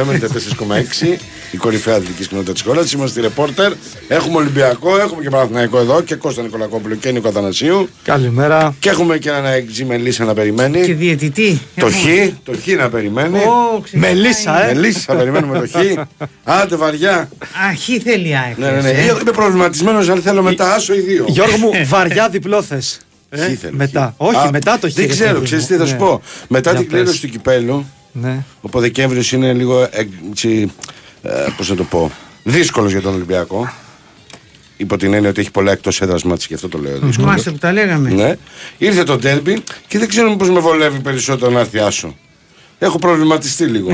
Hello. Γούνι Παρεφέμενη 4,6. Η κορυφαία αθλητική κοινότητα της χώρας. Είμαστε ρεπόρτερ. Έχουμε Ολυμπιακό, έχουμε και Παναθηναϊκό εδώ και Κώστα Νικολακόπουλο και Νίκο Αθανασίου. Καλημέρα. Και έχουμε και έναν εξή Μελίσσα να περιμένει. Και διαιτητή. Το Χ, το Χ να περιμένει. Ω, ξεκινάει. Μελίσσα, ε. Μελίσσα, περιμένουμε το Χ. Άντε βαριά. Αχ, θέλει η ΑΕΚ. Ναι, ναι, ναι. ε. Είμαι προβληματισμένος αν θέλω μετά άσο ή δύο. Γιώργο μου, βαριά διπλό θες. Χ θέλω, μετά. Χ. Όχι, Α, μετά το Χ, Δεν ρε ξέρω, παιδί ξέρεις μου. τι θα σου Ναι. πω. Μετά Για την κλήρωση πες. του κυπέλου, Ναι. ο Δεκέμβριος είναι λίγο. ε, έτσι, ε, Πώς να το πω. Δύσκολος για τον Ολυμπιακό. Υπό την έννοια ότι έχει πολλά εκτός έδρας μάτια και αυτό το λέω. δύσκολο. Θυμάστε που τα λέγαμε. Ναι. Ήρθε το τέρμπι και δεν ξέρω πώς με βολεύει περισσότερο να έρθει άσο. Έχω προβληματιστεί λίγο.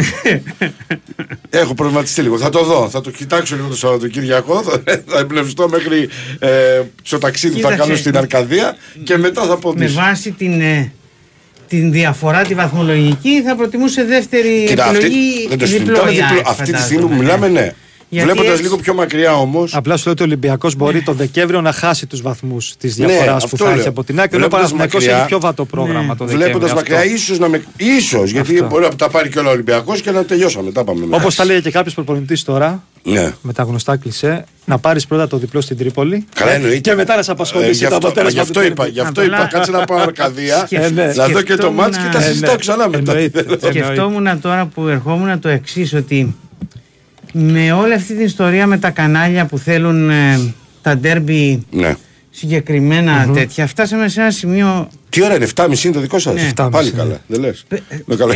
Έχω προβληματιστεί λίγο. Θα το δω. Θα το κοιτάξω λίγο το Σαββατοκύριακο. Θα, θα εμπνευστώ μέχρι ε, στο ταξίδι που θα Κοίταξε. κάνω στην Αρκαδία και μετά θα πω Με τι. βάση την, ε, την διαφορά τη βαθμολογική θα προτιμούσε δεύτερη Κοίτα, αυτή, επιλογή δεν το διπλό συζητάμε η διπλό. ΑΕΚ, Αυτή τη φαντάζομαι, στιγμή που ναι. μιλάμε, ναι. Γιατί Βλέποντας έτσι- λίγο πιο μακριά όμω. Απλά σου λέω ότι ο Ολυμπιακός μπορεί τον Δεκέμβριο να χάσει τους βαθμούς της Ναι, διαφοράς αυτό που θα έχει λέω. από την άκρη. Ενώ ο Βλέποντας Παναθηναϊκός μακριά- έχει πιο βατό πρόγραμμα το Δεκέμβριο. Βλέποντας μακριά, ίσως να με. ίσως, γιατί μπορεί να τα πάρει και όλα ο Ολυμπιακός και να τελειώσαμε. Τα πάμε. Όπως τα λέει και κάποιος προπονητής τώρα, Ναι. με τα γνωστά κλισέ, να πάρεις πρώτα το διπλό στην Τρίπολη. Καλά, εννοείται. Και μετά να σε Ε, απασχολήσει γι' το αυτό, αποτέλεσμα. γι' αυτό του είπα, τέρμπι. γι' αυτό Απλά- είπα, κάτσε να πάω Αρκαδία, Σκεφ- ναι. να δω και το σκεφτόμουν μάτς και τα να- συζητάω ναι. ξανά μετά. Εννοείται. Σκεφτόμουν τώρα που ερχόμουν το εξής ότι με όλη αυτή την ιστορία με τα κανάλια που θέλουν ε, τα ντέρμπι Ναι. συγκεκριμένα τέτοια, φτάσαμε σε ένα σημείο. Τι ώρα είναι, 7.30 είναι το δικό σας; Ναι. Πάλι 7.30, καλά, ναι. δεν λες. Ε,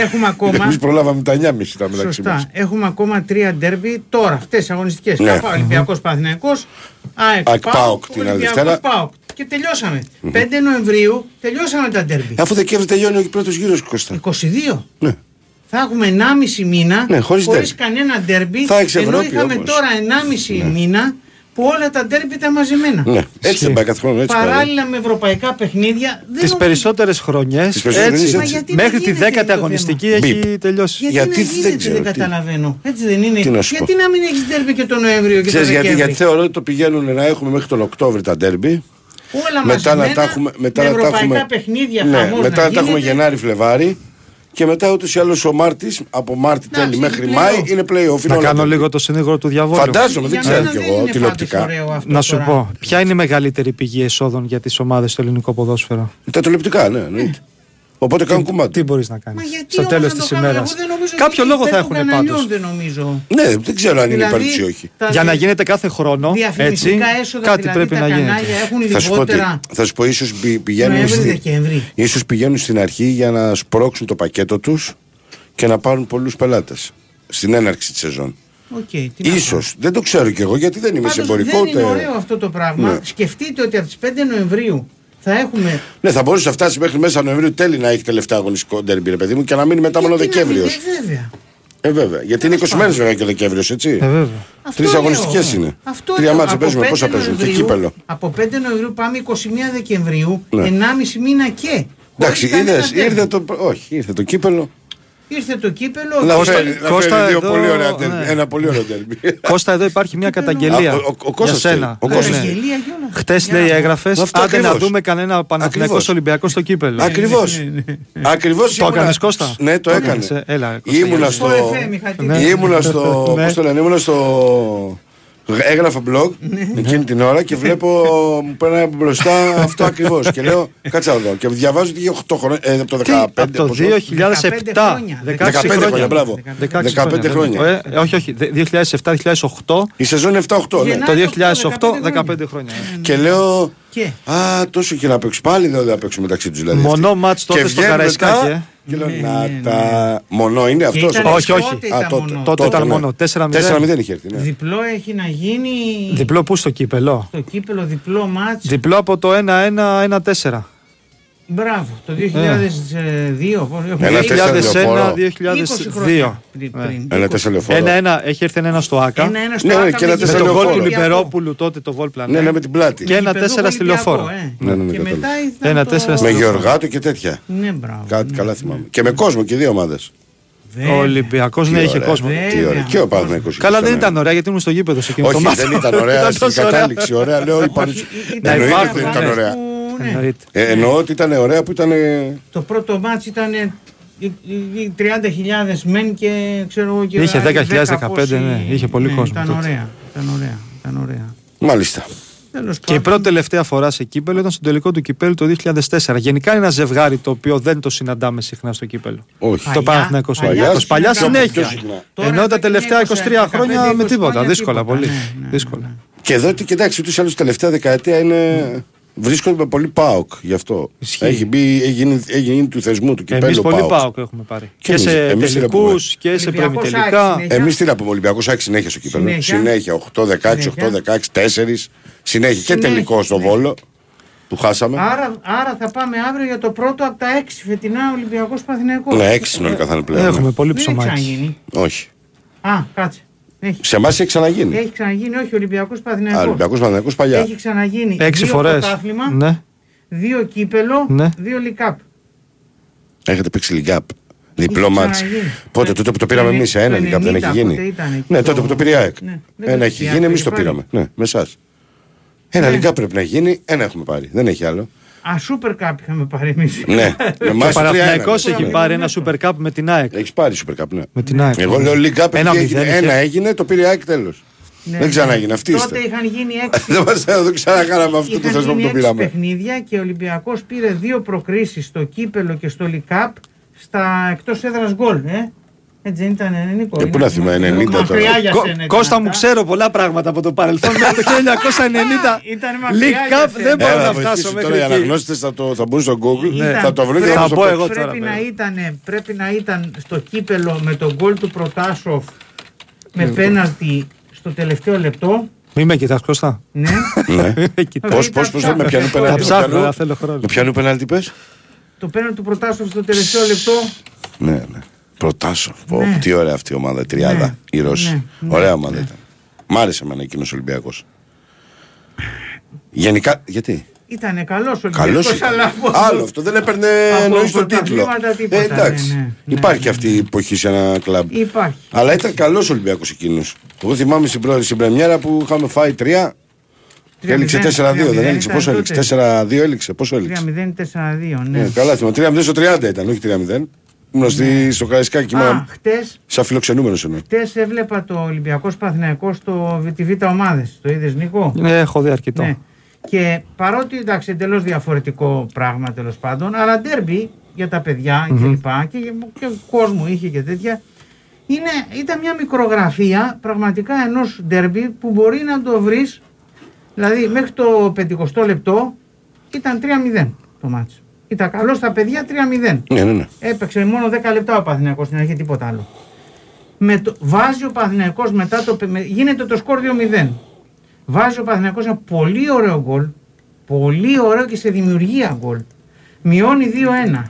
έχουμε ακόμα- Εμείς προλάβαμε τα 9.30 τα μεταξύ Σωστά. μας. Έχουμε ακόμα τρία ντέρμπι τώρα, αυτές τι αγωνιστικές. Ναι. Ναι. Ολυμπιακός Παθηναϊκό, ΑΕΚ ΑΕΚ, ΠΑΟΚ, ΠΑΟΚ την άλλη Ολυμπιακός Δευτέρα. ΠΑΟΚ. Και τελειώσαμε. 5 Νοεμβρίου τελειώσαμε τα ντέρμπι. Αφού Δεκέμβρη τελειώνει ο πρώτος γύρος Κώστα. 22. Ναι. Θα έχουμε 1,5 μήνα Ναι, χωρίς ντέρμπι. κανένα ντέρμπι. Θα έχεις ενώ Ευρώπη είχαμε όμως. τώρα 1,5 μήνα που όλα τα ντέρμπι ήταν μαζεμένα. Ναι, έτσι δεν πάει κάθε χρόνο. Έτσι πάει. Παράλληλα με ευρωπαϊκά παιχνίδια. δεν Τις νομίζω- περισσότερες χρονιές. Τις περισσότερες Έτσι. είναι έτσι. Γιατί Μέχρι δεν τη γίνεται δέκατη το αγωνιστική θέμα; έχει Μπιπ. τελειώσει. Γιατί, Γιατί να δεν γίνεται, δεν, ξέρω τι. καταλαβαίνω. Έτσι δεν είναι. Τι να σου γιατί πω. να μην έχεις ντέρμπι και τον Νοέμβριο και Ξέρεις τον γιατί, Δεκέμβρη; γιατί θεωρώ ότι το πηγαίνουν να έχουμε μέχρι τον Οκτώβρη τα ντέρμπι. Όλα Μετά να μαζεμένα, τα έχουμε. Μετά με να τα ευρωπαϊκά έχουμε παιχνίδια, ναι, χαμός μετά να να τα έχουμε γίνεται. Γενάρη-Φλεβάρη. Και μετά ούτως ή άλλως ο Μάρτης, από Μάρτη τέλη Εντάξει, μέχρι είναι Μάη, play-off. είναι play-off. είναι Να όλα κάνω τα- λίγο το συνήγορο του διαβόλου. Φαντάζομαι, δεν Για ξέρω μένα κι δεν εγώ είναι τηλεοπτικά. πάντως ωραίο αυτό Να σου τώρα. πω, ποια είναι η μεγαλύτερη πηγή εσόδων για τις ομάδες στο ελληνικό ποδόσφαιρο; Τα τηλεοπτικά, ναι, εννοείται. Οπότε κάνουν κομμάτι. Τι μπορείς να κάνεις Μα γιατί στο όμως τέλος να το τη κάνουν, ημέρας; εγώ δεν νομίζω Κάποιο ότι λόγο θα παίζουν έχουν κανέναν πάντως. δεν νομίζω. Ναι, δεν ξέρω αν είναι Δηλαδή, υπέρ ή όχι. τα Για να δι- γίνεται κάθε χρόνο έτσι, διαφημιστικά έσοδα, κάτι δηλαδή, πρέπει τα να γίνεται. κανάλια έχουν Θα σου πω, τι, λιγότερα θα σου πω ίσως πη- πηγαίνουν, Νοέμβρη, στη, Δεκέμβρη. ίσως πηγαίνουν στην αρχή για να σπρώξουν το πακέτο τους και να πάρουν πολλούς πελάτες στην έναρξη της σεζόν. Οκ, τι να Ίσως, δεν το ξέρω κι εγώ γιατί δεν είμαι σε Πάντως εμπορικό δεν ούτε... είναι ωραίο αυτό το πράγμα. Ναι. Σκεφτείτε ότι από τις 5 Νοεμβρίου θα έχουμε. Ναι, θα μπορούσε να φτάσει μέχρι μέσα Νοεμβρίου τέλη να έχει τελευταία αγωνιστική ντέρμπι, ρε παιδί μου, και να μείνει μετά μόνο Γιατί να μην- Δεκέμβριος. ε, Βέβαια. Ε, βέβαια. Γιατί είναι 20 μέρες βέβαια και ο Δεκέμβριος, έτσι. Ε, βέβαια. Αυτό Τρεις λέω. αγωνιστικές είναι. Αυτό Τρία λέω. μάτσα Από παίζουμε, 5 πόσα παίζουν. Και Νοεμβρίου- κύπελο. Από 5 Νοεμβρίου πάμε 21 Δεκεμβρίου, Ναι. 1,5 μήνα και. Εντάξει, Χωρίς κανένας είδες, τέρμι. ήρθε το. Όχι, ήρθε το κύπελο. Ήρθε το κύπελο. Να και- φέρει, να Κώστα, φέρει δύο εδώ, πολύ ωραία ναι. τέρμι. Ένα πολύ ωραίο τέρμι. Κώστα, εδώ υπάρχει μια καταγγελία. Α, ο- ο- ο για Κώστας σένα. θέλει. Ο Ναι, Κώστας ναι. θέλει. Αγγελία κιόλας. Χτες Για λέει να- έγραφες. Αυτό Άντε να ακριβώς. δούμε κανένα Παναθηναϊκός Ακριβώς. Ολυμπιακό στο κύπελο. Ακριβώς. Ακριβώς. Το έκανες, Κώστα; Ναι, το Το έκανε. έκανες, ε, έλα, Κώστα, Ήμουνα για στο. Στο FM είχα την- Ναι. Ήμουνα στο. Ναι. Πώς το λένε, ήμουνα στο. Έγραφα blog εκείνη την ώρα και βλέπω μου περνάει από μπροστά αυτό ακριβώς. Και λέω, κάτσα εδώ. Και διαβάζω ότι είχε 8 χρόνια. Ε, από το 15. Τι, από το πόσο; 2007. χρόνια. 16 15 χρόνια, χρόνια. μπράβο. 16 15 χρόνια. Ε, ε, όχι, όχι. 2007-2008. Η σεζόν είναι 7-8. Ναι. Γεννά- Το 2008, 2008, 15 χρόνια. Και λέω. Και; Α, τόσο και να παίξω. Πάλι δεν θα παίξω μεταξύ τους δηλαδή. Μονό αυτοί. μάτς τότε Και στο βγαίνουν Καραϊσκάκι, μετά ε. Και λέω, Ναι, να ναι, τα. Μονό είναι αυτός. ήταν Όχι, όχι. τότε ήταν μόνο. Τότε ήταν μόνο. 4-0. 4-0 είχε έρθει. ναι. Διπλό έχει να γίνει. Διπλό πού στο κύπελο; Το κύπελο διπλό μάτς. Διπλό από το 1-1-1-4. Μπράβο, το 2002. πώς- έχουμε Ένα δει- τέσσερα 2001-2002. 20 χρόνια πριν- Ναι. πριν. Ένα 20. τέσσερα λεωφόρο. Ένα-ένα, έχει έρθει ένα στο ΑΚΑ. Ένα-ένα στο Ναι, ναι, Άκα και ένα με Με τέσσερα τον γηπεδούχο γκολ του λεωφόρο. Λιμπερόπουλου τότε το Βόλπλαν. Ναι, ναι, με την πλάτη. Και ένα Γηπεδούχο τέσσερα στη Ολυμπιακό, λεωφόρο. ε. Ναι, ναι, ναι, Και κατάλαβα. μετά ήταν Ένα το- τέσσερα στη Με λεωφόρο. Γεωργάτο και τέτοια. Ναι, μπράβο. Κάτι ναι. καλά θυμάμαι. Και με κόσμο και δύο ομάδες. Βέβαια. Ο Ολυμπιακός ναι, Τι είχε ωραία. κόσμο. Βέβαια. Τι ωραία. Και ο Παναθηναϊκός είχε Καλά, δεν στον ήταν ένα. ωραία γιατί ήμουν στο γήπεδο σε εκείνο το Όχι, μάτι. δεν ήταν ωραία Ήταν στην τόσο ωραία. κατάληξη. Ωραία, λέω. υπάρχει- Όχι, Να ήταν Εννοείται υπάρχουν, δεν ήταν πράγματα ωραία. Που, ναι. Εννοείται. Ε, Εννοώ ότι ήταν ωραία που ήταν. Το πρώτο μάτς ήταν οι 30.000 μεν και ξέρω εγώ και Είχε 10.000, 15, πόσοι- ναι, είχε πολύ κόσμο Ήταν τότε. ωραία, ήταν ωραία, ήταν ωραία. Μάλιστα. Τέλος Και η πάντων, πρώτη τελευταία φορά σε κύπελο ήταν στο τελικό του κυπέλου το 2004. Γενικά είναι ένα ζευγάρι το οποίο δεν το συναντάμε συχνά στο κύπελο. Όχι. Παλιά, το Παναθηναϊκός παλιά Ολυμπιακός. Παλιά συναντάμε. συνέχεια. Πιο συχνά. Τώρα Ενώ εδώ τα και τελευταία 23 15, χρόνια με 20 τίποτα. χρόνια Δύσκολα τίποτα. πολύ. Ναι, ναι, Δύσκολα. ναι. Και εδώ τι κοιτάξτε, ούτως ή άλλως τελευταία δεκαετία είναι. Βρίσκονται με πολύ πάοκ γι' αυτό. Ισχύει. Έχει μπει, έχει γίνει, έχει γίνει του θεσμού του Εμείς κυπέλου πολύ ΠΑΟΚ. πάοκ έχουμε πάρει. Και Και, εμείς- σε εμείς τι να τελικού πούμε. και σε Ολυμπιακός πρεμιτελικά. Άκης, συνέχεια. Εμείς τι να πούμε, Ολυμπιακός Άκη συνέχεια στο κύπελο. Συνέχεια. Συνέχεια 8-16, 8-16, 4. Συνέχεια και Συνέχεια, τελικό στο συνέχεια. Βόλο που χάσαμε. Άρα, άρα θα πάμε αύριο για το πρώτο από τα έξι φετινά Ολυμπιακός Παθηναϊκό. Ναι, 6 συνολικά θα είναι πλέον. Έχουμε ναι. πολύ Δεν έχει ψωμάκι. ξαναγίνει. Όχι. Α, κάτσε. Έχει, Σε εμάς έχει ξαναγίνει. έχει ξαναγίνει, όχι Ολυμπιακός Α, Παθηναϊκό. Ολυμπιακός Παναγιακό παλιά. Έχει ξαναγίνει. Έξι δύο φορές. πρωτάθλημα, Ναι. δύο κύπελο, Ναι. δύο λικάπ. Έχετε παίξει λιγκάπ. Διπλό Είχε μάτς. ξαναγίνει. Πότε, Το- τότε που το το πήραμε εμείς, 90, ένα το λιγκάπ δεν έχει 90 γίνει. πότε ήταν εκεί Ναι, το- τότε που το πήρε η ΑΕΚ. Ναι, δεν Ένα το έχει πήρε, γίνει, εμείς το το είχε πήραμε. Ναι, με εσάς. Ένα Ναι. λιγκάπ πρέπει να γίνει, ένα έχουμε πάρει. Δεν έχει άλλο. Α, Super Cup είχαμε πάρει εμείς. Ναι, με Και εμά ο Παναθηναϊκός το έχει Ναι. πάρει ένα Super Cup με την ΑΕΚ. Έχεις πάρει Super Cup, ναι. Με την ΑΕΚ. Εγώ λέω League Cup Ένα επειδή μηδέν έγινε, είχε. ένα έγινε, το πήρε η ΑΕΚ τέλος. Ναι, Δεν ξανάγινε, ναι. αυτοί Τότε είστε. είχαν γίνει έξι Δεν μας δεν ξανακάναμε αυτό το Είχαν θεσμό που γίνει το έξι πήραμε. παιχνίδια και ο Ολυμπιακός πήρε δύο προκρίσεις στο κύπελο και στο Λικάπ στα εκτός έδρας γκολ. Ε; Έτσι δεν ήταν, ε, Νίκο. Ε, πού να θυμάμαι, 90 τώρα. Μακριά για Κο- σένα ήταν Κώστα μου, αυτά. ξέρω πολλά πράγματα από το παρελθόν. Μέχρι το 1990. Ήταν μακριά League για Cup σένα. δεν μπορώ Έλα, να θα φτάσω βοηθήσει μέχρι τώρα οι εκεί. αναγνώστες θα, το, θα μπουν στο Google, Ήταν- θα το βρουν και πρέπει- θα Θα μας το πω πω. εγώ τώρα, Πρέπει να, βέβαια. ήταν, πρέπει να ήταν στο κύπελο με τον γκολ του Προτάσοφ με πέναλτι στο τελευταίο λεπτό. Μη με κοιτάς Κώστα. Ναι. Ναι. Μη με κοιτάς. Πώς, πώς, πώς, με πιανού Θα πέναλτι. με ψάχνω, πιανού- αλλά θέλω χρόνο. Με πιανού πέναλτι πες. το πέναλτι του Προτάσοφ στο τελευταίο λεπτό. Ναι, ναι. Προτάσω. Πω, Ναι. Τι ωραία αυτή η ομάδα, η τριάδα. Ναι. Η Ρώση. Ναι, ναι, Ωραία ομάδα ήταν. Μ' άρεσε εμένα εκείνος ο Ολυμπιακός. Γενικά, γιατί; Ήταν καλός ο Καλός Ολυμπιακός, αλλά από- Άλλο αυτό, δεν έπαιρνε από εννοείς τον τίτλο. πρωταθλήματα τίποτα, Ε, εντάξει. ναι, ναι, ναι, Υπάρχει ναι. αυτή η εποχή σε ένα κλαμπ. Υπάρχει. Αλλά ήταν καλός Ολυμπιακός εκείνος. Εγώ θυμάμαι στην πρώτη στην πρεμιέρα που είχαμε φάει τρία. Και έληξε 4-2, δεν έληξε. Πόσο έληξε, 4-2 έληξε. Πόσο έληξε; 3-0-4-2, ναι. Ε, καλά, θυμάμαι. 3-0 στο 30 ήταν, όχι 3-0. Ήμουν στη- στο Καραϊσκάκι, Α, ήμουν χτες, σαν φιλοξενούμενος εννοώ. χτες έβλεπα το Ολυμπιακός Παθηναϊκός στο τη Β' ομάδες. Το είδες Νίκο; Ναι, έχω δει αρκετό. Ναι. Και παρότι εντάξει εντελώς διαφορετικό πράγμα τέλος πάντων, αλλά ντέρμπι για τα παιδιά και λοιπά και, και κόσμο είχε και τέτοια. Είναι, ήταν μια μικρογραφία πραγματικά ενός ντέρμπι που μπορεί να το βρεις. Δηλαδή μέχρι το 50 λεπτό ήταν 3-0 το μάτς. Ήταν καλό στα παιδιά 3-0. Ναι, ναι, ναι. Έπαιξε μόνο 10 λεπτά ο Παθηναϊκός στην αρχή, τίποτα άλλο. Με το, βάζει ο Παθηναϊκός μετά το. με- γίνεται το σκορ 2-0. Βάζει ο Παθηναϊκός ένα πολύ ωραίο γκολ. Πολύ ωραίο και σε δημιουργία γκολ. Μειώνει 2-1.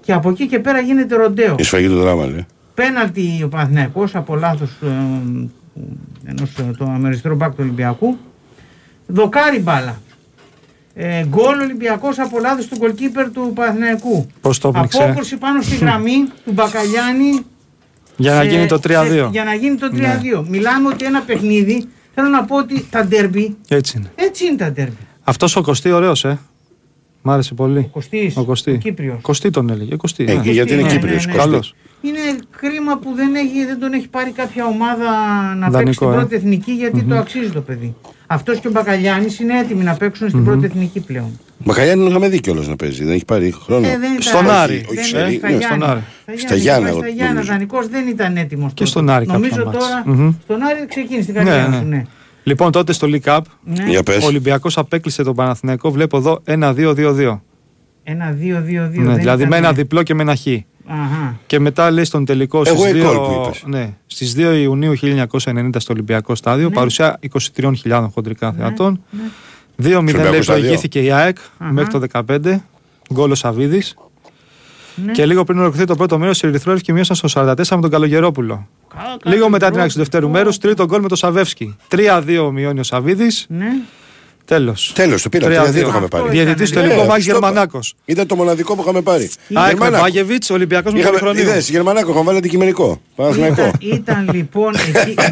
Και από εκεί και πέρα γίνεται ροντέο. Η σφαγή του δράμα, λέει. Πέναλτι ο Παναθηναϊκός από λάθος ε, ενός ε, το αμεριστρό μπακ του Ολυμπιακού. Δοκάρι μπάλα. Ε, γκολ Ολυμπιακός από λάθος του γκολκίπερ του Παναθηναϊκού. Πώς το έπνιξε. Απόκρουση πάνω στη γραμμή του Μπακαλιάνη. Για να σε- γίνει το 3-2. σε- Για να γίνει το 3-2. Μιλάμε ότι ένα παιχνίδι, θέλω να πω ότι τα ντέρμπι, Έτσι είναι. έτσι είναι τα ντέρμπι. Αυτός ο Κωστή ωραίος, ε. Μ' άρεσε πολύ. Κωστής, Ο Κωστή. ο Κύπριος. Κωστή τον έλεγε. Κωστή. Ε, ναι. και γιατί είναι Ναι, Κύπριος. ναι, ναι. Κωστή. Καλός. Είναι κρίμα που δεν, έχει, δεν τον έχει πάρει κάποια ομάδα να Δανεικό, παίξει στην ε. πρώτη εθνική γιατί το αξίζει το παιδί. Αυτός και ο Μπακαλιάνη είναι έτοιμοι να παίξουν στην πρώτη εθνική πλέον. Μακαλιάνη τον είχαμε δει κιόλας να παίζει. Δεν έχει πάρει χρόνο. Ε, δεν ήταν- Στον όχι, Άρη. δεν Όχι, ήταν σε- στα ναι, Γιάννα. στον Άρη. Στα Γιάννα, εγώ Στα Γιάννα, νομίζω. δανεικός δεν ήταν έτοιμος. Και στον Άρη Νομίζω κάποια μάτς. τώρα Μμμ. στον Άρη ξεκίνησε την Ναι, καριέρα ναι. του. Ναι. Λοιπόν, τότε στο League Cup Ναι. Για ο πες. Ολυμπιακός απέκλεισε τον Παναθηναϊκό. Βλέπω εδώ 1-2-2-2. Ένα, δύο, δύο, δύο. Ναι, δεν δηλαδή ήταν- με ένα διπλό και με ένα χ. Αχα. Και μετά λέει στον τελικό Εγώ στις η 2, γκολ που είπες. ναι, στις 2 Ιουνίου 1990 στο Ολυμπιακό Στάδιο, Ναι. παρουσία 23.000 χοντρικά θεατών. ναι. 2-0 λέει Ολυμπιακό Στάδιο. προηγήθηκε η ΑΕΚ Αχα. μέχρι το 15. Γκολ ο Σαββίδης. Ναι. Και λίγο πριν ολοκληρωθεί το πρώτο μέρος, οι Ερυθρόλευκοι μείωσαν στο 44 με τον Καλογερόπουλο. Κα- κάτι Λίγο μετά την πρώτο. άρχιση του δεύτερου μέρους, τρίτο γκολ με τον Σαβεύσκι. 3-2 μειώνει ο Σαββίδης. Ναι. Τέλος. Τέλος, το πήραμε. 3-2. Δηλαδή το είχαμε Αυτό πάρει. ήταν, Διαιτητή ναι. τελικό Ε, Μάξ στο είπα. Γερμανάκο. Ήταν το μοναδικό που είχαμε πάρει. ΑΕΚ με Γερμανάκο. Βάγεβιτ, Ολυμπιακός με Είχαμε, Πολυχρονίου. είδες, Γερμανάκο, είχαμε βάλει αντικειμενικό. Παναθηναϊκό. Ήταν, ήταν λοιπόν εκεί. Ο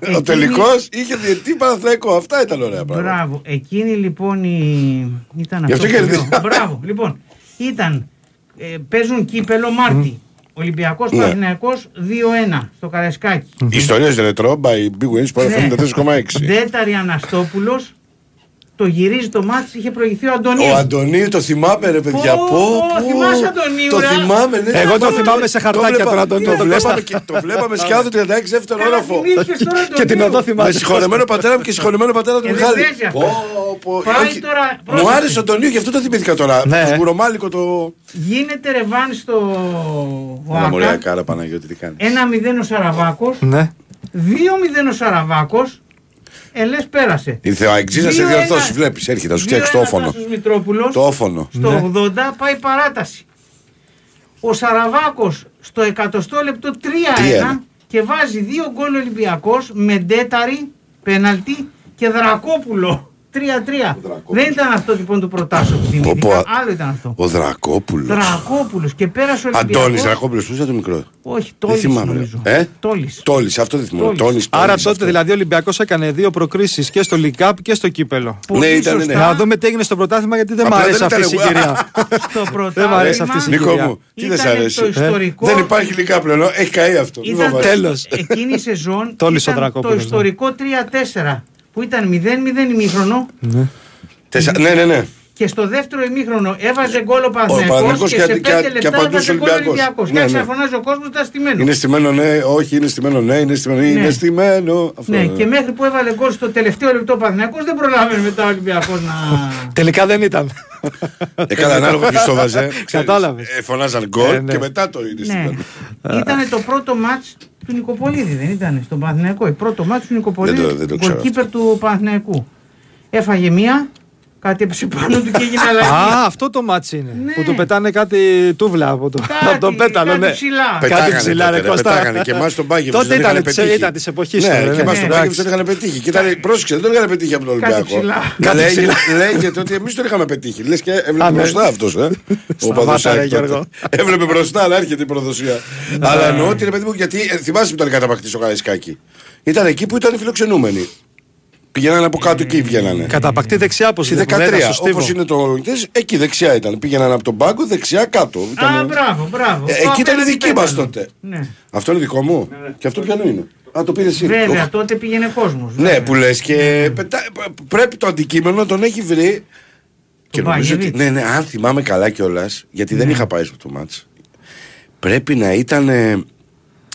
εκείνη- τελικός είχε διετή Παναθηναϊκό. Αυτά ήταν ωραία πράγματα. Μπράβο. Εκείνη λοιπόν η. Ήταν Γι' αυτό αυτό που κέρδισε. λέω. Μπράβο. Λοιπόν, ήταν ε, παίζουν κύπελο Μάρτι. Ολυμπιακός Ναι. Παναθηναϊκός 2-1 στο Καραϊσκάκι. Ιστορίες ρετρό by Big Wins Sport Ναι. FM 4,6. Ντέταρη Αναστόπουλος το γυρίζει το μάτς, είχε προηγηθεί ο Αντωνίου. Ο Αντωνίου το θυμάμαι ρε παιδιά. Πω, Πω, πω. θυμάσαι Αντωνίου, Το ρε. θυμάμαι. ναι, Εγώ το το- θυμάμαι σε χαρτάκια βλέπα- τον Αντωνίου, Το τον βλέπαμε Κώστα. και- το βλέπαμε σκιάδο 36 δεύτερο Καλά, όροφο. θυμήθηκες τώρα Και την Αντωνίου. οδό θυμάμαι. Με συγχωρεμένο πατέρα μου και συγχωρεμένο πατέρα του Ε, δεν Μιχάλη. παίζει αυτό. Πω, πω. Πάει Όχι. τώρα, Μου πρόσεξε. άρεσε ο Αντωνίου, γι' αυτό το θυμήθηκα τώρα. Ναι. Το γουρομάλικο το. Γίνεται ρεβάν στο Ένα μωρέα ΟΑΚΑ. κάρα Παναγιώτη τι κάνεις. 1-0 ο Σαραβάκος, Ναι. 2-0 ο Σαραβάκος, ε, λες πέρασε. Ήρθε ο Αεξή να σε 2-1. διορθώσει. Βλέπεις, έρχεται, να σου φτιάξει το 2-1 όφωνο. Τάσος Μητρόπουλος. Το όφωνο. Στο Ναι. 80 πάει παράταση. Ο Σαραβάκος στο 100 λεπτό 3-1 3-1. και βάζει δύο γκολ Ολυμπιακός με Ντέταρη, πέναλτι και Δρακόπουλο. 3-3. Δεν ήταν αυτό λοιπόν το προτάσιο που θυμήθηκα. Πω, πω, Άλλο ήταν αυτό. Ο Δρακόπουλος. Δρακόπουλος και πέρασε ο Ολυμπιακός. Αντώνης Δρακόπουλος, πού είσαι το μικρό; Όχι, Δεν Τόλης θυμάμαι. νομίζω. ρε. Ε; Τόλης. Τόλης, αυτό δεν θυμάμαι. Τόλης. Τόνης, Άρα Τόλης, τότε αυτό. δηλαδή ο Ολυμπιακός έκανε δύο προκρίσεις και στο League Cup και στο κύπελο. Πολύ Ναι, ήταν, ναι. σωστά. Να δούμε τι έγινε στο πρωτάθλημα γιατί δεν μου Απλά αρέσει δεν αυτή η ήταν- συγκυρία. Στο Δεν μ' αρέσει αυτή η πρωτάθλημα συγκυρία. Νίκο μου, τι δεν σ' Ήτανε αρέσει; το ιστορικό- Δεν υπάρχει λικά πλέον. Έχει καεί αυτό. Μη Ήταν φοβάσαι. Τέλος. Εκείνη η σεζόν Τόλης ο ήταν το Δρακόπουλος, ναι. ιστορικό 3-4 που ήταν 0-0 ημίχρονο Τεσσα- Ναι, ναι, ναι. Και στο δεύτερο ημίχρονο έβαζε γκολ ο Παναθηναϊκός Παναθηναϊκός και, και- σε και- 5 και λεπτά απαντούσε έβαζε γκολ Ολυμπιακός. Ολυμπιακός. Ναι, Και ναι. άρχισε να φωνάζει ο κόσμος ήταν στημένο. Είναι στημένο, ναι, όχι, είναι στημένο, ναι, είναι στημένο, είναι στημένο. Αυτό, Ναι, και μέχρι που έβαλε γκολ στο τελευταίο λεπτό ο Παναθηναϊκός δεν προλάβαινε μετά ο Ολυμπιακός να... Τελικά δεν ήταν. Ε, καλά, ανάλογα ποιος το βάζε. ξέρεις. Κατάλαβες. Ε, Φωνάζαν γκολ Ε, ναι. και μετά το είναι ναι. στημένο. Ήταν το πρώτο μάτς του Νικοπολίδη, δεν ήταν, στον Παναθηναϊκό. Το πρώτο μάτς του Νικοπολίδη, Δεν το- δεν το ξέρω γκολκίπερ του Παναθηναϊκού. Έφαγε μία, κάτι έπεσε πάνω του και έγινε αλλαγή. Α, αυτό το μάτσι είναι. Ναι. Που του πετάνε κάτι τούβλα από το, Κάτι- από το πέταλο. κάτι Ναι. ψηλά. Κάτι Πετάγανε ψηλά, τότε, ρε ρε, Κώστα. πετάγανε. Και εμάς τον Μπάγκεβιτς Τότε δεν ήταν είχαν της- πετύχει. ήταν της εποχής Ναι, τώρα, και ναι. εμάς Ναι. τον Μπάγκεβιτς δεν είχαν πετύχει. Και ήταν, πρόσεξε, δεν τον είχαν πετύχει από τον Κάτι Ολυμπιακό. ψηλά. Καλά, Κάτι έγινε- ψηλά. λέγεται ότι εμείς τον είχαμε πετύχει. Λες και έβλεπε Α, ναι. μπροστά αυτός, ε. Ο Σταμάτα, Παδοσάκη ρε, τότε. Γιώργο. Έβλεπε μπροστά, αλλά έρχεται η προδοσία. Αλλά εννοώ ότι ρε παιδί μου, γιατί ε, θυμάσαι που ήταν καταπακτή στο Καραϊσκάκι. Ήταν εκεί που ήταν οι φιλοξενούμενοι. Πηγαίνανε από κάτω εκεί βγαίνανε. Καταπακτή δεξιά, πώ Στη 13, όπως είναι το. Εκεί δεξιά ήταν. Πήγαιναν από τον πάγκο δεξιά κάτω. Α, Ήταν... μπράβο, μπράβο. Ε, Το εκεί ήταν απέναντι δική μας πέταλο. τότε. Ναι. Αυτό είναι δικό μου. Και αυτό ποιανού είναι. Α, το πήρες εσύ. Βέβαια, Οχ. τότε πήγαινε κόσμος. Ναι, που λες και πετά- πρέπει το αντικείμενο να τον έχει βρει. Και νομίζω ότι. Μπάγεβιτς. Ναι, ναι, αν θυμάμαι καλά κιόλας, γιατί δεν είχα πάει στο το μάτς Πρέπει να ήταν ε,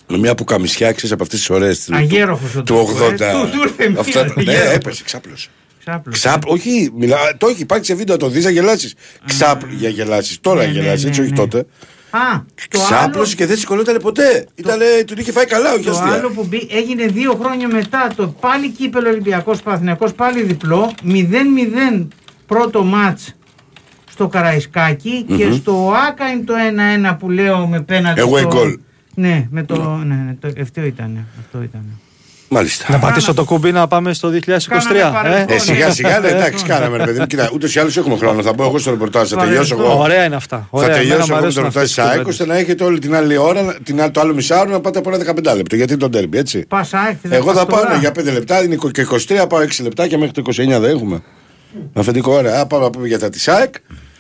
με μια πουκαμισιά, ξέρεις από αυτές τις ωραίες Αγέροχος ο του τόπος, 80. ε. Του- του ήρθε μία, Αυτά, ναι, αγέροχος. έπεσε, ξάπλωσε. Ξάπλωσε. Ξάπ, όχι, μιλά, το έχει υπάρξει σε βίντεο, το δεις να γελάσεις. Ξάπ για γελάσεις. Τώρα Ναι, ναι, γελάσει, έτσι, ναι, όχι ναι. τότε. Α, το άλλο, Ξάπλωσε και δεν σηκωνόταν ποτέ. Ήτανε, του είχε φάει καλά, όχι το αστεία. άλλο που μπή, έγινε δύο χρόνια μετά το πάλι κύπελο Ολυμπιακός Παθηνακός πάλι διπλό 0-0 πρώτο μάτς στο καραισκακι και στο Άκα είναι το 1-1 που λέω με πέναλτι Away στο- goal. Ναι, με το, ναι, ναι, το, αυτό ήταν. Αυτό ήταν. Μάλιστα. Να πατήσω το κουμπί να πάμε στο 2023. Κάναμε παρελθόν. Ε, σιγά σιγά, ναι, εντάξει, κάναμε ρε παιδί μου. Κοίτα, ούτως ή άλλως έχουμε χρόνο. Θα μπω εγώ στο ρεπορτάζ, θα τελειώσω εγώ. Ωραία είναι αυτά. Θα Ωραία, εμένα τελειώσω μου εγώ με αρέσουν το ρεπορτάζ αυτές τη τις ΑΕΚ κουβέντες. ώστε να έχετε όλη την άλλη ώρα, την, άλλη- το άλλο μισάωρο να πάτε από ένα 15 λεπτό. Γιατί είναι το ντέρμπι, έτσι. Πάσα έκτη, Εγώ θα πας πάω τώρα. ναι, για 5 λεπτά, είναι και 23, πάω 6 λεπτά και μέχρι το 29 δεν έχουμε. Αφεντικό ώρα. Α, πάμε να πούμε για τα της ΑΕΚ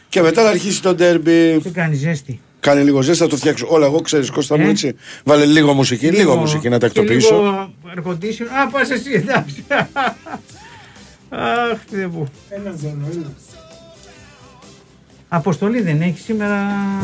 και μετά να αρχίσει το ντέρμπι. Τι κάνεις ζέστη; Κάνει λίγο ζέστη, θα το φτιάξω. Όλα εγώ ξέρεις, Κώστα μου Ε; έτσι. Βάλε λίγο μουσική, λίγο, μουσική να και τακτοποιήσω. Λίγο air condition. Α, πας εσύ, εντάξει. Αχ, Θεέ μου. Αποστολή δεν έχει σήμερα.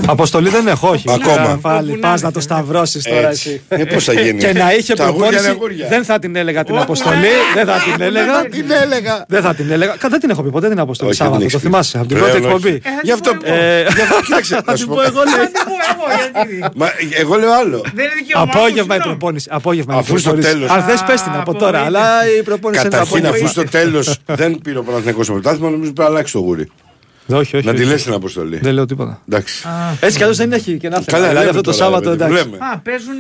Αποστολή δεν έχω, όχι. Ακόμα. Ε, Πάλι Όπου πας να να είναι. το σταυρώσεις τώρα Έτσι. εσύ. Ε, πώς θα γίνει; Και να είχε Τα αγούρια είναι προπόνηση. αγούρια. Δεν θα την έλεγα την Όπου αποστολή. να είναι. Δεν θα την έλεγα. την έλεγα. Δεν θα την έλεγα. Κα- Δεν την έχω πει ποτέ την αποστολή Όχι, δεν Σάββατο. έχεις Το πει. θυμάσαι από την Πλέον πρώτη όχι. εκπομπή. Ε, θα Γι' αυτό. την πω εγώ. Ε, Γι' αυτό, κοίταξε. Θα να την σου πω πω. εγώ, Θα λέει. την πω εγώ, γιατί. Μα εγώ λέω άλλο. Δεν είναι δικαίωμά μου, Απόγευμα η συγγνώμη. προπόνηση. Απόγευμα η Αφού στο προπόνηση. τέλος- Αν θες, πες την από τώρα. Α, Αλλά η προπόνηση είναι το Καταρχήν, απόγευμα. αφού στο τέλος δεν πήρε ο Παναθηναϊκός το πρωτάθλημα, νομίζω πρέπει να αλλάξει το γούρι. Όχι, όχι. Να τη όχι. λες την αποστολή. Δεν λέω τίποτα. Εντάξει. Έτσι κι αλλιώς δεν έχει και να Καλά, θέλει. Δηλαδή λέμε αυτό το τώρα, Σάββατο ρε παιδί, εντάξει. λέμε. Α, παίζουν.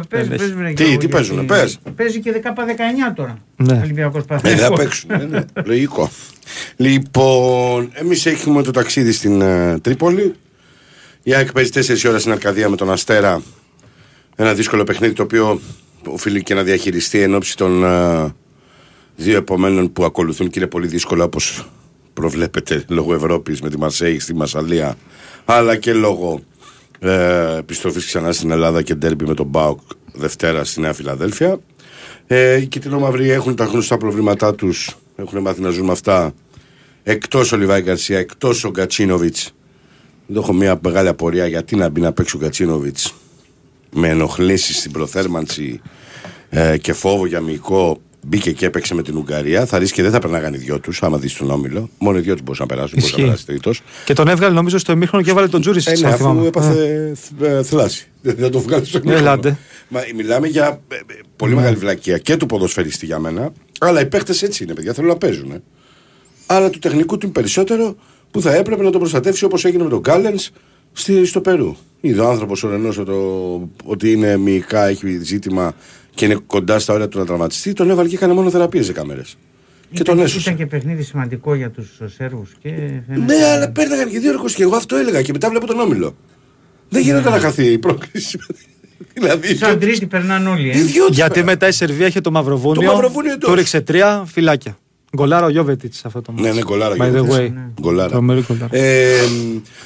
α, παίζουν, έχει. παίζουν, ρε, Τι, Γιώργο, τι παίζουνε, γιατί πες. Παίζει και 10-19 τώρα. Ναι. Ολυμπιακός Ε, θα Παθηνακός. παίξουν. ναι, ναι. Λογικό. Λοιπόν, εμείς έχουμε το ταξίδι στην ε, Τρίπολη. Η ΑΕΚ παίζει 4 ώρα στην Αρκαδία με τον Αστέρα. Ένα δύσκολο παιχνίδι το οποίο οφείλει και να διαχειριστεί εν ώψη των ε, δύο επομένων που ακολουθούν και είναι πολύ δύσκολο όπως προβλέπετε λόγω Ευρώπης με τη Μαρσέη στη Μασαλία αλλά και λόγω ε, επιστροφής ξανά στην Ελλάδα και ντέρμπι με τον Μπάουκ Δευτέρα στη Νέα Φιλαδέλφια. Ε, οι Κιτρινόμαυροι έχουν τα γνωστά προβλήματά τους. Έχουν μάθει να ζουν με αυτά. Εκτός ο Λιβάη Γκαρσία, εκτός ο Γκατσίνοβιτς. Δεν έχω μια μεγάλη απορία γιατί να μπει να παίξει ο Γκατσίνοβιτς με ενοχλήσεις στην προθέρμανση ε, και φόβο για μυϊκό μπήκε και έπαιξε με την Ουγγαρία. Θα ρίσκει και δεν θα περνάγαν οι δυο τους, άμα δεις τον όμιλο. Μόνο οι δυο τους μπορούσαν να περάσουν. Μπορούσε να περάσει τρίτος. Και τον έβγαλε νομίζω στο εμίχρονο και έβαλε τον Τζούρι Ε, ναι, αφού έπαθε ε, θλάση. Δεν θα το βγάλει στο εμίχρονο. Ελάτε. Μα μιλάμε για ε, ε, πολύ μεγάλη βλακεία και του ποδοσφαιριστή για μένα. Αλλά οι παίχτε έτσι είναι, παιδιά. Θέλουν να παίζουν. ε. Αλλά του τεχνικού του είναι περισσότερο που θα έπρεπε να τον προστατεύσει όπως έγινε με τον Γκάλενς στο Περού. Είδε ο άνθρωπος ο Ρενός ότι είναι μυϊκά, έχει ζήτημα και είναι κοντά στα όρια του να τραυματιστεί. Τον έβαλε και έκανε μόνο θεραπείες 10 μέρε. Και τον Ήταν, έσωσε. ήταν και παιχνίδι σημαντικό για τους Σέρβου. Και Ναι, αλλά παίρναγαν και δύο ρεκόρ και εγώ αυτό έλεγα και μετά βλέπω τον όμιλο. Δεν γίνεται να χαθεί η πρόκληση. δηλαδή. Σαν τρίτη περνάνε όλοι. Ε. οι δυο τους Γιατί πέραν. μετά η Σερβία είχε το Μαυροβούνιο. Το Μαυροβούνιο εντός. Του ρίξε τρία φυλάκια. Γκολάρα ο Γιώβετιτς αυτό το Ναι, μάτι. ναι, γκολάρα. By the Γιώβετιτς. way. Γκολάρα. Τρομερή γκολάρα. Ε,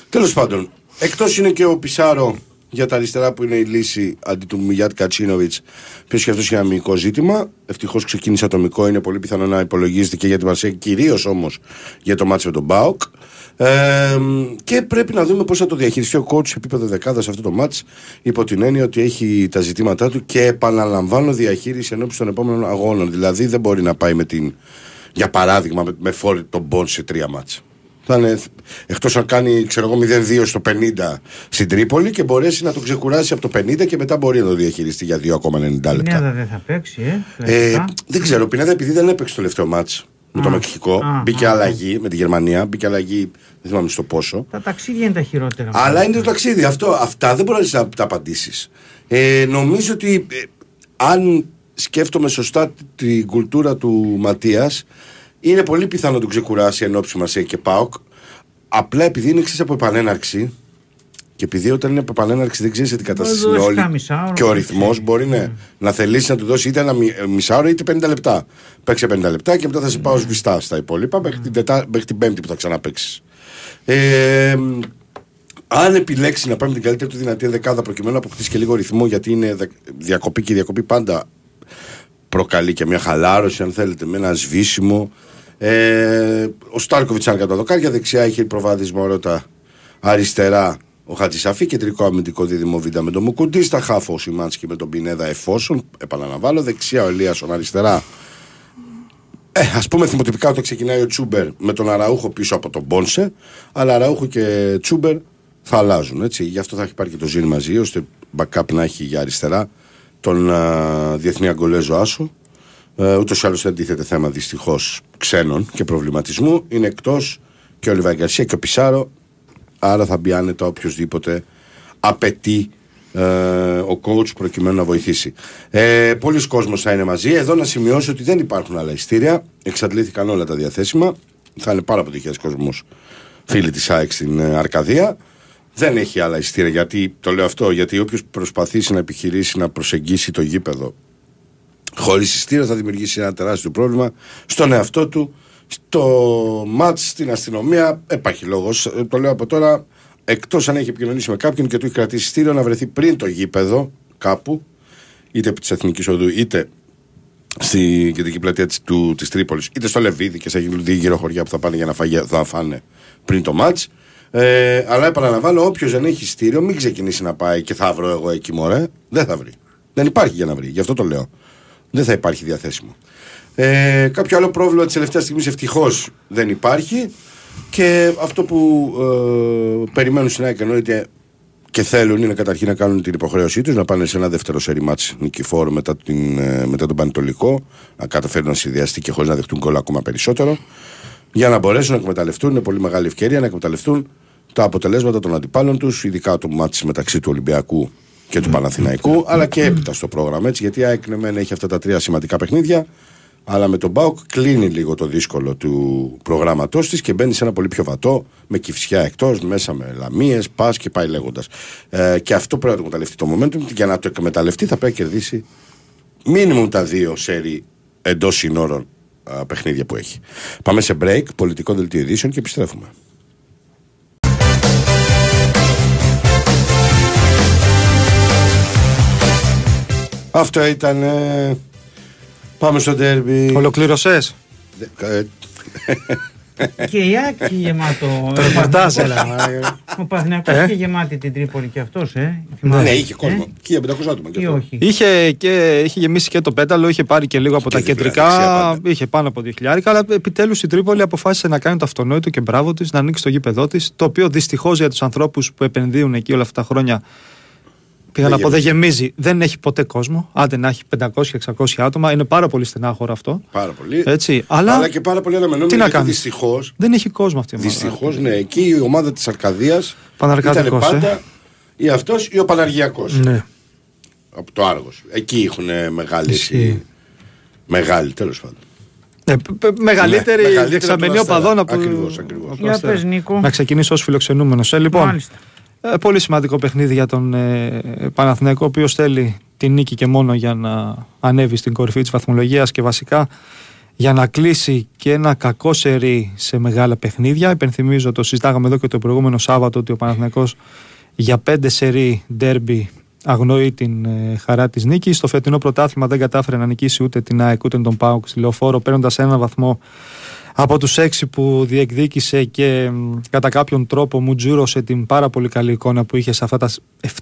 Τέλος πάντων, εκτός είναι και ο Πισάρο για τα αριστερά που είναι η λύση αντί του Μιγιάτ Κατσίνοβιτς, ποιος και αυτός είχε ένα μυϊκό ζήτημα. Ευτυχώς ξεκίνησε ατομικό, είναι πολύ πιθανό να υπολογίζεται και για την Μαρσέη, κυρίως όμως για το μάτσο με τον Μπάουκ. Ε, και πρέπει να δούμε πώς θα το διαχειριστεί ο coach σε επίπεδο δεκάδας αυτό το μάτς υπό την έννοια ότι έχει τα ζητήματά του και επαναλαμβάνω διαχείριση ενώπιση των επόμενων αγώνων. Δηλαδή δεν μπορεί να πάει με την, για παράδειγμα, με, με φόρη τον Μπον σε τρία μάτς. Θα είναι, εκτός αν κάνει ξέρω εγώ 0-2 στο 50 στην Τρίπολη και μπορέσει να το ξεκουράσει από το 50 και μετά μπορεί να το διαχειριστεί για 2 ακόμα 90 Η λεπτά. Νέδα δεν θα παίξει, ε. Ε, λογικά. δεν ξέρω, Πινέδα επειδή δεν έπαιξε το τελευταίο μάτς με το Α, Μεξικό, α, μπήκε α, αλλαγή με τη Γερμανία, μπήκε αλλαγή, δεν θυμάμαι στο πόσο. Τα ταξίδια είναι τα χειρότερα. Αλλά είναι το ταξίδι. Αυτό, αυτά δεν μπορείς να τα απαντήσεις. Ε, νομίζω ότι ε, αν σκέφτομαι σωστά την κουλτούρα του Ματίας, είναι πολύ πιθανό να τον ξεκουράσει εν ώψη Μαρσέη και Πάοκ. Απλά επειδή είναι εξή από επανέναρξη και επειδή όταν είναι από επανέναρξη δεν ξέρεις τι κατάσταση Μπορεί να είναι δώσει όλη κάνα μισάωρο, και ο δεν ρυθμός ξέρεις. μπορεί ναι, να θελήσει να του δώσει είτε ένα μι- ε, μισάωρο είτε 50 λεπτά. Παίξε 50 λεπτά και μετά θα σε πάω σβηστά στα υπόλοιπα μέχρι την, τετά, μέχρι την Πέμπτη που θα ξαναπέξει. Ε, αν επιλέξεις να πάει με την καλύτερη του δυνατή δεκάδα προκειμένου να αποκτήσεις και λίγο ρυθμό, γιατί είναι δε- διακοπή και η διακοπή πάντα προκαλεί και μια χαλάρωση, αν θέλετε, με ένα σβήσιμο. Ε, ο Στάρκοβιτς, αν κατά τα δοκάρια, δεξιά είχε προβάδισμα ρώτα αριστερά ο Χατζησαφή, κεντρικό αμυντικό δίδυμο Βίντα με τον Μουκουντή, στα χάφο ο Σιμάνσκι με τον Πινέδα εφόσον, επαναλαμβάνω, δεξιά ο Ελίασον αριστερά. Ε, Α πούμε θυμοτυπικά ότι ξεκινάει ο Τσούμπερ με τον Αραούχο πίσω από τον Μπόνσε, αλλά Αραούχο και Τσούμπερ θα αλλάζουν. Έτσι. Γι' αυτό θα έχει πάρει και το Ζήν μαζί, ώστε backup να έχει για αριστερά τον α, διεθνή Αγκολέζο Άσο. Ε, Ούτως ή άλλως δεν τίθεται θέμα δυστυχώς ξένων και προβληματισμού. Είναι εκτός και ο Λιβάη Γκαρσία και ο Πισάρο. Άρα θα μπει άνετα οποιοδήποτε απαιτεί ε, ο coach προκειμένου να βοηθήσει. Ε, Πολλοί κόσμος θα είναι μαζί. Εδώ να σημειώσω ότι δεν υπάρχουν άλλα ειστήρια. Εξαντλήθηκαν όλα τα διαθέσιμα. Θα είναι πάρα αποτυχία κόσμος φίλοι της ΑΕΚ στην ε, Αρκαδία. Δεν έχει άλλα ειστήρια. Γιατί το λέω αυτό, γιατί όποιος προσπαθήσει να επιχειρήσει να προσεγγίσει το γήπεδο χωρίς ειστήριο θα δημιουργήσει ένα τεράστιο πρόβλημα στον εαυτό του, στο ματ, στην αστυνομία. Υπάρχει λόγος. Το λέω από τώρα, εκτός αν έχει επικοινωνήσει με κάποιον και του έχει κρατήσει ειστήριο να βρεθεί πριν το γήπεδο κάπου, είτε επί της Εθνικής Οδού, είτε στην κεντρική πλατεία της, του, της Τρίπολης, είτε στο Λεβίδι και σε δύο γύρω χωριά που θα πάνε για να, φαγε, θα φάνε πριν το μάτς. Ε, αλλά επαναλαμβάνω, όποιος δεν έχει ειστήριο, μην ξεκινήσει να πάει και θα βρω εγώ εκεί μωρέ. Δεν θα βρει. Δεν υπάρχει για να βρει. Γι' αυτό το λέω. Δεν θα υπάρχει διαθέσιμο. Ε, κάποιο άλλο πρόβλημα της τελευταίας στιγμής ευτυχώς δεν υπάρχει. Και αυτό που ε, περιμένουν στην ΑΕΚ εννοείται και θέλουν είναι καταρχήν να κάνουν την υποχρέωσή τους να πάνε σε ένα δεύτερο σερή μάτς νικηφόρο μετά, την, ε, μετά τον Πανετολικό, να καταφέρουν να συνδυαστεί και χωρίς να δεχτούν γκολ ακόμα περισσότερο, για να μπορέσουν να εκμεταλλευτούν, είναι πολύ μεγάλη ευκαιρία να εκμεταλλευτούν τα αποτελέσματα των αντιπάλων τους, ειδικά το μάτς μεταξύ του Ολυμπιακού και του Παναθηναϊκού, αλλά και έπειτα στο πρόγραμμα. Έτσι, γιατί η ΑΕΚ ναι, μεν έχει αυτά τα τρία σημαντικά παιχνίδια, αλλά με τον Μπάουκ κλείνει λίγο το δύσκολο του προγράμματός της και μπαίνει σε ένα πολύ πιο βατό, με κυφσιά εκτός, μέσα με λαμίες, πας και πάει λέγοντας. Ε, και αυτό πρέπει να το εκμεταλλευτεί το momentum. και Για να το εκμεταλλευτεί θα πρέπει να κερδίσει μίνιμουμ τα δύο σερι εντός συνόρων α, παιχνίδια που έχει. Πάμε σε break, πολιτικό δελτίο ειδήσεων και επιστρέφουμε. Αυτό ήταν. ε, Πάμε στο ντέρμπι. Ολοκλήρωσες; Ε, Και η ΑΕΚ είχε γεμάτο. Το ρεπορτάζ, έλα. Ο Παναθηναϊκός Ε; είχε γεμάτη την Τρίπολη και αυτός, ε. Ναι, είχε κόσμο. 1500 άτομα. και Ή αυτό. όχι. Είχε, και, είχε γεμίσει και το πέταλο, είχε πάρει και λίγο από Και τα δίπλα, δεξιά κεντρικά. πάντα. Είχε πάνω από 2.000, αλλά επιτέλους η Τρίπολη αποφάσισε να κάνει το αυτονόητο και μπράβο της, να ανοίξει το γήπεδό της. Το οποίο δυστυχώς για τους ανθρώπους που επενδύουν εκεί όλα αυτά τα χρόνια. Πήγα Δεν να πω, δεν γεμίζει. Δεν έχει ποτέ κόσμο. Άντε να έχει 500-600 άτομα. Είναι πάρα πολύ στενάχωρο αυτό. Πάρα πολύ. Έτσι. Αλλά, Αλλά και πάρα πολύ αναμενόμενο. Τι να γιατί κάνεις; Δυστυχώ. δεν έχει κόσμο αυτή η ομάδα. Δυστυχώς, ναι. Εκεί η ομάδα της Αρκαδίας ήταν Παναρκαδικός, πάντα ε. ή αυτός ή ο Παναργιακός. Ναι. Από το Άργος. Εκεί έχουν μεγάλη. Ισχύει. έτσι, Μεγάλη, τέλος πάντων. Ε, π- π- μεγαλύτερη Ναι, μεγαλύτερη δεξαμενή από τον οπαδών Αστέρα. από. Ακριβώς, ακριβώς. από τον Για Αστέρα. πες, Νίκο. Να ξεκινήσω ως φιλοξενούμενος. Ε, λοιπόν, Μάλιστα. Ε, πολύ σημαντικό παιχνίδι για τον ε, Παναθηναϊκό, ο οποίος θέλει την νίκη και μόνο για να ανέβει στην κορυφή της βαθμολογίας και βασικά για να κλείσει και ένα κακό σερί σε μεγάλα παιχνίδια. Υπενθυμίζω, το συζητάγαμε εδώ και το προηγούμενο Σάββατο, ότι ο Παναθηναϊκός για πέντε σερί ντέρμπι αγνοεί την ε, χαρά της νίκης. Στο φετινό πρωτάθλημα δεν κατάφερε να νικήσει ούτε την ΑΕΚ ούτε τον ΠΑΟΚ στη λεωφόρο, παίρνοντας ένα βαθμό από τους έξι που διεκδίκησε και μ, κατά κάποιον τρόπο μου τζούρωσε την πάρα πολύ καλή εικόνα που είχε σε αυτά τα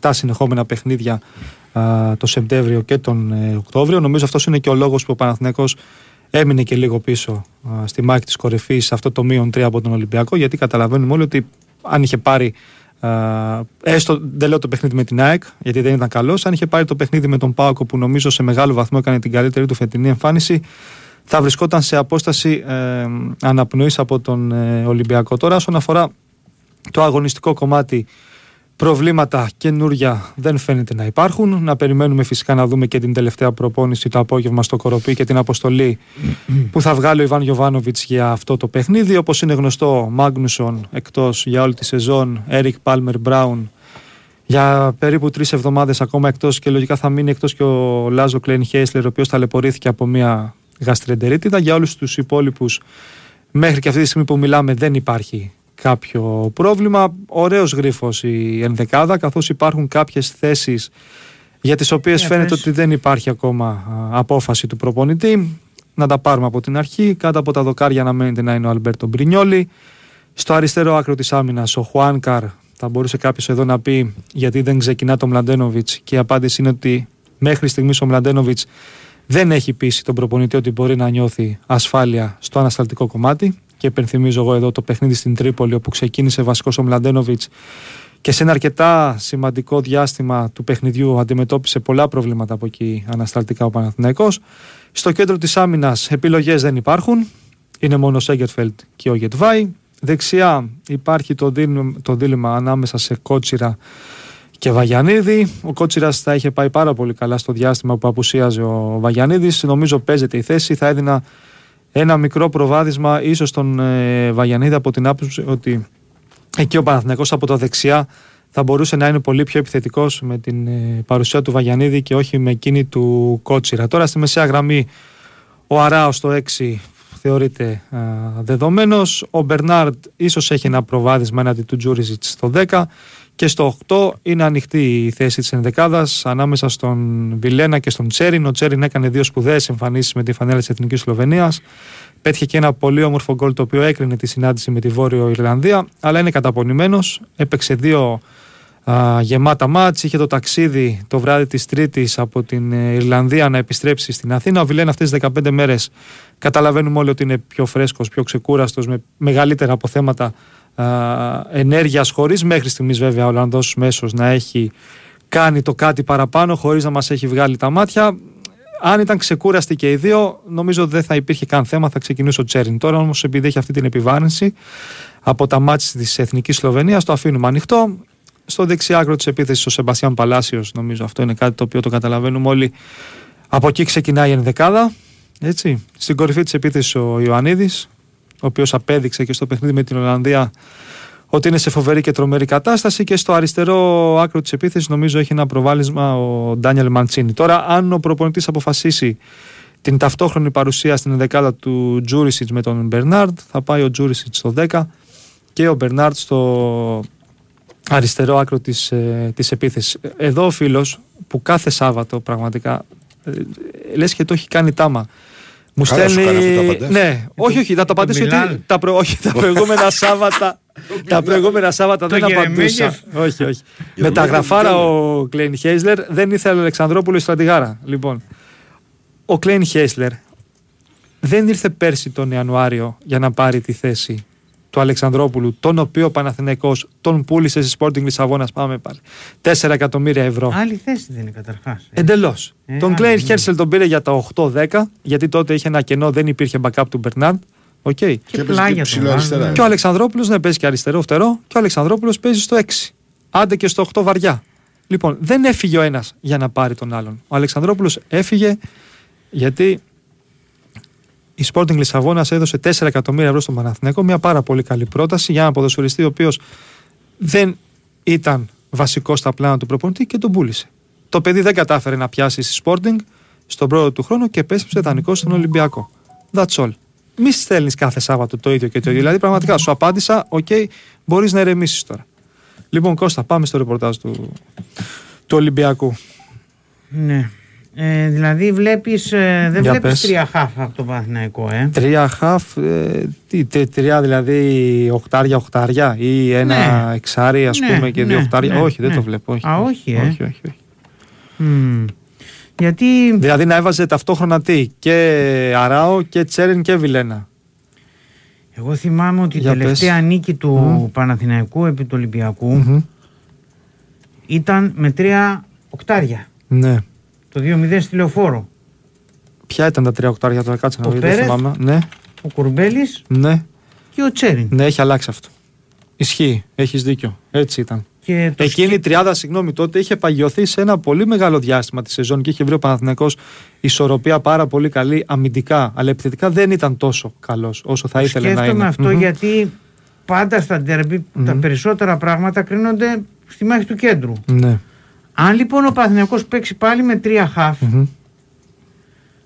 7 συνεχόμενα παιχνίδια α, το Σεπτέμβριο και τον ε, Οκτώβριο. Νομίζω αυτός είναι και ο λόγος που ο Παναθηναίκος έμεινε και λίγο πίσω α, στη μάχη της κορυφής σε αυτό το μείον 3 από τον Ολυμπιακό γιατί καταλαβαίνουμε όλοι ότι αν είχε πάρει α, έστω δεν λέω το παιχνίδι με την ΑΕΚ γιατί δεν ήταν καλός αν είχε πάρει το παιχνίδι με τον Πάοκο που νομίζω σε μεγάλο βαθμό έκανε την καλύτερη του φετινή εμφάνιση θα βρισκόταν σε απόσταση ε, αναπνοής από τον ε, Ολυμπιακό. Τώρα όσον αφορά το αγωνιστικό κομμάτι προβλήματα καινούρια δεν φαίνεται να υπάρχουν. Να περιμένουμε φυσικά να δούμε και την τελευταία προπόνηση το απόγευμα στο Κοροπή και την αποστολή που θα βγάλει ο Ιβάν Γιοβάνοβιτς για αυτό το παιχνίδι. Όπως είναι γνωστό, Μάγνουσον εκτός για όλη τη σεζόν, Έρικ Πάλμερ Μπράουν για περίπου τρεις εβδομάδες ακόμα εκτός και λογικά θα μείνει εκτός και ο Λάζο Κλέιν Χέισλερ, ο οποίος ταλαιπωρήθηκε από μια γαστρεντερίτιδα. Για όλους τους υπόλοιπους, μέχρι και αυτή τη στιγμή που μιλάμε, δεν υπάρχει κάποιο πρόβλημα. Ωραίος γρίφος η ενδεκάδα, καθώς υπάρχουν κάποιες θέσεις για τις οποίες Για φαίνεται πες. ότι δεν υπάρχει ακόμα α, απόφαση του προπονητή. Να τα πάρουμε από την αρχή. Κάτω από τα δοκάρια αναμένεται να είναι ο Αλμπέρτο Μπρινιόλη. Στο αριστερό άκρο της άμυνας ο Χουάνκαρ. Θα μπορούσε κάποιος εδώ να πει γιατί δεν ξεκινά το Μλαντένοβιτς. Και η απάντηση είναι ότι μέχρι στιγμής ο Μλαντένοβιτς δεν έχει πείσει τον προπονητή ότι μπορεί να νιώθει ασφάλεια στο ανασταλτικό κομμάτι. Και υπενθυμίζω εγώ εδώ το παιχνίδι στην Τρίπολη όπου ξεκίνησε βασικό ο Μλαντένοβιτ και σε ένα αρκετά σημαντικό διάστημα του παιχνιδιού αντιμετώπισε πολλά προβλήματα από εκεί ανασταλτικά ο Παναθηναϊκός. Στο κέντρο της άμυνας επιλογές δεν υπάρχουν. Είναι μόνο ο Σέγκερφελτ και ο Γετβάη. Δεξιά υπάρχει το, δίλημα, το δίλημα ανάμεσα σε Κότσιρα και Βαγιανίδη. Ο Κότσιρας θα είχε πάει πάρα πολύ καλά στο διάστημα που απουσίαζε ο Βαγιανίδης. Νομίζω παίζεται η θέση. Θα έδινα ένα μικρό προβάδισμα ίσως στον ε, Βαγιανίδη από την άποψη ότι εκεί ο Παναθηναϊκός από τα δεξιά θα μπορούσε να είναι πολύ πιο επιθετικός με την ε, παρουσία του Βαγιανίδη και όχι με εκείνη του Κότσιρα. Τώρα στη μεσαία γραμμή ο Αράος στο 6 θεωρείται α, δεδομένος. Ο Μπερνάρντ ίσως έχει ένα προβάδισμα έναντι του Τζούριζιτς στο 10 και στο 8 είναι ανοιχτή η θέση της ενδεκάδας ανάμεσα στον Βιλένα και στον Τσέριν. Ο Τσέριν έκανε δύο σπουδαίες εμφανίσεις με τη φανέλα της Εθνικής Σλοβενίας. Πέτυχε και ένα πολύ όμορφο γκολ το οποίο έκρινε τη συνάντηση με τη Βόρειο Ιρλανδία, αλλά είναι καταπονημένος. Έπαιξε δύο α, γεμάτα μάτς, είχε το ταξίδι το βράδυ της Τρίτης από την ε, Ιρλανδία να επιστρέψει στην Αθήνα. Ο Βιλέν αυτές τις 15 μέρες καταλαβαίνουμε όλοι ότι είναι πιο φρέσκος, πιο ξεκούραστος, με μεγαλύτερα αποθέματα α, ενέργειας, χωρίς μέχρι στιγμής βέβαια ο Ολλανδός μέσος να έχει κάνει το κάτι παραπάνω, χωρίς να μας έχει βγάλει τα μάτια. Αν ήταν ξεκούραστοι και οι δύο, νομίζω δεν θα υπήρχε καν θέμα, θα ξεκινούσε ο Τσέριν. Τώρα όμως, επειδή έχει αυτή την επιβάρυνση από τα μάτια της Εθνικής Σλοβενίας, το αφήνουμε ανοιχτό. Στο δεξιάκρο της επίθεσης ο Σεμπασιάν Παλάσιος, νομίζω αυτό είναι κάτι το οποίο το καταλαβαίνουμε όλοι. Από εκεί ξεκινάει η ενδεκάδα. Έτσι. Στην κορυφή της επίθεσης ο Ιωαννίδης, ο οποίος απέδειξε και στο παιχνίδι με την Ολλανδία ότι είναι σε φοβερή και τρομερή κατάσταση και στο αριστερό άκρο της επίθεσης νομίζω έχει ένα προβάδισμα ο Ντάνιελ Μαντσίνη. Τώρα αν ο προπονητής αποφασίσει την ταυτόχρονη παρουσία στην δεκάδα του Τζούρισιτς με τον Μπερνάρντ θα πάει ο Τζούρισιτς στο 10 και ο Μπερνάρντ στο αριστερό άκρο της, ε, της επίθεσης. Εδώ ο φίλος που κάθε Σάββατο πραγματικά Ε, Λες και το έχει κάνει τάμα. Μου Καλά σου κάνει αυτό το στέλνει. απαντάς; Ναι, όχι, όχι, θα το απαντήσω Μιλάλ. γιατί τα, προ... όχι, τα προηγούμενα Σάββατα. τα προηγούμενα Σάββατα Το δεν απαντούσα. Γερεμέγεφ. όχι, όχι. Για Με τα μένα γραφάρα δεν ο Κλέιν Χέισλερ δεν ήθελε ο Αλεξανδρόπουλος η στρατηγάρα. Λοιπόν, ο Κλέιν Χέισλερ δεν ήρθε πέρσι τον Ιανουάριο για να πάρει τη θέση του Αλεξανδρόπουλου, τον οποίο ο Παναθηναϊκός τον πούλησε στη Sporting Λισαβόνας. Πάμε πάλι. 4 εκατομμύρια ευρώ. Άλλη θέση δεν είναι καταρχάς. Εντελώς. Ε, τον άλλη, Κλέιν ναι. Χέρσελ τον πήρε για τα 8-10, γιατί τότε είχε ένα κενό, δεν υπήρχε backup του Μπερνάρντ. Οκ. Και Και έπαιζε πλάγια και του ψηλό βάζουν. αριστερά. Και ο Αλεξανδρόπουλος να παίζει και αριστερό φτερό, και ο Αλεξανδρόπουλος παίζει στο 6. Άντε και στο 8 βαριά. Λοιπόν, δεν έφυγε ο ένας για να πάρει τον άλλον. Ο Αλεξανδρόπουλος έφυγε γιατί η Sporting Λισαβόνας έδωσε 4 εκατομμύρια ευρώ στον Παναθηναϊκό. Μια πάρα πολύ καλή πρόταση για ένα ποδοσφαιριστή ο οποίος δεν ήταν βασικός στα πλάνα του προπονητή και τον πούλησε. Το παιδί δεν κατάφερε να πιάσει στη Sporting στον πρώτο του χρόνο και επέστρεψε δανεικό στον Ολυμπιακό. That's all. Μη στέλνεις κάθε Σάββατο το ίδιο και το ίδιο. Δηλαδή, πραγματικά σου απάντησα, οκ, μπορείς να ηρεμήσεις τώρα. Λοιπόν, Κώστα, πάμε στο ρεπορτάζ του, του Ολυμπιακού. Ναι. Ε, δηλαδή βλέπεις, ε, δεν Για βλέπεις πες. τρία χαφ από το Παναθηναϊκό, ε; Τρία χαφ, ε, τι, τε- τρία δηλαδή οχτάρια, οχτάρια ή ένα Ναι. εξάρι, ας Ναι, πούμε, και δύο ναι, οχτάρια. ναι, όχι, δεν ναι. το βλέπω. Όχι, Α, όχι, ε. όχι, όχι, όχι. Μμ. Γιατί Δηλαδή να έβαζε ταυτόχρονα τι, και Αράο και Τσέριν και Βιλένα. εγώ θυμάμαι ότι η Για τελευταία πες. νίκη του Μμ. Παναθηναϊκού επί του Ολυμπιακού Μμμ. ήταν με τρία οκτάρια. Ναι. Το 2-0 στη Λεωφόρο. Ποια ήταν τα τρία οκτάρια τώρα, κάτσε να Ο δω, δεν Πέρεθ. θυμάμαι. Ναι, Ο Κουρμπέλης ναι, και ο Τσέριν. ναι, έχει αλλάξει αυτό. Ισχύει, έχεις δίκιο. Έτσι ήταν. Και το Εκείνη η σκι- τριάδα, συγγνώμη, τότε είχε παγιωθεί σε ένα πολύ μεγάλο διάστημα τη σεζόν και είχε βρει ο Παναθηναϊκός ισορροπία πάρα πολύ καλή αμυντικά. Αλλά επιθετικά δεν ήταν τόσο καλός όσο θα ήθελε να Σκέφτομαι είναι. αυτό Μμμ. γιατί πάντα στα ντέρμπι τα Μμμ. περισσότερα πράγματα κρίνονται στη μάχη του κέντρου. Ναι. Αν λοιπόν ο Παναθηναϊκός παίξει πάλι με τρία χαφ, Μμμ.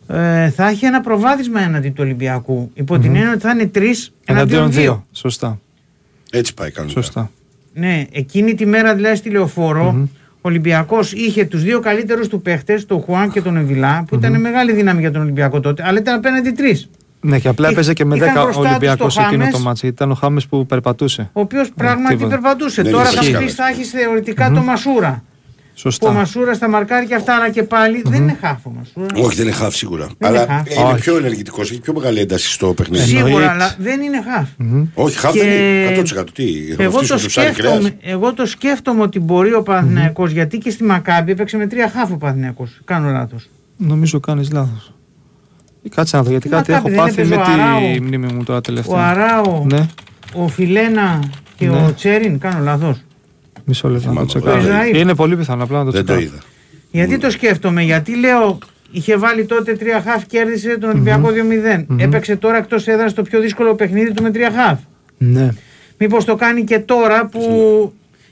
ε, θα έχει ένα προβάδισμα έναντι του Ολυμπιακού. Υπό την Μμμ. έννοια ότι θα είναι τρεις Εναντίον εναντίον δύο. δύο. Σωστά. Έτσι πάει κανονικά. Σωστά. Ναι, εκείνη τη μέρα δηλαδή στη λεωφορο Μμμ. ο Ολυμπιακός είχε τους δύο καλύτερους του παίχτες, τον Χουάν και τον Εβιλά, που ήταν μεγάλη δύναμη για τον Ολυμπιακό τότε, αλλά ήταν απέναντι τρεις. Ναι, και απλά Είχ- έπαιζε και με είχαν 10 μπροστά τους Ολυμπιακό το εκείνο το Χάμες. μάτσο. Ήταν ο Χάμες που περπατούσε. Ο οποίος πράγματι τίποτα. περπατούσε. Δεν Τώρα είναι θα μου σκάλα. πει θα έχει θεωρητικά το Μασούρα. Που ο Σωστά. Μασούρα στα μαρκάρει και αυτά, αλλά και πάλι δεν είναι χάφο Μασούρα. Όχι, δεν είναι χαφ σίγουρα. Δεν Αλλά είναι χαφ. είναι Όχι. πιο ενεργητικός, έχει πιο μεγάλη ένταση στο παιχνίδι. Εννοείται. Σίγουρα, αλλά δεν είναι χάφ. Μμμ. Όχι, χαφ Και- δεν είναι. 100%. Τι, θα Εγώ φτύσουν το, τους άλλοι κρέας. σκέφτομαι, εγώ το σκέφτομαι ότι μπορεί ο Παναθηναϊκός γιατί και στη Μακάμπη έπαιξε με τρία χάφ ο Παναθηναϊκός. Κάνω λάθος. Νομίζω κάνεις λάθος. Κάτσε να δω γιατί Μα κάτι κάτι έχω δεν πάθει έπαιζε με ο τη Αράο. μνήμη μου τώρα Ο τελευταία. Αράο, Ναι, ο Φιλένα και Ναι. ο Τσέριν. Κάνω λάθος. Μισό λεπτό να το Θυμάμαι, τσεκάρω. βέβαια. Είναι πολύ πιθανό απλά να το Δεν το τσεκάρω. είδα. Γιατί το σκέφτομαι, γιατί λέω. Είχε βάλει τότε τρία χαφ, κέρδισε τον Ολυμπιακό 2-0. Έπαιξε τώρα εκτός έδρας το πιο δύσκολο παιχνίδι του με τρία χαφ. Ναι. Μήπως το κάνει και τώρα που.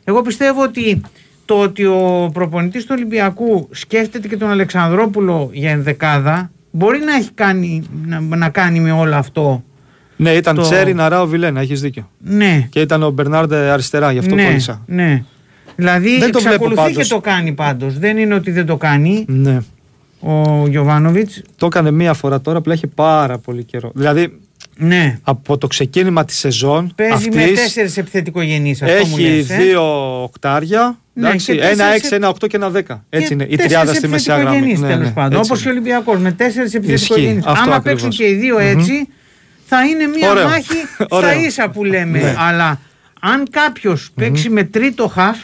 Εγώ πιστεύω ότι το ότι ο προπονητής του Ολυμπιακού σκέφτεται και τον Αλεξανδρόπουλο για ενδεκάδα μπορεί να έχει κάνει, να, να κάνει με όλο αυτό. Ναι, ήταν Το- Τσέρι, Ναράο, Βιλένα, έχεις δίκιο. Ναι. Και ήταν ο Μπερνάρντε αριστερά, γι' αυτό ναι, κόλλησα. ναι. Δηλαδή Δεν το βλέπω εξακολουθεί πάντως. και το κάνει πάντως. Δεν είναι ότι δεν το κάνει Ναι. ο Γιωβάνοβιτς. Το έκανε μία φορά τώρα, απλά έχει πάρα πολύ καιρό. Δηλαδή, Ναι. από το ξεκίνημα της σεζόν Παίζει με αυτής, τέσσερις επιθετικογενείς αυτό μου έχει λες, ε. δύο οκτάρια. Ναι, εντάξει, και ένα τέσσερις 6, ένα 8 και ένα 10. Έτσι Και είναι. Η τέσσερις τριάδα στη μεσαία γραμμή. επιθετικογενείς, Ναι, τέλος ναι, πάντων. έτσι Όπως και ο είναι. Ολυμπιακός με τέσσερις επιθετικογενείς. Αυτό Άμα ακριβώς. παίξουν και οι δύο έτσι, θα είναι μια Ωραίο. μάχη στα Ωραίο. ίσα που λέμε. Ναι. Αλλά αν κάποιος παίξει με τρίτο χαφ,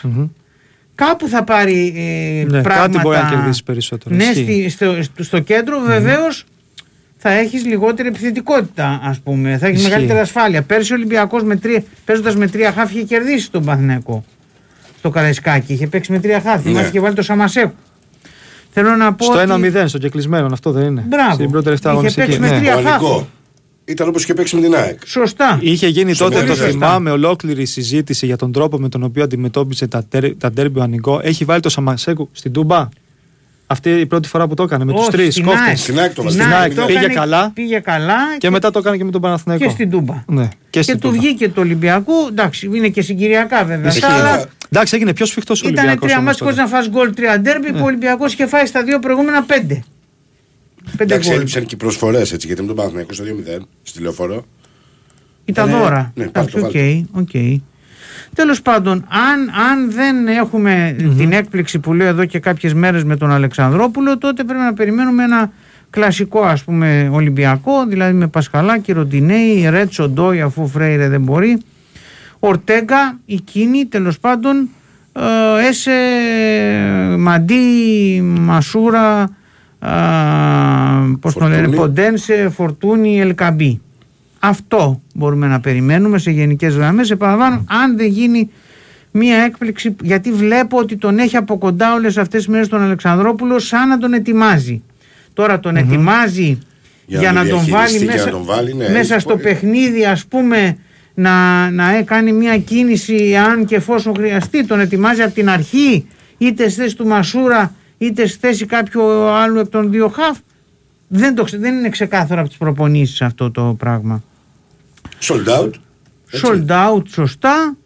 κάπου θα πάρει ε, Ναι, πράγματα. κάτι μπορεί να κερδίσει περισσότερο. Ναι, Ισχύει. στη, στο, στο, στο κέντρο βεβαίως θα έχεις λιγότερη επιθετικότητα, ας πούμε. Θα έχεις Ισχύει. μεγαλύτερη ασφάλεια. Πέρσι ο Ολυμπιακός με τρία, παίζοντας με τρία χάφ είχε κερδίσει τον Παθηναϊκό. Στο Καραϊσκάκι. Είχε παίξει με τρία χάφ. Ναι. Ναι. και βάλει το Σαμασέκου. Θέλω να πω Στο ότι... 1-0, στο κεκλεισμένο, αυτό δεν είναι. Μπράβο. Στην πρώτη τελευταία Είχε αγωνιστική. παίξει με ναι. τρία Ο χάφ. Αλικό. Ήταν όπως και παίξει με την ΑΕΚ. Σωστά. Είχε γίνει Στο τότε, το Μερίδα. θυμάμαι, ολόκληρη συζήτηση για τον τρόπο με τον οποίο αντιμετώπισε τα, τέρ, τα ντέρμπι ο Ανιγκό. Έχει βάλει το Σαμασέκου στην Τούμπα. Αυτή η πρώτη φορά που το έκανε με τους Όχι, τρεις στην κόφτες. ΑΕΚ. Στην ΑΕΚ το Στην βάλε. ΑΕΚ Στην ΑΕΚ το πήγε έκανε- καλά. Πήγε καλά Και μετά το έκανε και με τον Παναθηναϊκό. και στην Τούμπα. Ναι, και, Και, στην του Τούμπα. βγήκε το Ολυμπιακού. Εντάξει, είναι και συγκυριακά βέβαια. Ισχύει. αυτά, αλλά Εντάξει, έγινε πιο σφιχτός ο Ήταν Ολυμπιακός. τρία μάτς χωρίς να φας γκολ τρία ντέρμπι που ο Ολυμπιακός είχε φάει στα δύο προηγούμενα πέντε. Πέντε Εντάξει, γκολ. έλειψαν και οι προσφορές έτσι γιατί με τον Παναθηναϊκό στο 2-0 στη λεωφόρο. Ήταν Ήτανε- δώρα. ναι, Εντάξει, πάρ' το, οκ, οκ. Τέλος πάντων, αν, αν δεν εχουμε την έκπληξη που λέω εδώ και κάποιες μέρες με τον Αλεξανδρόπουλο, τότε πρέπει να περιμένουμε ένα κλασικό ας πούμε Ολυμπιακό, δηλαδή με Πασχαλάκη, Ροντινέη, Ρέτσο, Ντόι αφού ο Φρέιρε δεν μπορεί, Ορτέγκα, Οικίνη, τέλος πάντων, ε, Έσε, Μαντί, Μασούρα, ε, πώς το λένε, Φορτούνη. Ποντένσε, Φορτούνι, Ελκαμπή. Αυτό μπορούμε να περιμένουμε σε γενικές γραμμές. Επαναλαμβάνω, αν δεν γίνει μία έκπληξη, γιατί βλέπω ότι τον έχει από κοντά όλες αυτές τις μέρες τον Αλεξανδρόπουλο σαν να τον ετοιμάζει. Τώρα τον ετοιμάζει για, Για να να τον τον βάλει διαχειριστεί και μέσα, να τον βάλει, ναι, μέσα έχει στο πολύ. παιχνίδι ας πούμε να, να ε- κάνει μια κίνηση αν και εφόσον χρειαστεί. Τον ετοιμάζει από την αρχή είτε στη θέση του Μασούρα είτε στη θέση κάποιου άλλου εκ των δύο χαφ. Δεν, το, ξε- δεν είναι ξεκάθαρο από τις προπονήσεις αυτό το πράγμα. Sold out. έτσι. Sold out σωστά.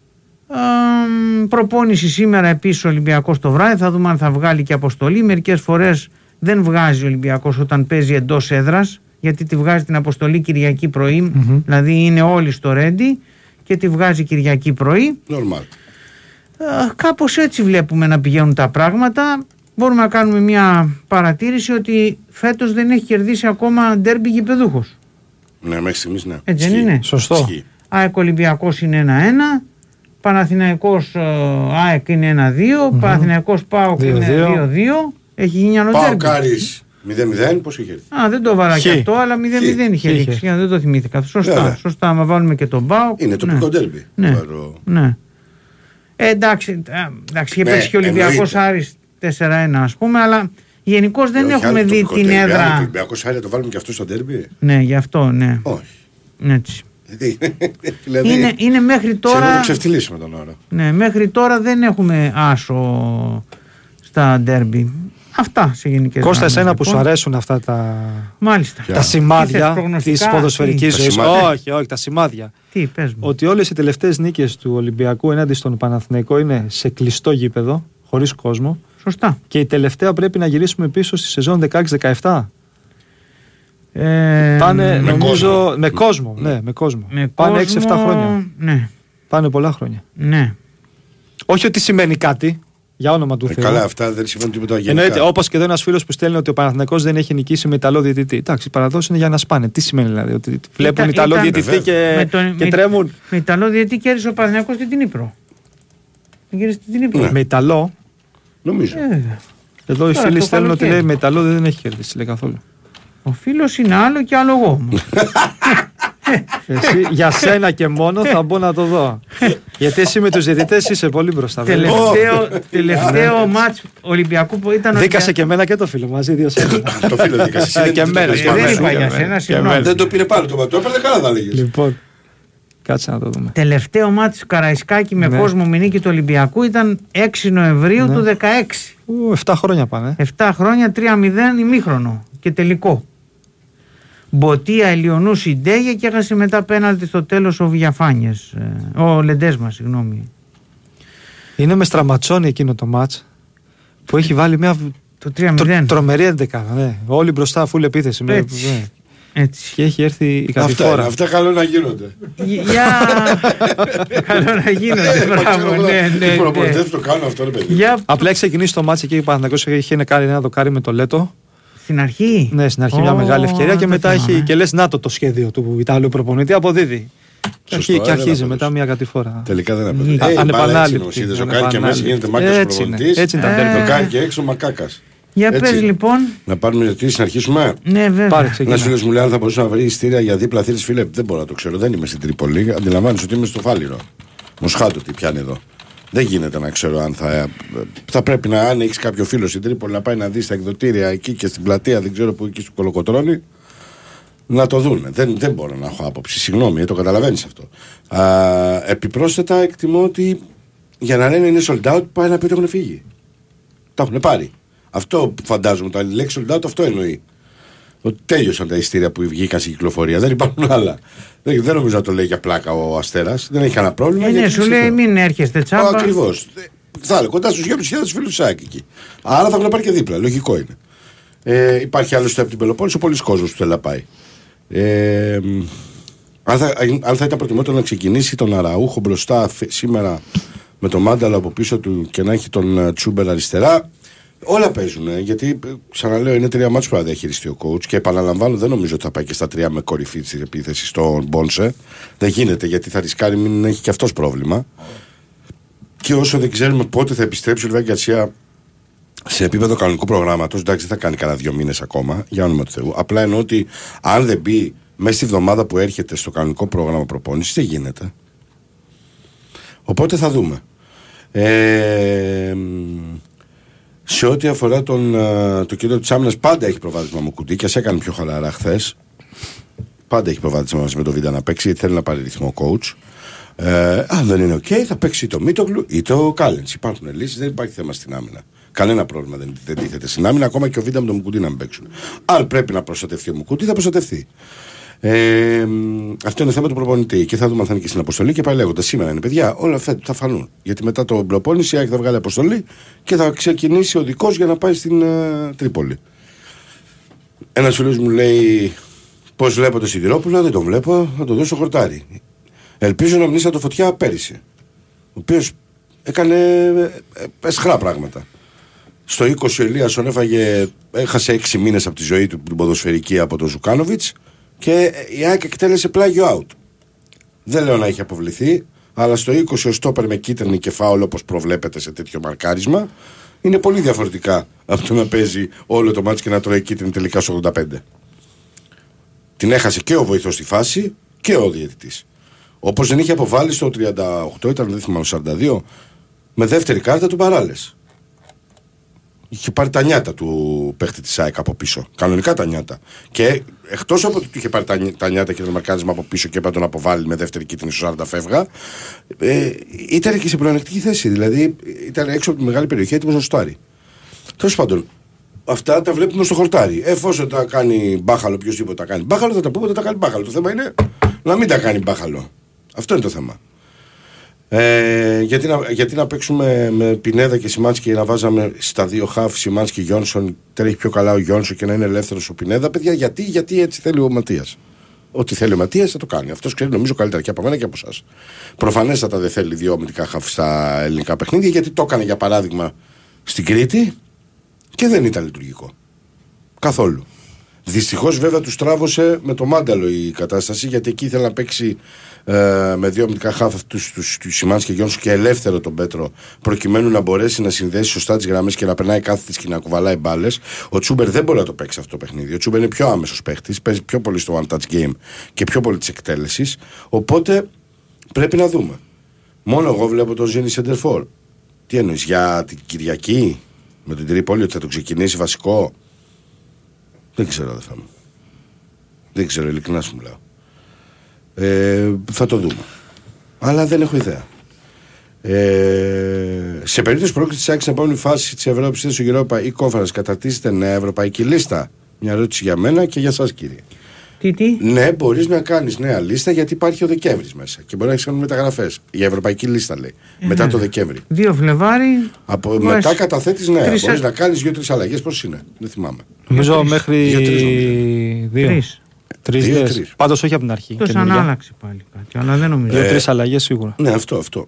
Αμ, προπόνηση σήμερα επίσης ο Ολυμπιακός το βράδυ. Θα δούμε αν θα βγάλει και αποστολή. Μερικές φορές δεν βγάζει ο Ολυμπιακός όταν παίζει εντός έδρας γιατί τη βγάζει την αποστολή Κυριακή πρωί. Δηλαδή είναι όλοι στο ρέντι και τη βγάζει Κυριακή πρωί. Normal. Ε, κάπως έτσι βλέπουμε να πηγαίνουν τα πράγματα. Μπορούμε να κάνουμε μια παρατήρηση ότι φέτος δεν έχει κερδίσει ακόμα ντέρμπι γηπεδούχος. Ναι, μέχρι στιγμής ναι. Έτσι δεν Ισχύει. είναι; Σωστό. Ισχύει. ΑΕΚ Ολυμπιακός είναι 1-1. Παναθηναϊκός ε, ΑΕΚ είναι 1-2. Παναθηναϊκός ΠΑΟΚ είναι 2-2. 2-2. Έχει γίνει άλλο Πάω ντέρμπι. Κάρι 0-0, πώς είχε έρθει; Α, δεν το βάλα και Χ. αυτό, αλλά 0-0 είχε Χ. λήξει. Για, Δεν το θυμήθηκα. Σωστά, Βέβαια. σωστά. Άμα βάλουμε και τον ΠΑΟΚ. Είναι τοπικό ντέρμπι. Ναι. Βαρό. Ναι. Ε, εντάξει, α, εντάξει, είχε Ναι, πέσει και ο Ολυμπιακός εννοείται. Άρης 4-1 ας πούμε, αλλά γενικώς δεν Ε, όχι, έχουμε άλλο δει τοπικό την ντέρμπι. Άλλο Το έδρα. Ολυμπιακό Σάρια το βάλουμε και αυτό στο ντέρμπι. Ναι, γι' αυτό, ναι. Όχι. Έτσι. Δηλαδή, δηλαδή Είναι, είναι μέχρι σε να το τώρα. ξεφτυλίσουμε τον όρο. Ναι, μέχρι τώρα δεν έχουμε άσο στα ντέρμπι. Αυτά σε γενικές Κώστα, εσένα που σου αρέσουν αυτά τα, Μάλιστα. Ποια; τα Τι θες, σημάδια προγνωστικά, της ποδοσφαιρικής τι; Τα ζωής. σημάδια. Όχι, όχι, τα σημάδια. Τι, πες μου. Ότι όλες οι τελευταίες νίκες του Ολυμπιακού ενάντια στον Παναθηναϊκό είναι σε κλειστό γήπεδο, χωρίς κόσμο. Σωστά. Και η τελευταία πρέπει να γυρίσουμε πίσω στη σεζόν 16-17. Ε, Πάνε, με νομίζω, κόσμο. με κόσμο. Ναι, με κόσμο. με Πάνε κόσμο, 6-7 χρόνια. Ναι, Πάνε πολλά χρόνια. ναι. Όχι ότι σημαίνει κάτι, για όνομα του Ε, Θεού. καλά, αυτά δεν σημαίνουν τίποτα Εννοείται, γενικά. όπως και εδώ ένας φίλος που στέλνει ότι ο Παναθηναϊκός δεν έχει νικήσει με Ιταλό διαιτητή. Εντάξει, οι παραδόσει είναι για να σπάνε. Τι σημαίνει δηλαδή, ότι βλέπουν Ήταν- Ιταλό ήταν- διαιτητή και, Με τον- και με- τρέμουν. Με Ιταλό διετή κέρδισε ο Παναθηναϊκός στην Ύπρο. Την κέρδισε στην Ύπρο. Ναι. Με Ιταλό, Νομίζω. Ε, βέβαια. εδώ οι Τώρα, φίλοι το στέλνουν ότι καλοκαίρι. λέει με Ιταλό δεν έχει κερδίσει λέει καθόλου. Ο φίλος είναι άλλο και άλλο εγώ. όμως. Εσύ, για σένα και μόνο θα μπω να το δω. Γιατί εσύ με τους διαιτητές είσαι πολύ μπροστά. βέβαια. τελευταίο τελευταίο μάτς Ολυμπιακού που ήταν. Δίκασε και εμένα και το φίλο μαζί, δύο σένα. το φίλο δίκασε. Εσύ Ε, δεν και το εμένα, πήρες και Ε, πάνω δεν σου. είπα και για εμένα, σένα, και συγγνώμη. εμένα. Δεν το πήρε πάνω το Το έπαιρνε καλά, θα λέγες. Λοιπόν, κάτσε να το δούμε. Τελευταίο μάτς Καραϊσκάκη με Ναι. κόσμο με νίκη του Ολυμπιακού ήταν 6 Νοεμβρίου Ναι. του 16. Ου, 7 χρόνια πάνε. 7 χρόνια 3-0 ημίχρονο και τελικό. Μποτία Ελιονού Συντέγε και έχασε μετά πέναλτι στο τέλος ο Βιαφάνιες. ε, Ο Λεντέσμα, συγγνώμη. Είναι με στραματσόνι εκείνο το μάτς που έχει βάλει μια Το 3-0. τρο, τρομερή εντεκάδα. Ναι. Όλοι μπροστά, φουλ επίθεση. Με, Έτσι. ναι. Έτσι. Και έχει έρθει η Αυτά, είναι, κατηφόρα. αυτά καλό να γίνονται. Για. Καλό να γίνονται. Μπράβο, ναι, ναι, Οι ναι. προπονητές που το κάνουν αυτό, ρε παιδί. Για Απλά έχει ξεκινήσει το μάτς εκεί ο Παναθηναϊκός είχε κάνει ένα δοκάρι με το Λέτο. στην αρχή; Ναι, στην αρχή μια Ω, μεγάλη ευκαιρία και το μετά θυμάμαι. έχει και λες να το το σχέδιο του Ιταλού προπονητή αποδίδει. Και, Σωστό, αρχί- και ε, δεν αρχίζει αποδώσει. μετά μια κατηφόρα. Τελικά δεν Α, απαντάει. Ε, η μπάλα έτσι Ανεπανάληπτη. είναι, είδες, ο Κάρι και μέσα γίνεται Ανεπανάληπτη. μάκας Έτσι είναι, προπονητής. έτσι είναι τα Ε, τέρμα. Το Κάρι και έξω μακάκας. Για Έτσι. πες λοιπόν. Να πάρουμε ερωτήσεις, να αρχίσουμε. Ναι, βέβαια. Πάρε, Ένα ξεκινά. φίλο μου λέει αν θα μπορούσε να βρει ειστήρια για δίπλα θύρι, φίλε. Δεν μπορώ να το ξέρω. Δεν είμαι στην Τρίπολη. Αντιλαμβάνεσαι ότι είμαι στο Φάληρο. Μοσχάτο τι πιάνει εδώ. Δεν γίνεται να ξέρω αν θα. Θα πρέπει να, αν έχεις κάποιο φίλο στην Τρίπολη, να πάει να δεις τα εκδοτήρια εκεί και στην πλατεία, δεν ξέρω που εκεί στο Κολοκοτρόνη, να το δούνε. Δεν, δεν μπορώ να έχω άποψη. Συγγνώμη, ε, το καταλαβαίνεις αυτό. Α, επιπρόσθετα, εκτιμώ ότι για να λένε είναι sold out, πάει να πει ότι έχουν φύγει. Τα έχουν πάρει. Αυτό που φαντάζομαι, το η λέξη sold out αυτό εννοεί. Ότι τέλειωσαν τα ειστήρια που βγήκαν στην κυκλοφορία. Δεν υπάρχουν άλλα. Δεν, δεν νομίζω να το λέει για πλάκα ο Αστέρας. Δεν έχει κανένα πρόβλημα. Ε, ναι, γιατί σου ξέρω. λέει μην έρχεστε τσάμπα. Ακριβώς. Θα έλεγα κοντά στους 2.500 φίλου τους ΣΑΚ εκεί. Άρα θα έχουν πάρει και δίπλα. Λογικό είναι. Ε, υπάρχει άλλωστε από την Πελοπόννησο πολλοί κόσμος που θέλει να πάει. Ε, αν, θα, αν θα ήταν προτιμότερο να ξεκινήσει τον Αραούχο μπροστά φ- σήμερα με τον Μάνταλο από πίσω του και να έχει τον ε, Τσούμπερ αριστερά, όλα παίζουν. ε, γιατί ε, ξαναλέω, είναι τρία μάτς που θα διαχειριστεί ο coach και επαναλαμβάνω, δεν νομίζω ότι θα πάει και στα τρία με κορυφή της επίθεσης στον Μπόνσε. Δεν γίνεται γιατί θα ρισκάρει μην έχει και αυτός πρόβλημα. Και όσο δεν ξέρουμε πότε θα επιστρέψει ο Λιβάη Γκαρσία σε επίπεδο κανονικού προγράμματος, εντάξει, δεν θα κάνει κανένα δύο μήνες ακόμα, για όνομα του Θεού. Απλά εννοώ ότι αν δεν μπει μέσα στη βδομάδα που έρχεται στο κανονικό πρόγραμμα προπόνησης, δεν γίνεται. Οπότε θα δούμε. Ε, μ, σε ό,τι αφορά τον, ε, το κέντρο της άμυνας, πάντα έχει προβάδισμα ο Μουκουντί κι ας έκανε πιο χαλαρά χθες. Πάντα έχει προβάδισμα μαζί με το Βίντα να παίξει γιατί θέλει να πάρει ρυθμό coach. Ε, αν δεν είναι οκ, θα παίξει το Μίτογλου ή το Κάλεν. Υπάρχουν λύσεις, δεν υπάρχει θέμα στην άμυνα. Κανένα πρόβλημα δεν, δεν τίθεται στην άμυνα, ακόμα και ο Βίντα με τον Μουκουντί να μην παίξουν. Αν πρέπει να προστατευτεί ο Μουκουτί, θα προστατευτεί. Ε, μ, αυτό είναι θέμα του προπονητή και θα δούμε αν θα είναι και στην αποστολή. Και πάλι λέγοντας σήμερα είναι παιδιά, όλα αυτά θα φανούν. Γιατί μετά το προπόνηση η ΑΕΚ θα βγάλει αποστολή και θα ξεκινήσει ο δικός για να πάει στην ε, Τρίπολη. Ένας φίλος μου λέει πώς βλέπω το Σιδηρόπουλο, δεν τον βλέπω, θα το δώσω χορτάρι. Ελπίζω να μνήσα το φωτιά πέρυσι. Ο οποίος έκανε ε, εσχρά πράγματα. Στο 20 ο Ελίασον έφαγε, έχασε 6 μήνες από τη ζωή του την ποδοσφαιρική από τον Ζουκάνοβιτς και η ΑΕΚ εκτέλεσε πλάγιο out. Δεν λέω να έχει αποβληθεί, αλλά στο 20 ο στόπερ με κίτρινη και φάουλ όπως προβλέπεται σε τέτοιο μαρκάρισμα είναι πολύ διαφορετικά από το να παίζει όλο το μάτι και να τρώει κίτρινη τελικά στο 85. Την έχασε και ο βοηθός στη φάση και ο διαιτητής. Όπως δεν είχε αποβάλει στο 38, ήταν δεν θυμάμαι, 42, με δεύτερη κάρτα του παράλε. Είχε πάρει τα νιάτα του παίχτη της ΑΕΚ από πίσω. Κανονικά τα νιάτα. Και εκτός από ότι του είχε πάρει τα, νι- τα νιάτα και το μαρκάρισμα από πίσω και έπρεπε να τον αποβάλει με δεύτερη κίτρινη στο 40 φεύγα, ε, ήταν και σε πλεονεκτική θέση. Δηλαδή ήταν έξω από τη μεγάλη περιοχή έτοιμος να σουτάρει. Τέλος πάντων, αυτά τα βλέπουμε στο χορτάρι. Εφόσον τα κάνει μπάχαλο, οποιοδήποτε τα κάνει μπάχαλο, θα τα πούμε ότι τα κάνει μπάχαλο. Το θέμα είναι να μην τα κάνει μπάχαλο. Αυτό είναι το θέμα. Ε, γιατί, να, γιατί να παίξουμε με Πινέδα και Σιμάνσκι και να βάζαμε στα δύο χαφ Σιμάνσκι και Γιόνσον, τρέχει πιο καλά ο Γιόνσον και να είναι ελεύθερος ο Πινέδα. Παιδιά, γιατί, γιατί έτσι θέλει ο Ματίας; Ό,τι θέλει ο Ματίας θα το κάνει. Αυτός ξέρει νομίζω καλύτερα και από μένα και από εσάς. Προφανέστατα δεν θέλει δύο αμυντικά χαφ στα ελληνικά παιχνίδια γιατί το έκανε για παράδειγμα στην Κρήτη και δεν ήταν λειτουργικό. Καθόλου. Δυστυχώς βέβαια τους τράβωσε με το μάνταλο η κατάσταση γιατί εκεί ήθελε να παίξει ε, με δύο αμυντικά χάφ αυτούς τους Σιμάνς και Γιόνσου και ελεύθερο τον Πέτρο προκειμένου να μπορέσει να συνδέσει σωστά τις γραμμές και να περνάει κάθε και να κουβαλάει μπάλες. Ο Τσούμπερ δεν μπορεί να το παίξει αυτό το παιχνίδι. Ο Τσούμπερ είναι πιο άμεσος παίχτης, παίζει πιο πολύ στο one touch game και πιο πολύ της εκτέλεσης. Οπότε πρέπει να δούμε. Μόνο εγώ βλέπω τον Ζήνη Σεντερφόρ. Τι εννοείς, για την Κυριακή με την Τρίπολη ότι θα το ξεκινήσει βασικό; Δεν ξέρω, αδερφά μου. Δεν ξέρω, ειλικρινά σου μιλάω. Ε, θα το δούμε. Αλλά δεν έχω ιδέα. Ε, σε περίπτωση πρόκληση της άξια στην επόμενη φάση της Ευρώπης στο Europa ή Conference καταρτίζεται νέα ευρωπαϊκή λίστα. Μια ερώτηση για μένα και για εσά, κύριε. Τι, τι; Ναι, μπορείς να κάνεις νέα λίστα γιατί υπάρχει ο Δεκέμβρης μέσα και μπορεί να έχεις κάνει μεταγραφές. Για ευρωπαϊκή λίστα λέει. μετά το Δεκέμβρη. 2 Φλεβάρι. Από, βάζεις μετά καταθέτεις νέα. τρεις Μπορείς α- να κάνεις δύο-τρει αλλαγές. Πώς είναι, δεν θυμάμαι. Νομίζω τρεις. μέχρι Για-τρεις νομίζω. δύο. Τρεις. Τρεις Δύο, λες. τρεις. Πάντως όχι από την αρχή. Τόσο καινούργια. αν άλλαξε πάλι κάτι. Αλλά δεν νομίζω. Δύο-τρει αλλαγές σίγουρα. Ναι, αυτό, αυτό.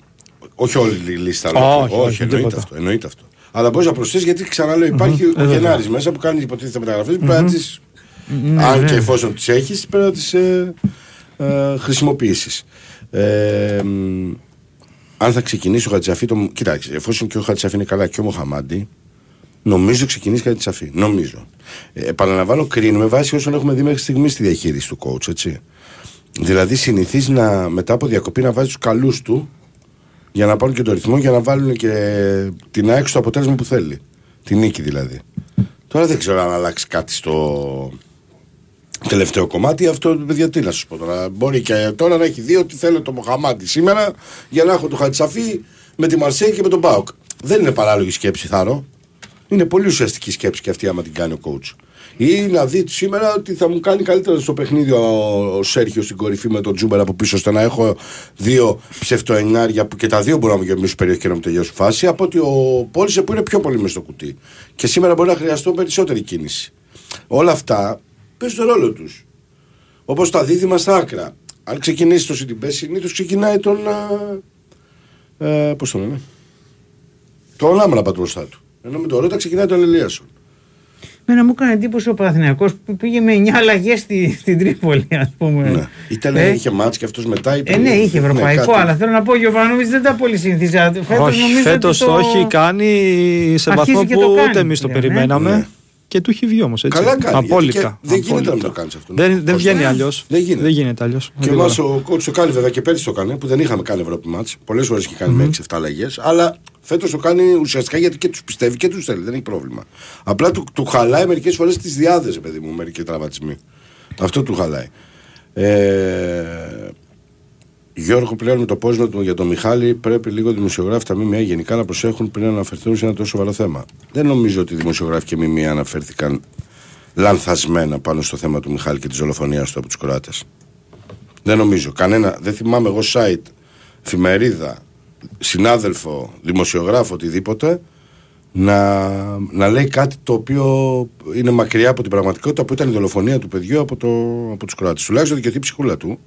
Όχι όλη η λίστα. Όχι, αλλά- όχι, όχι, εννοείται τίποτα. αυτό, εννοείται αυτό. Αλλά μπορείς να προσθέσεις γιατί ξαναλέω υπάρχει ο Ε, βέβαια. Γενάρης μέσα που κάνει υποτίθεται μεταγραφές. Πρέπει να τις- Ναι, αν ναι. και εφόσον τις έχεις, πρέπει να τις ε, ε, χρησιμοποιήσεις. Ε, μ, αν θα ξεκινήσει ο Χατζαφή, το... κοιτάξτε, εφόσον και ο Χατζαφή είναι καλά και ο Μοχαμάντη, νομίζω ξεκινήσει κάτι Χατζαφή. Νομίζω. Ε, επαναλαμβάνω, κρίνουμε βάσει όσων έχουμε δει μέχρι στιγμής στη διαχείριση του coach, έτσι. Δηλαδή συνηθίζει να, μετά από διακοπή να βάζει τους καλούς του για να πάρουν και το ρυθμό για να βάλουν και την ΑΕΚ στο αποτέλεσμα που θέλει. Την νίκη δηλαδή. Τώρα δεν ξέρω αν αλλάξει κάτι στο τελευταίο κομμάτι. Αυτό παιδιά τι να σου πω τώρα. Μπορεί και τώρα να έχει δει ότι θέλω το Μοχαμάτι σήμερα για να έχω το Χατσαφή με τη Μαρσέη και με τον Μπάουκ. Δεν είναι παράλογη σκέψη, Θάρο. Είναι πολύ ουσιαστική σκέψη και αυτή άμα την κάνει ο coach. Ή να δει σήμερα ότι θα μου κάνει καλύτερα στο παιχνίδι ο, ο Σέρχιο στην κορυφή με τον Τζούμπερ από πίσω, ώστε να έχω δύο ψευτοενάρια που και τα δύο μπορούν να μου γεμίσουν περιοχή και να μου τελειώσουν φάση, από ότι ο Πόλησε που είναι πιο πολύ μες στο κουτί. Και σήμερα μπορεί να χρειαστώ περισσότερη κίνηση. Όλα αυτά παίζουν τον ρόλο τους. Όπως τα δίδυμα στα άκρα. Αν ξεκινήσει το City συνήθως ξεκινάει τον. Ε, Πώς το λένε. Τον Άμραμπατ μπροστά του. Ενώ με το Ρότα ξεκινάει τον Ελίασον. Μένα μου έκανε εντύπωση ο Παναθηναϊκός που πήγε με 9 αλλαγές στη, στην Τρίπολη, ας πούμε. Ναι. Ήταν, Ε, είχε μάτς και αυτός μετά. είπε- Ε, ναι, είχε ευρωπαϊκό, κάτι. αλλά θέλω να πω ο Γιωβάνοβιτς δεν τα πολύ συνηθίζει. Φέτος όχι, νομίζω φέτος ότι το... όχι, κάνει σε Αρχίζει βαθμό και που το κάνει ούτε εμείς το πλέον, ε. περιμέναμε. Ναι. Και του έχει βγει όμως έτσι. Καλά κάνει, γιατί Απόλυτα. και δεν γίνεται απόλυτα. να μην το κάνεις αυτό. Δεν, δεν Πώς βγαίνει δεν- αλλιώς. δεν γίνεται. Δεν γίνεται αλλιώς. Και εμάς ο κότσο το κάνει βέβαια και πέρυσι το έκανε που δεν είχαμε κάνει Ευρώπη μάτς. Πολλές φορέ είχε κάνει με 6-7 αλλαγές. Αλλά φέτος το κάνει ουσιαστικά γιατί και τους πιστεύει και τους θέλει. Δεν έχει πρόβλημα. Απλά του, του χαλάει μερικές φορές τις διάδες, παιδί μου, μερικοί τραυματισμοί. Αυτό του χαλάει. Ε, Γιώργο, πλέον με το πόσμα του για τον Μιχάλη, πρέπει λίγο οι δημοσιογράφοι τα ΜΜΕ γενικά να προσέχουν πριν αναφερθούν σε ένα τόσο σοβαρό θέμα. Δεν νομίζω ότι οι δημοσιογράφοι και ΜΜΕ αναφέρθηκαν λανθασμένα πάνω στο θέμα του Μιχάλη και της δολοφονίας του από τους Κροάτες. Δεν νομίζω. Κανένα, δεν θυμάμαι εγώ site, εφημερίδα, συνάδελφο, δημοσιογράφο, οτιδήποτε να, να λέει κάτι το οποίο είναι μακριά από την πραγματικότητα που ήταν η δολοφονία του παιδιού από, το, από τους Κροάτες. Τουλάχιστον δικαιωθεί η ψυχούλα του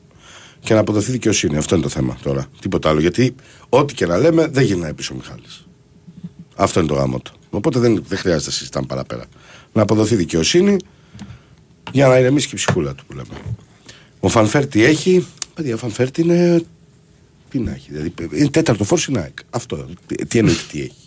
και να αποδοθεί δικαιοσύνη. Αυτό είναι το θέμα τώρα. Τίποτα άλλο. Γιατί ό,τι και να λέμε δεν γυρνάει πίσω ο Μιχάλης. Αυτό είναι το γαμώτο. Οπότε δεν, δεν χρειάζεται να συζητάμε παραπέρα. Να αποδοθεί δικαιοσύνη για να ηρεμήσει και η ψυχούλα του που λέμε. Ο Φαν Βερτ τι έχει. Παιδιά, ο Φαν Βερτ τι είναι. Τι να έχει. Δηλαδή, είναι τέταρτο φορ στην ΑΕΚ. Αυτό. Τι, τι εννοείται τι έχει.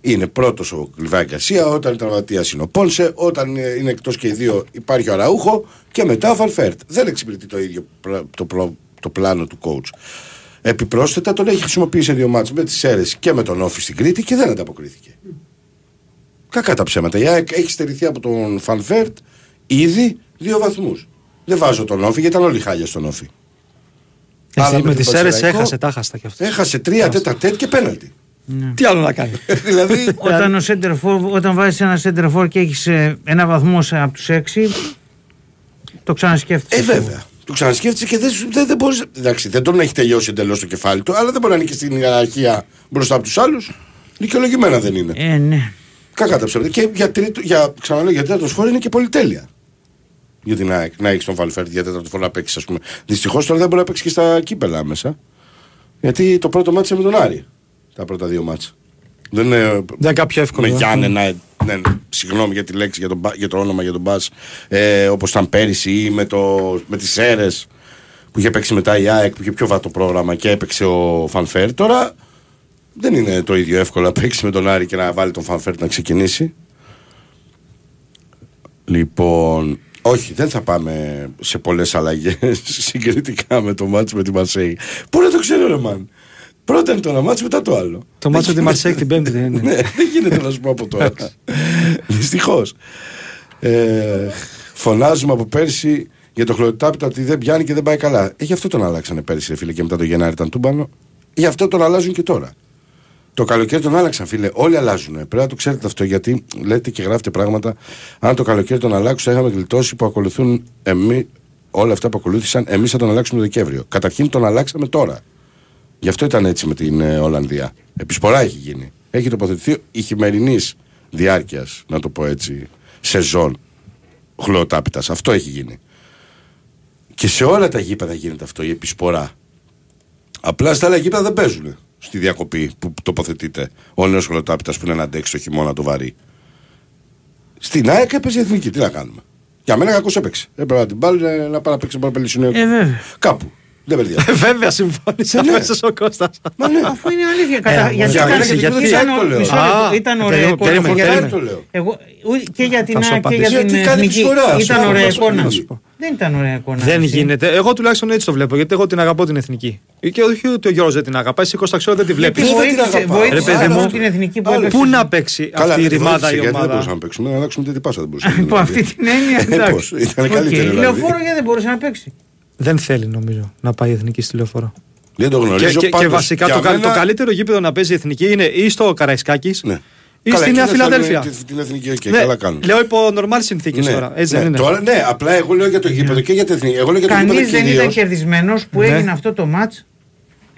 Είναι πρώτος ο Λιβάι Γκαρσία, όταν είναι τραυματίας είναι ο Πόνσε, όταν είναι εκτός και οι δύο υπάρχει ο Αραούχο και μετά ο Φαν Βερτ. Δεν εξυπηρετεί το ίδιο πλα- το, πλο- το πλάνο του coach. Επιπρόσθετα τον έχει χρησιμοποιήσει σε δύο ματς με τις Σέρρες και με τον ΟΦΗ στην Κρήτη και δεν ανταποκρίθηκε. Κακά τα ψέματα. Η ΑΕΚ έχει στερηθεί από τον Φαν Βερτ ήδη δύο βαθμούς. Δεν βάζω τον ΟΦΗ γιατί ήταν όλοι χάλια στον ΟΦΗ. Αλλά με τον τις Σέρρες Πανσεραϊκό έχασε, τα χάστα κι αυτό. Έχασε τρία τετ α τετ και πέναλτι. Τι άλλο να κάνει. δηλαδή. Όταν, ο σέντερ φορ, όταν βάζεις ένα σέντερ φορ και έχεις ε, ένα βαθμό σε- από τους έξι, το ξανασκέφτεσαι. Ε, βέβαια. Το ξανασκέφτεσαι και δεν, σου- δεν, δεν μπορεί. Εντάξει, δεν τον έχει τελειώσει εντελώς το κεφάλι του, αλλά δεν μπορεί να είναι και στην ιεραρχία μπροστά από τους άλλους. Δικαιολογημένα δεν είναι. Ε, ναι. Κακά τα ψέματα. Και για, τρίτο, για, ξαναλέω, για τέταρτος φόρο είναι και πολυτέλεια. Για την ΑΕΚ να έχεις τον Φαλφέρτη για τέταρτο φόρο να παίξεις, ας πούμε. Δυστυχώς τώρα δεν μπορεί να παίξεις και στα κύπελα μέσα. Γιατί το πρώτο μάτσα με τον Άρη. Τα πρώτα δύο μάτσα. Δεν είναι. Δεν είναι κάποιο εύκολο. Με ε. Γιάννενα, ναι, ναι, συγγνώμη για τη λέξη, για το, μπα- για το όνομα, για τον Μπας, ε, όπως ήταν πέρυσι ή με, το, με τις αίρε που είχε παίξει μετά η ΑΕΚ που είχε πιο βατό πρόγραμμα και έπαιξε ο Φανφέρ. Τώρα δεν είναι το ίδιο εύκολο να παίξει με τον Άρη και να βάλει τον Φανφέρ να ξεκινήσει. Λοιπόν, όχι, δεν θα πάμε σε πολλές αλλαγές συγκριτικά με το μάτσο με τη Μαρσέη. Πού να το ξέρω, ρε Μαν. Πρώτα είναι το ένα μάτσο, μετά το άλλο. Το μάτσο τη Μαρσέκ την Πέμπτη δεν είναι. Ναι, δεν γίνεται να σου πω από τώρα. Δυστυχώς. Ε, φωνάζουμε από πέρσι για το χλωροτάπητα ότι δεν πιάνει και δεν πάει καλά. Ε, γι' αυτό τον αλλάξανε πέρσι, ρε φίλε, και μετά το Γενάρη ήταν τούμπανο. Γι' αυτό τον αλλάζουν και τώρα. Το καλοκαίρι τον άλλαξαν, φίλε. Όλοι αλλάζουν. Πρέπει να το ξέρετε αυτό, γιατί λέτε και γράφετε πράγματα. Αν το καλοκαίρι τον αλλάξουν, θα είχαμε γλιτώσει που ακολουθούν εμεί, όλα αυτά που ακολούθησαν. Εμείς θα τον αλλάξουμε το Δεκέμβριο. Καταρχήν τον αλλάξαμε τώρα. Γι' αυτό ήταν έτσι με την ε, Ολλανδία. Επισπορά έχει γίνει. Έχει τοποθετηθεί η χειμερινής διάρκειας, να το πω έτσι, σεζόν χλωοτάπητας. Αυτό έχει γίνει. Και σε όλα τα γήπεδα γίνεται αυτό, η επισπορά. Απλά στα άλλα γήπεδα δεν παίζουν στη διακοπή που τοποθετείται ο νέος χλωοτάπητας που είναι να αντέξει το χειμώνα το βαρύ. Στην ΑΕΚ έπαιζε η εθνική. Τι να κάνουμε. Για μένα κακώ έπαιξε. Έπρεπε να την πάρει να πάει να παίξει ένα πελισινέο. Ε, βέβαια. Κάπου. Δεν παιδιά. Βέβαια συμφώνησε Ναι. αμέσως ο Κώστας. Μα ναι. Αφού είναι αλήθεια. Κατά, Ε, γιατί για ήταν, μένα και γιατί την ήταν, Κυριακή το λέω. μισό λεπτό, Α, ήταν ωραία περίμενε, εικόνα. περίμενε, γιατί- περίμενε. το λέω; Εγώ, ου- και για την Θα σου ΑΕΚ και για απαντήσω. την Γιατί κάνει εθνική. επισπορά, σου Ήταν πω, ωραία να σου πω, εικόνα. να σου πω. Δεν ήταν ωραία εικόνα. Δεν εσύ. γίνεται. Εγώ τουλάχιστον έτσι το βλέπω. Γιατί εγώ την αγαπώ την εθνική. Και όχι ότι ο Γιώργος δεν την αγαπάει. Εσύ Κώστα ξέρω δεν τη βλέπεις. Γιατί Ποιος δεν την βοήθησε, αγαπά. βοήθησε Ρε παιδί αυτό μου, την εθνική που άλλο. έπαιξε. Πού να παίξει Καλά, αυτή η δεν τη ρημάδα βοήθησε, η γιατί Δεν ομάδα; μπορούσαμε να παίξουμε. Να αλλάξουμε την πάσα δεν μπορούσαμε. Υπό αυτή την έννοια. Ε, εντάξει. πώς, ήταν Οκ, καλύτερη, Η δηλαδή. λεωφόρο γιατί δεν μπορούσε να παίξει. Δεν θέλει νομίζω να πάει η εθνική στη λεωφόρο. Δεν το Και, γνωρίζω. και, και πάντως, βασικά για το, κα- μένα- το καλύτερο γήπεδο να παίζει η εθνική είναι ή στο Καραϊσκάκης Ναι. ή Καλά, στη Νέα εκεί δεν θέλουν Φιλαδέλφια. την- Την εθνική, οκ, Ναι, καλά κάνουν. λέω υπό νορμάλ συνθήκες Ναι, τώρα. Έτσι ναι, δεν είναι. Τώρα, ναι, απλά εγώ λέω για το γήπεδο και για την εθνική. Εγώ λέω για το Κανείς γήπεδο δεν ήταν κυρίως. κερδισμένος που Ναι. έγινε αυτό το ματ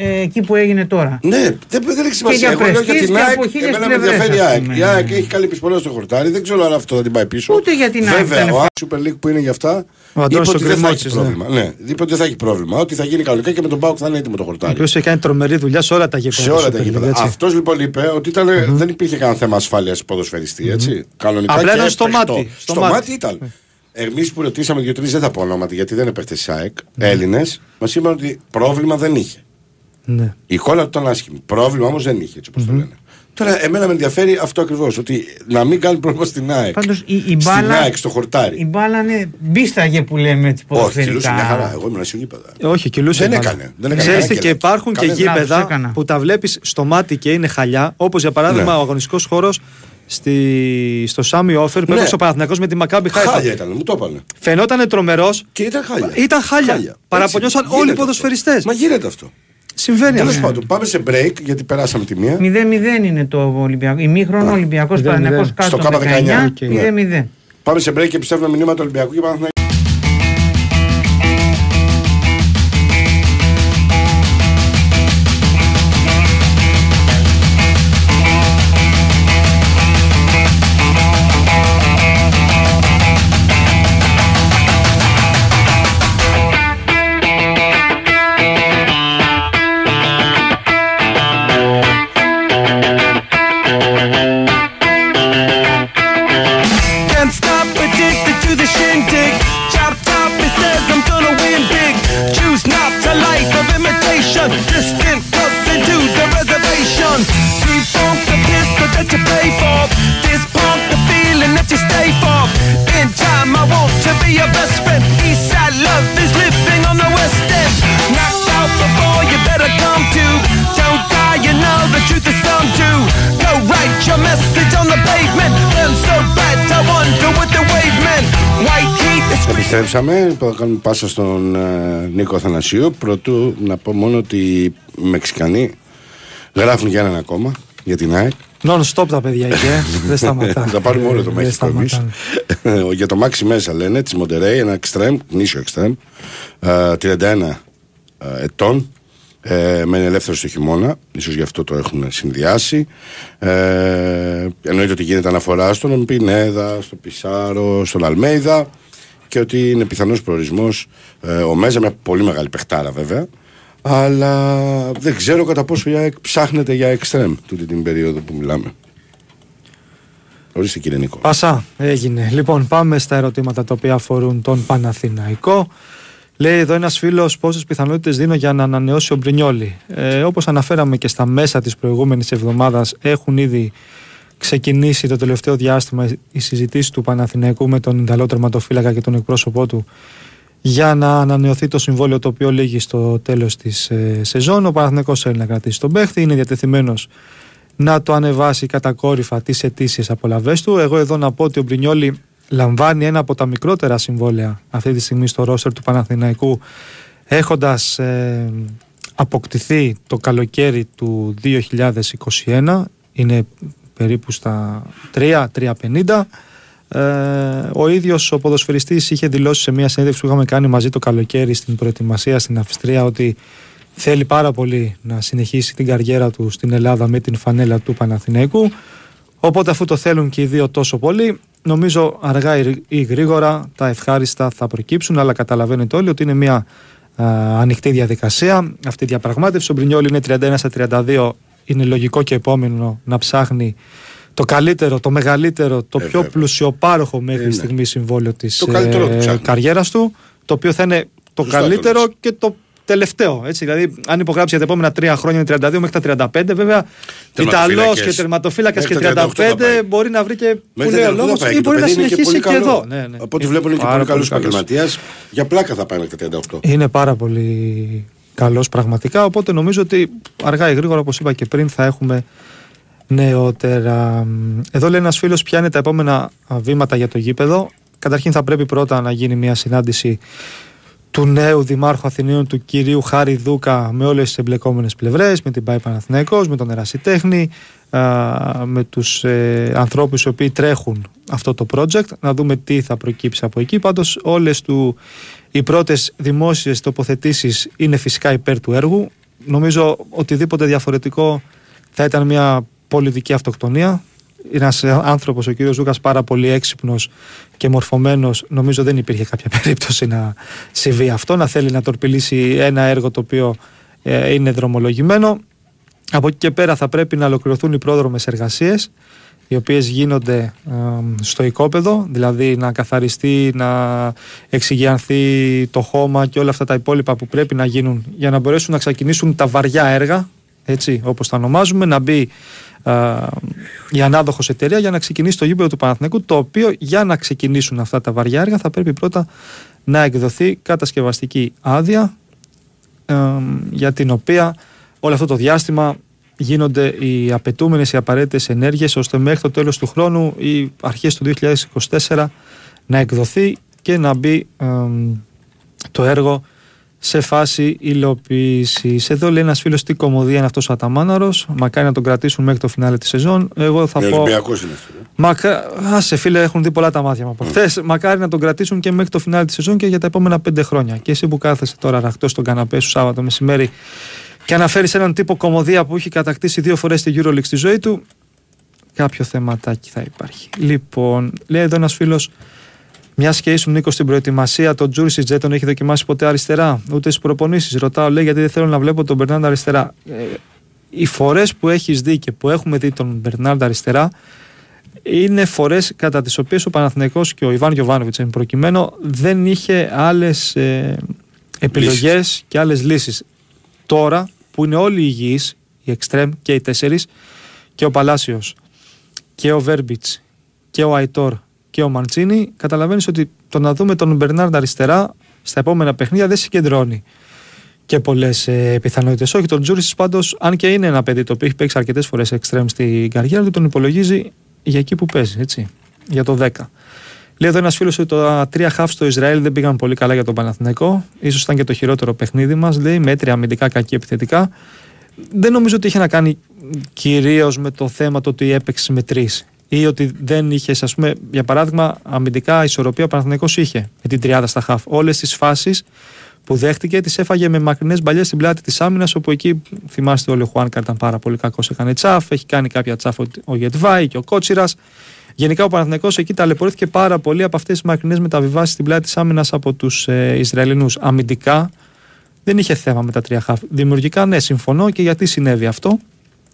ε, εκεί που έγινε τώρα. Ναι, δεν, δεν έχει σημασία. για Εγώ λέω για Πρεστής την και ΑΕΚ. από χίλιες Εμένα με πλευρές, ενδιαφέρει η ας ΑΕΚ. πούμε. Η ΑΕΚ έχει καλή πολλά στο χορτάρι. Δεν ξέρω αν αυτό θα την πάει πίσω. Ούτε για την ΑΕΚ Βέβαια, ήταν ο Super League που είναι για αυτά. Ο είπε Αντώνης ότι δεν θα έχει Σοκρημότσης, ναι. πρόβλημα. Ναι, είπε ότι δεν θα έχει πρόβλημα. Ότι θα γίνει κανονικά και με τον Πάουκ θα είναι έτοιμο το Ο χορτάρι. οποίος έχει κάνει τρομερή δουλειά σε όλα τα γήπεδα. Σε του όλα Super τα League, γήπεδα. έτσι. Αυτός λοιπόν είπε ότι ήταν, δεν υπήρχε κανένα θέμα ασφάλειας ποδοσφαιριστή. Έτσι. Κανονικά Απλά και ήταν στο παιχτό. μάτι, στο Στο μάτι. μάτι ήταν. Εμείς που ρωτήσαμε δύο-τρεις, δεν θα πω ονόματα γιατί δεν είναι παίχτε τη ΑΕΚ, Έλληνες, μας είπαν ότι πρόβλημα δεν είχε. Ναι. Η εικόνα του ήταν άσχημη. Πρόβλημα όμως δεν είχε, έτσι όπως το λένε. Τώρα, εμένα με ενδιαφέρει αυτό ακριβώς. Ότι να μην κάνει πρόβλημα στην ΑΕΚ. Πάντως η, η στην μπάλα, ΑΕΚ, στο χορτάρι. η μπάλα είναι μπίσταγε που λέμε έτσι Όχι, ποδοσφαιρικά. κυλούσε μια χαρά. Εγώ ήμουν σε γήπεδα. Ε, Όχι, κυλούσε. Δεν η μπάλα. έκανε, δεν έκανε Ξέρεις τι, κανένα και κέλα. υπάρχουν και Κανένα. Λάθος γήπεδα έκανα. που τα βλέπεις στο μάτι και είναι χαλιά. Όπως για παράδειγμα Ναι. ο αγωνιστικός χώρος στη, στο Σάμι Όφερ που Ναι. έπαιξε ο Παναθηναϊκός με τη Μακάμπι Χάιφα. Χάλια ήταν, μου το έπανε. Φαινόταν τρομερός. Και ήταν χάλια. Ήταν χάλια. Παραπονιώσαν Έτσι, όλοι οι γίνεται ποδοσφαιριστές. αυτό. Μα γίνεται αυτό. Συμβαίνει Τέλος αυτό. πάντων, πάμε σε break γιατί περάσαμε τη μία. 0-0 είναι το Ολυμπιακό. Ημίχρονο Ολυμπιακός 0-0. Παναγιακό Στο κάτω από K19, 19. οκ. 0-0. Πάμε σε break και πιστεύουμε μηνύματα Ολυμπιακού και Παναθηναϊκού. Επιστρέψαμε, θα κάνουμε πάσα στον ε, Νίκο Αθανασίου. Πρωτού να πω μόνο ότι οι Μεξικανοί γράφουν για έναν ακόμα για την ΑΕΚ. Non-stop τα παιδιά εκεί. ε. Δεν σταματά. Θα πάρουμε όλο το Δεν Μέχικο εμείς. σταματάνε. για το Μάξι μέσα λένε της Μοντερέι, ένα εξτρέμ, γνήσιο εξτρέμ, ε, 31 ε, ετών. Ε, μένει ελεύθερο στο χειμώνα, ίσως γι' αυτό το έχουν συνδυάσει. Ε, εννοείται ότι γίνεται αναφορά στον Πινέδα, στο Πισάρο, στον Αλμέιδα και ότι είναι πιθανός προορισμός ε, ο Μέζα, μια πολύ μεγάλη παιχτάρα βέβαια. Αλλά δεν ξέρω κατά πόσο η ΑΕΚ ψάχνεται για εξτρέμ τούτη την περίοδο που μιλάμε. Ορίστε κύριε Νίκο. Πασά, έγινε. Λοιπόν, πάμε στα ερωτήματα τα οποία αφορούν τον Παναθηναϊκό. Λέει εδώ ένας φίλος πόσες πιθανότητες δίνω για να ανανεώσει ο Μπρινιόλη. Ε, Όπως αναφέραμε και στα μέσα της προηγούμενης εβδομάδας, έχουν ήδη ξεκινήσει το τελευταίο διάστημα οι συζητήσει του Παναθηναϊκού με τον Ιταλό τερματοφύλακα και τον εκπρόσωπό του για να ανανεωθεί το συμβόλαιο το οποίο λήγει στο τέλος της ε, σεζόν. Ο Παναθηναϊκός θέλει να κρατήσει τον παίχτη, είναι διατεθειμένος να το ανεβάσει κατακόρυφα τις αιτήσει απολαυέ του. Εγώ εδώ να πω ότι ο Μπρινιόλη λαμβάνει ένα από τα μικρότερα συμβόλαια αυτή τη στιγμή στο ρόστερ του Παναθηναϊκού έχοντας ε, αποκτηθεί το καλοκαίρι του 2021 είναι περίπου στα 3, 3,50 ε, ο ίδιος ο ποδοσφαιριστής είχε δηλώσει σε μια συνέντευξη που είχαμε κάνει μαζί το καλοκαίρι στην προετοιμασία στην Αυστρία ότι θέλει πάρα πολύ να συνεχίσει την καριέρα του στην Ελλάδα με την φανέλα του Παναθηναϊκού. Οπότε αφού το θέλουν και οι δύο τόσο πολύ νομίζω αργά ή- ή γρήγορα τα ευχάριστα θα προκύψουν αλλά καταλαβαίνετε όλοι ότι είναι μια α, ανοιχτή διαδικασία. Αυτή η διαπραγμάτευση ο Μπρινιόλ είναι 31 στα 32 είναι λογικό και επόμενο να ψάχνει το καλύτερο, το μεγαλύτερο, το Ε, πιο βέβαια. πλουσιοπάροχο μέχρι Ε, ναι. στιγμή συμβόλαιο της Το καλύτερο του ε, ψάχνει. καριέρας του το οποίο θα είναι το Σωστά το καλύτερο λες. και το τελευταίο. Έτσι, δηλαδή, αν υπογράψει για τα επόμενα τρία χρόνια είναι 32 μέχρι τα 35, βέβαια Ιταλός Τερματοφύλακες. και τερματοφύλακα και Μέχρι τα 38 θα 35 πάει. μπορεί να βρει και που Μέχρι λέει τα ο 38 λόγο θα πάει ή και το μπορεί να παιδί είναι και συνεχίσει πολύ και, καλό. εδώ. Ναι, ναι. Από ό,τι Είναι βλέπουν είναι και πάρα πολύ καλός καλός. επαγγελματίας. Για πλάκα θα πάει μέχρι τα 38. Είναι πάρα πολύ καλός πραγματικά. Οπότε νομίζω ότι αργά ή γρήγορα, όπως είπα και πριν, θα έχουμε νεότερα. Εδώ λέει ένας φίλος ποια είναι τα επόμενα α, βήματα για το γήπεδο; Καταρχήν θα πρέπει πρώτα να γίνει μια συνάντηση του νέου Δημάρχου Αθηνίων του κυρίου Χάρη Δούκα με όλες τις εμπλεκόμενες πλευρές, με την ΠΑΕ Παναθηναϊκός, με τον Ερασιτέχνη, α, με τους ε, ανθρώπους οι οποίοι τρέχουν αυτό το project, να δούμε τι θα προκύψει από εκεί. Πάντως όλες του, οι πρώτες δημόσιες τοποθετήσεις είναι φυσικά υπέρ του έργου. νομίζω οτιδήποτε διαφορετικό θα ήταν μια πολιτική αυτοκτονία. Ένας άνθρωπος, ο κύριος Ζούκα, πάρα πολύ έξυπνος και μορφωμένος. Νομίζω δεν υπήρχε κάποια περίπτωση να συμβεί αυτό, να θέλει να τορπιλήσει ένα έργο το οποίο ε, είναι δρομολογημένο. Από εκεί και πέρα θα πρέπει να ολοκληρωθούν οι πρόδρομες εργασίες οι οποίες γίνονται στο οικόπεδο, δηλαδή να καθαριστεί, να εξηγιανθεί το χώμα και όλα αυτά τα υπόλοιπα που πρέπει να γίνουν για να μπορέσουν να ξεκινήσουν τα βαριά έργα, έτσι όπως τα ονομάζουμε, να μπει η ανάδοχος εταιρεία για να ξεκινήσει το γήπεδο του Παναθηναϊκού, το οποίο για να ξεκινήσουν αυτά τα βαριά έργα θα πρέπει πρώτα να εκδοθεί κατασκευαστική άδεια για την οποία όλο αυτό το διάστημα γίνονται οι απαιτούμενες, οι απαραίτητες ενέργειες ώστε μέχρι το τέλος του χρόνου ή αρχές του 2024 να εκδοθεί και να μπει το έργο σε φάση υλοποίησης. Εδώ λέει ένας φίλος τι κομμωδία είναι αυτός ο Αταμάναρος. Μακάρι να τον κρατήσουν μέχρι το φινάλε της σεζόν. Εγώ θα πω. είναι αυτός. Μακα... Άσε φίλε, έχουν δει πολλά τα μάτια μου από χθες. Μακάρι να τον κρατήσουν και μέχρι το φινάλε της σεζόν και για τα επόμενα πέντε χρόνια. Και εσύ που κάθεσαι τώρα ραχτός στον καναπέ σου Σάββατο μεσημέρι και αναφέρεις έναν τύπο κομμωδία που έχει κατακτήσει δύο φορές τη Euroleague στη ζωή του, κάποιο θεματάκι θα υπάρχει. Λοιπόν, λέει εδώ ένας φίλος, μιας και ήσουν Νίκος στην προετοιμασία, τον Τζούρι δεν τον έχει δοκιμάσει ποτέ αριστερά, ούτε στις προπονήσεις. Ρωτάω, λέει, γιατί δεν θέλω να βλέπω τον Μπερνάντα αριστερά. Ε, οι φορές που έχεις δει και που έχουμε δει τον Μπερνάντα αριστερά είναι φορές κατά τις οποίες ο Παναθηναϊκός και ο Ιβάν Γιοβάνοβιτ, εν προκειμένου, δεν είχε άλλες ε, επιλογές και άλλες λύσεις. Τώρα που είναι όλοι υγιείς, οι Εκστρέμ και οι τέσσερις, και ο Παλάσιος και ο Βέρμπιτς και ο Αϊτόρ και ο Μαντσίνη, καταλαβαίνεις ότι το να δούμε τον Μπερνάρντ αριστερά στα επόμενα παιχνίδια δεν συγκεντρώνει και πολλές ε, πιθανότητες. Όχι, τον Τζούρισι πάντως, αν και είναι ένα παιδί το οποίο έχει παίξει αρκετές φορές εξτρέμ στην καριέρα του, τον υπολογίζει για εκεί που παίζει, έτσι, για το 10. Λέει εδώ ένας φίλος ότι τα τρία χαφ στο Ισραήλ δεν πήγαν πολύ καλά για τον Παναθηναϊκό. σω ήταν και το χειρότερο παιχνίδι μας. Λέει μέτρια αμυντικά, κακή επιθετικά. Δεν νομίζω ότι είχε να κάνει κυρίως με το θέμα το ότι έπαιξε με τρεις. Ή ότι δεν είχε, ας πούμε, για παράδειγμα, αμυντικά ισορροπία ο Παναθηναϊκός είχε με την τριάδα στα χαφ. Όλες τις φάσεις που δέχτηκε τις έφαγε με μακρινές μπαλιές στην πλάτη της άμυνας. Όπου εκεί θυμάστε όλοι ο Χουάνκα ήταν πάρα πολύ κακός. Έκανε τσαφ, έχει κάνει κάποια τσαφ ο Γετβάη και ο Κότσιρας. Γενικά ο Παναθηναϊκός εκεί ταλαιπωρήθηκε πάρα πολύ από αυτές τις μακρινές μεταβιβάσεις στην πλάτη της άμυνας από τους ε, Ισραηλινούς. Αμυντικά δεν είχε θέμα με τα τρία χαφ. Δημιουργικά ναι, συμφωνώ και γιατί συνέβη αυτό.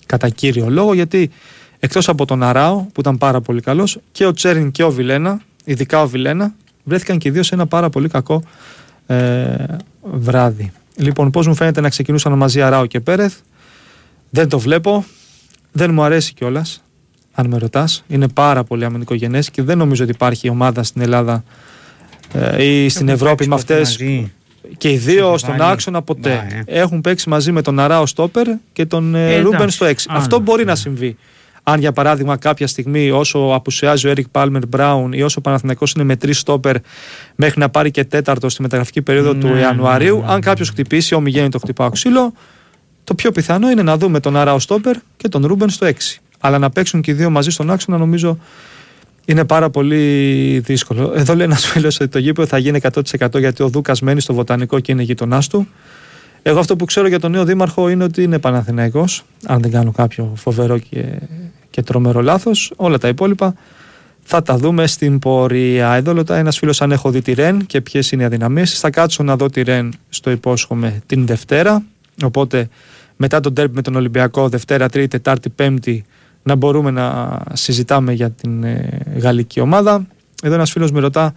Κατά κύριο λόγο, γιατί εκτός από τον Αράο που ήταν πάρα πολύ καλός και ο Τσέριν και ο Βιλένα, ειδικά ο Βιλένα, βρέθηκαν και οι δύο σε ένα πάρα πολύ κακό ε, βράδυ. Λοιπόν, πώς μου φαίνεται να ξεκινούσαν μαζί Αράο και Πέρεθ, δεν το βλέπω. Δεν μου αρέσει κιόλας αν με ρωτάς. Είναι πάρα πολύ αμυντικογενές και δεν νομίζω ότι υπάρχει ομάδα στην Ελλάδα ε, ή στην Ευρώπη με αυτές. Και οι δύο στον άξονα ποτέ. Ε. Έχουν παίξει μαζί με τον Αράο Στόπερ και τον ε, ε Ρούμπεν στο 6. Αυτό μπορεί να συμβεί. Αν για παράδειγμα κάποια στιγμή όσο απουσιάζει ο Έρικ Πάλμερ Μπράουν ή όσο ο Παναθηναϊκός είναι με τρεις στόπερ μέχρι να πάρει και τέταρτο στη μεταγραφική περίοδο του ναι, Ιανουαρίου, ναι, αν ναι. κάποιος χτυπήσει, ο μη γένοιτο χτυπάω ξύλο, το πιο πιθανό είναι να δούμε τον Αράο Στόπερ και τον Ρούμπεν στο 6. Αλλά να παίξουν και οι δύο μαζί στον άξονα νομίζω είναι πάρα πολύ δύσκολο. Εδώ λέει ένας φίλος ότι το γήπεδο θα γίνει 100% γιατί ο Δούκας μένει στο βοτανικό και είναι γειτονάς του. Εγώ αυτό που ξέρω για τον νέο δήμαρχο είναι ότι είναι Παναθηναϊκός, αν δεν κάνω κάποιο φοβερό και, και τρομερό λάθος. Όλα τα υπόλοιπα θα τα δούμε στην πορεία. Εδώ ρωτάει ένας φίλος αν έχω δει τη Ρεν και ποιες είναι οι αδυναμίες. Θα κάτσω να δω τη Ρεν στο υπόσχομαι την Δευτέρα. Οπότε μετά τον τέρπι με τον Ολυμπιακό, Δευτέρα, Τρίτη, Τετάρτη, Πέμπτη να μπορούμε να συζητάμε για την ε, γαλλική ομάδα. Εδώ ένας φίλος με ρωτά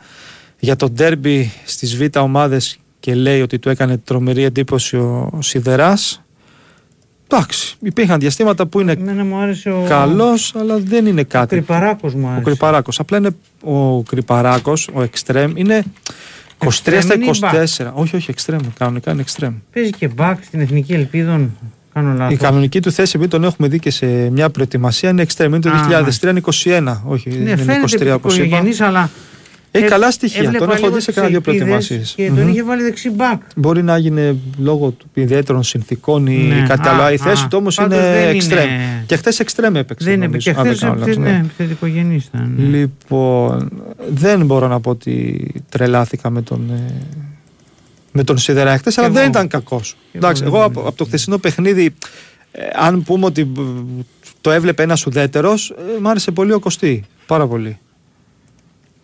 για το ντέρμπι στις β' ομάδες και λέει ότι του έκανε τρομερή εντύπωση ο Σιδεράς. Εντάξει, υπήρχαν διαστήματα που είναι ο... καλός, αλλά δεν είναι κάτι. Ο Κρυπαράκος μου άρεσε. Ο Κρυπαράκος. Απλά είναι ο Κρυπαράκος, ο Εκστρέμ, είναι 23 στα 24. Όχι, όχι, Εκστρέμ, κανονικά είναι Εκστρέμ. Παίζει και μπακ στην Εθνική Ελπίδων. Η κανονική του θέση, επειδή τον έχουμε δει και σε μια προετοιμασία, είναι extreme. Είναι το 2003-21. Όχι, ναι, είναι 23 όπως είπα. αλλά έχει ε, καλά στοιχεία. Τον έχω δει σε κάνα δύο προετοιμασίε. Και τον είχε βάλει δεξί μπακ. Μπορεί να έγινε λόγω του ιδιαίτερων συνθήκων ή ναι. κάτι άλλο. Η θέση του όμως είναι extreme. Και χθες extreme έπαιξε. Δεν είναι και χθες ναι, θετικογενή ήταν. Λοιπόν, δεν μπορώ να πω ότι τρελάθηκα με τον, ε, με τον Σιδερά χτες, αλλά εγώ. δεν ήταν κακός. Εντάξει, δεν εγώ τον από, από το χθεσινό παιχνίδι, ε, αν πούμε ότι ε, το έβλεπε ένας ουδέτερος, ε, μ' άρεσε πολύ ο Κωστή. Πάρα πολύ.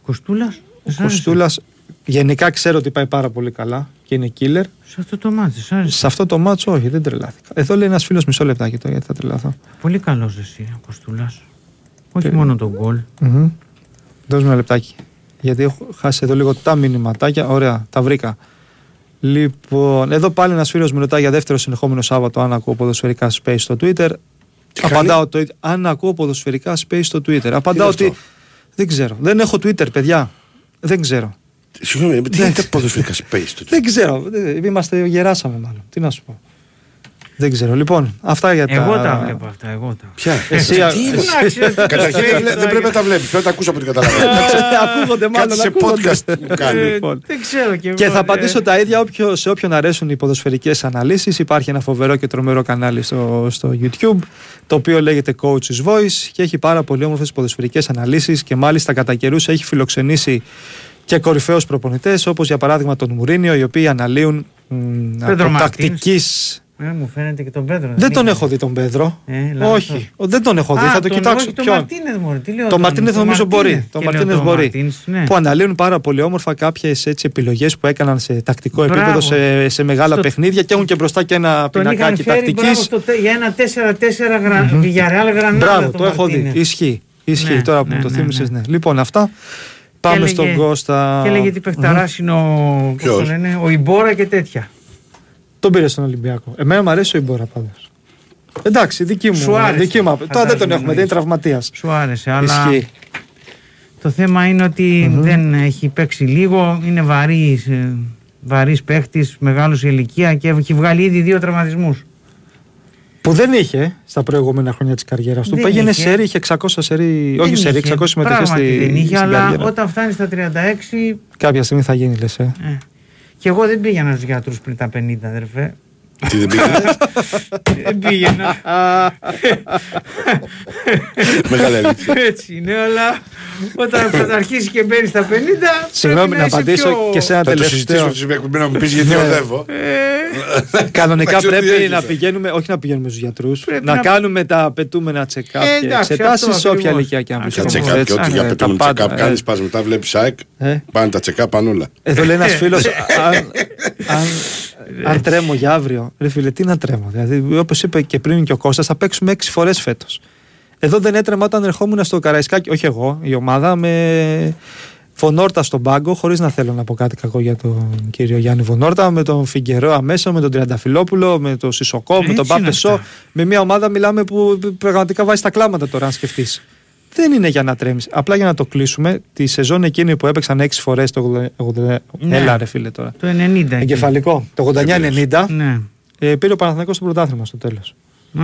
Κοστούλα. Ο Κωστούλας γενικά ξέρω ότι πάει πάρα πολύ καλά και είναι killer. Σε αυτό το μάτι, σ' άρεσε. Σε αυτό το μάτσο, όχι, δεν τρελάθηκα. Εδώ λέει ένας φίλος μισό λεπτάκι τώρα, γιατί θα τρελαθώ. Πολύ καλός εσύ ο Κοστούλα. Όχι Και- μόνο τον γκολ. Μμμ. Δώσ' μου ένα λεπτάκι. Γιατί έχω χάσει εδώ λίγο τα μηνυματάκια. Ωραία, τα βρήκα. Λοιπόν, εδώ πάλι ένας φίλος μου ρωτάει για δεύτερο συνεχόμενο Σάββατο αν ακούω ποδοσφαιρικά space στο Twitter. κάνει; Απαντάω το ίδιο. Αν ακούω ποδοσφαιρικά space στο Twitter. Απαντάω αυτό; ότι. Δεν ξέρω. Δεν έχω Twitter, παιδιά. Δεν ξέρω. Συγγνώμη, τι Ναι. είναι τα ποδοσφαιρικά space του. Δεν ξέρω. Δεν- Είμαστε, γεράσαμε μάλλον. Τι να σου πω. Δεν ξέρω. Λοιπόν, αυτά για τα. Εγώ τα βλέπω αυτά. Εγώ τα. Ποια; Εσύ, Τι α- είναι; Εντάξει, Καταρχήν δεν βλέ- δεν πρέπει να τα βλέπεις. Πρέπει να τα ακούσει από την καταλαβαίνω. ακούγονται μάλλον. Κάτι σε ακούγονται. podcast μου κάνει. Ε, Λοιπόν. Δεν ξέρω και εγώ. Και θα ε, απαντήσω τα ίδια όποιο, σε όποιον αρέσουν οι ποδοσφαιρικές αναλύσεις. Υπάρχει ένα φοβερό και τρομερό κανάλι στο, στο YouTube, το οποίο λέγεται Coach's Voice και έχει πάρα πολύ όμορφες ποδοσφαιρικές αναλύσεις και μάλιστα κατά καιρούς έχει φιλοξενήσει και κορυφαίους προπονητές όπως για παράδειγμα τον Μουρίνιο οι οποίοι αναλύουν μ, Πέντρο από Μαρτίνς. Τακτικής Ε, μου φαίνεται και τον Πέτρο. δεν τον είναι. έχω δει τον Πέδρο. Ε, λάθος. όχι, Ο, δεν τον έχω δει. Α, θα το τον- κοιτάξω. όχι, τον Ποιον; Μαρτίνεθ, μωρέ, τι λέω, Το τον- Μαρτίνεθ τον νομίζω μπορεί. Μαρτίνεθ. Το Και λέω Μαρτίνεθ τον μπορεί. Μαρτίνς, ναι. Που αναλύουν πάρα πολύ όμορφα κάποιες επιλογές που έκαναν σε τακτικό Μπράβο. επίπεδο σε, σε μεγάλα Στο- παιχνίδια και έχουν και μπροστά και ένα Τον είχαν πινακάκι φέρει τακτικής. μπράβο, στο τε- για ένα 4-4 γρα... Villarreal Γρανάδα. Μπράβο, το το έχω δει. Μαρτίνεθ. Ισχύει. Ισχύει Ναι, τώρα που ναι, μου το ναι, θύμισες. ναι. Ναι. Λοιπόν, αυτά. Πάμε έλεγε- στον Κώστα. Και έλεγε τι παιχταράς είναι ο, πώς το Ποιος; λένε, ο Ιμπόρα και τέτοια. Τον πήρε στον Ολυμπιακό. Εμένα μου αρέσει ο Ιμπόρα πάντως. Εντάξει, δική μου. Σου άρεσε, δική μου. απ- Τώρα δεν φαντάζομαι τον έχουμε, δεν είναι εννοείς. τραυματίας. Σου άρεσε, αλλά Ισχύει. το θέμα είναι ότι δεν έχει παίξει λίγο, είναι βαρύς, ε, βαρύς παίχτης, μεγάλος σε ηλικία και έχει βγάλει ήδη δύο τραυματισμούς. Που δεν είχε στα προηγούμενα χρόνια της καριέρας του. Δεν Πήγαινε είχε. σερή, είχε 600 σερή. Όχι Δεν σερή, είχε, 600 συμμετοχέ πράγματι στη, δεν είχε, στην αλλά καριέρα. όταν φτάνει στα 36, Κάποια στιγμή θα γίνει, λες. Ε. ε, και εγώ δεν πήγαινα στους γιατρούς πριν τα 50, αδερφέ. Τι δεν πήγε. δεν πήγαινα. Μεγάλη αλήθεια. Έτσι είναι, αλλά όταν θα αρχίσει και μπαίνεις στα 50. Συγγνώμη πρέπει να είσαι απαντήσω πιο- και σε ένα Θα το συζητήσω τελευταίο. στην εκπομπή να μου πεις γιατί Ναι. οδεύω. Ε, Κανονικά Να ξέρω τι πρέπει έγινε. να πηγαίνουμε, όχι να πηγαίνουμε στους γιατρούς, Πρέπει να, να- κάνουμε τα απαιτούμενα check-up Ε, και εντάξει, εξετάσει αυτό σε όποια ακριβώς. ηλικία και αν Ακριβώς. Τα βρίσκεται. check-up και Έτσι, ό,τι ε, για τα πετούμενο πάντα, check-up ε. κάνεις, πας μετά βλέπεις ΑΕΚ. Ε. Πάνε τα check-up πάνε όλα. Εδώ λέει ένας φίλος, αν, αν, αν τρέμω για αύριο. Ρε φίλε, τι να τρέμω. Δηλαδή, όπως είπε και πριν και ο Κώστας, θα παίξουμε έξι φορές φέτος. Εδώ δεν έτρεμα όταν ερχόμουν στο Καραϊσκάκι, όχι εγώ, η ομάδα με Φωνόρτα στον πάγκο, χωρίς να θέλω να πω κάτι κακό για τον κύριο Γιάννη Φωνόρτα, με τον Φιγκερό αμέσως, με τον Τριανταφυλόπουλο, με τον Σισοκό, με τον Έτσι είναι Πάπεσό. αυτά. Με μια ομάδα μιλάμε που πραγματικά βάζει τα κλάματα τώρα, αν σκεφτείς. Δεν είναι για να τρέμεις. Απλά για να το κλείσουμε, τη σεζόν εκείνη που έπαιξαν έξι φορές το 80. Ναι. Έλα, ρε φίλε τώρα. Το 90. εκεί. Εγκεφαλικό. Το 89-90 Ναι. ε, πήρε ο Παναθηναϊκός στο πρωτάθλημα στο τέλος. Α,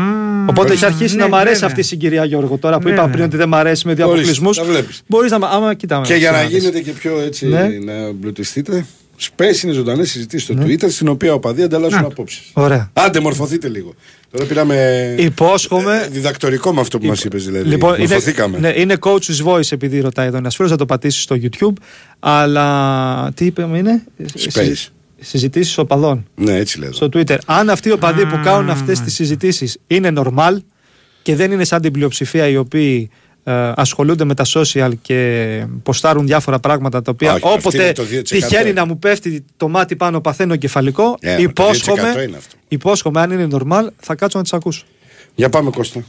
Οπότε έχει αρχίσει ναι, να μ' αρέσει βέβαια. αυτή η συγκυρία, Γιώργο. Τώρα που είπα Βέβαια. πριν ότι δεν μ' αρέσει με δύο Ορίστε, αποκλεισμούς. τα βλέπεις. Μπορείς να. μ- Άμα κοιτάμε. Και για να δεις. γίνετε και πιο έτσι, Ναι. να εμπλουτιστείτε, Space είναι ζωντανές συζητήσεις στο Twitter, στην οποία οπαδοί ανταλλάσσουν Να. απόψεις. Ωραία. Άντε, μορφωθείτε λίγο. Τώρα πήραμε. Υπόσχομαι. ε, Διδακτορικό με αυτό που μας είπες, δηλαδή. Λοιπόν, είναι, Μορφωθήκαμε. ναι, είναι coach's voice επειδή ρωτάει εδώ ένας φίλος, θα το πατήσεις στο YouTube. Αλλά τι είπαμε είναι; Space. Συζητήσεις οπαδών Ναι, έτσι λέω. στο Twitter. Αν αυτοί οι οπαδοί που Α, κάνουν αυτές τις μάλιστα. συζητήσεις είναι normal και δεν είναι σαν την πλειοψηφία οι οποίοι ε, ασχολούνται με τα social και ποστάρουν διάφορα πράγματα τα οποία Όχι, αυτή όποτε είναι το 2%. τυχαίνει να μου πέφτει το μάτι πάνω παθαίνω κεφαλικό, Ε, μα το 2% υπόσχομαι, είναι αυτό. υπόσχομαι αν είναι normal θα κάτσω να τις ακούσω. Για πάμε, Κώστα.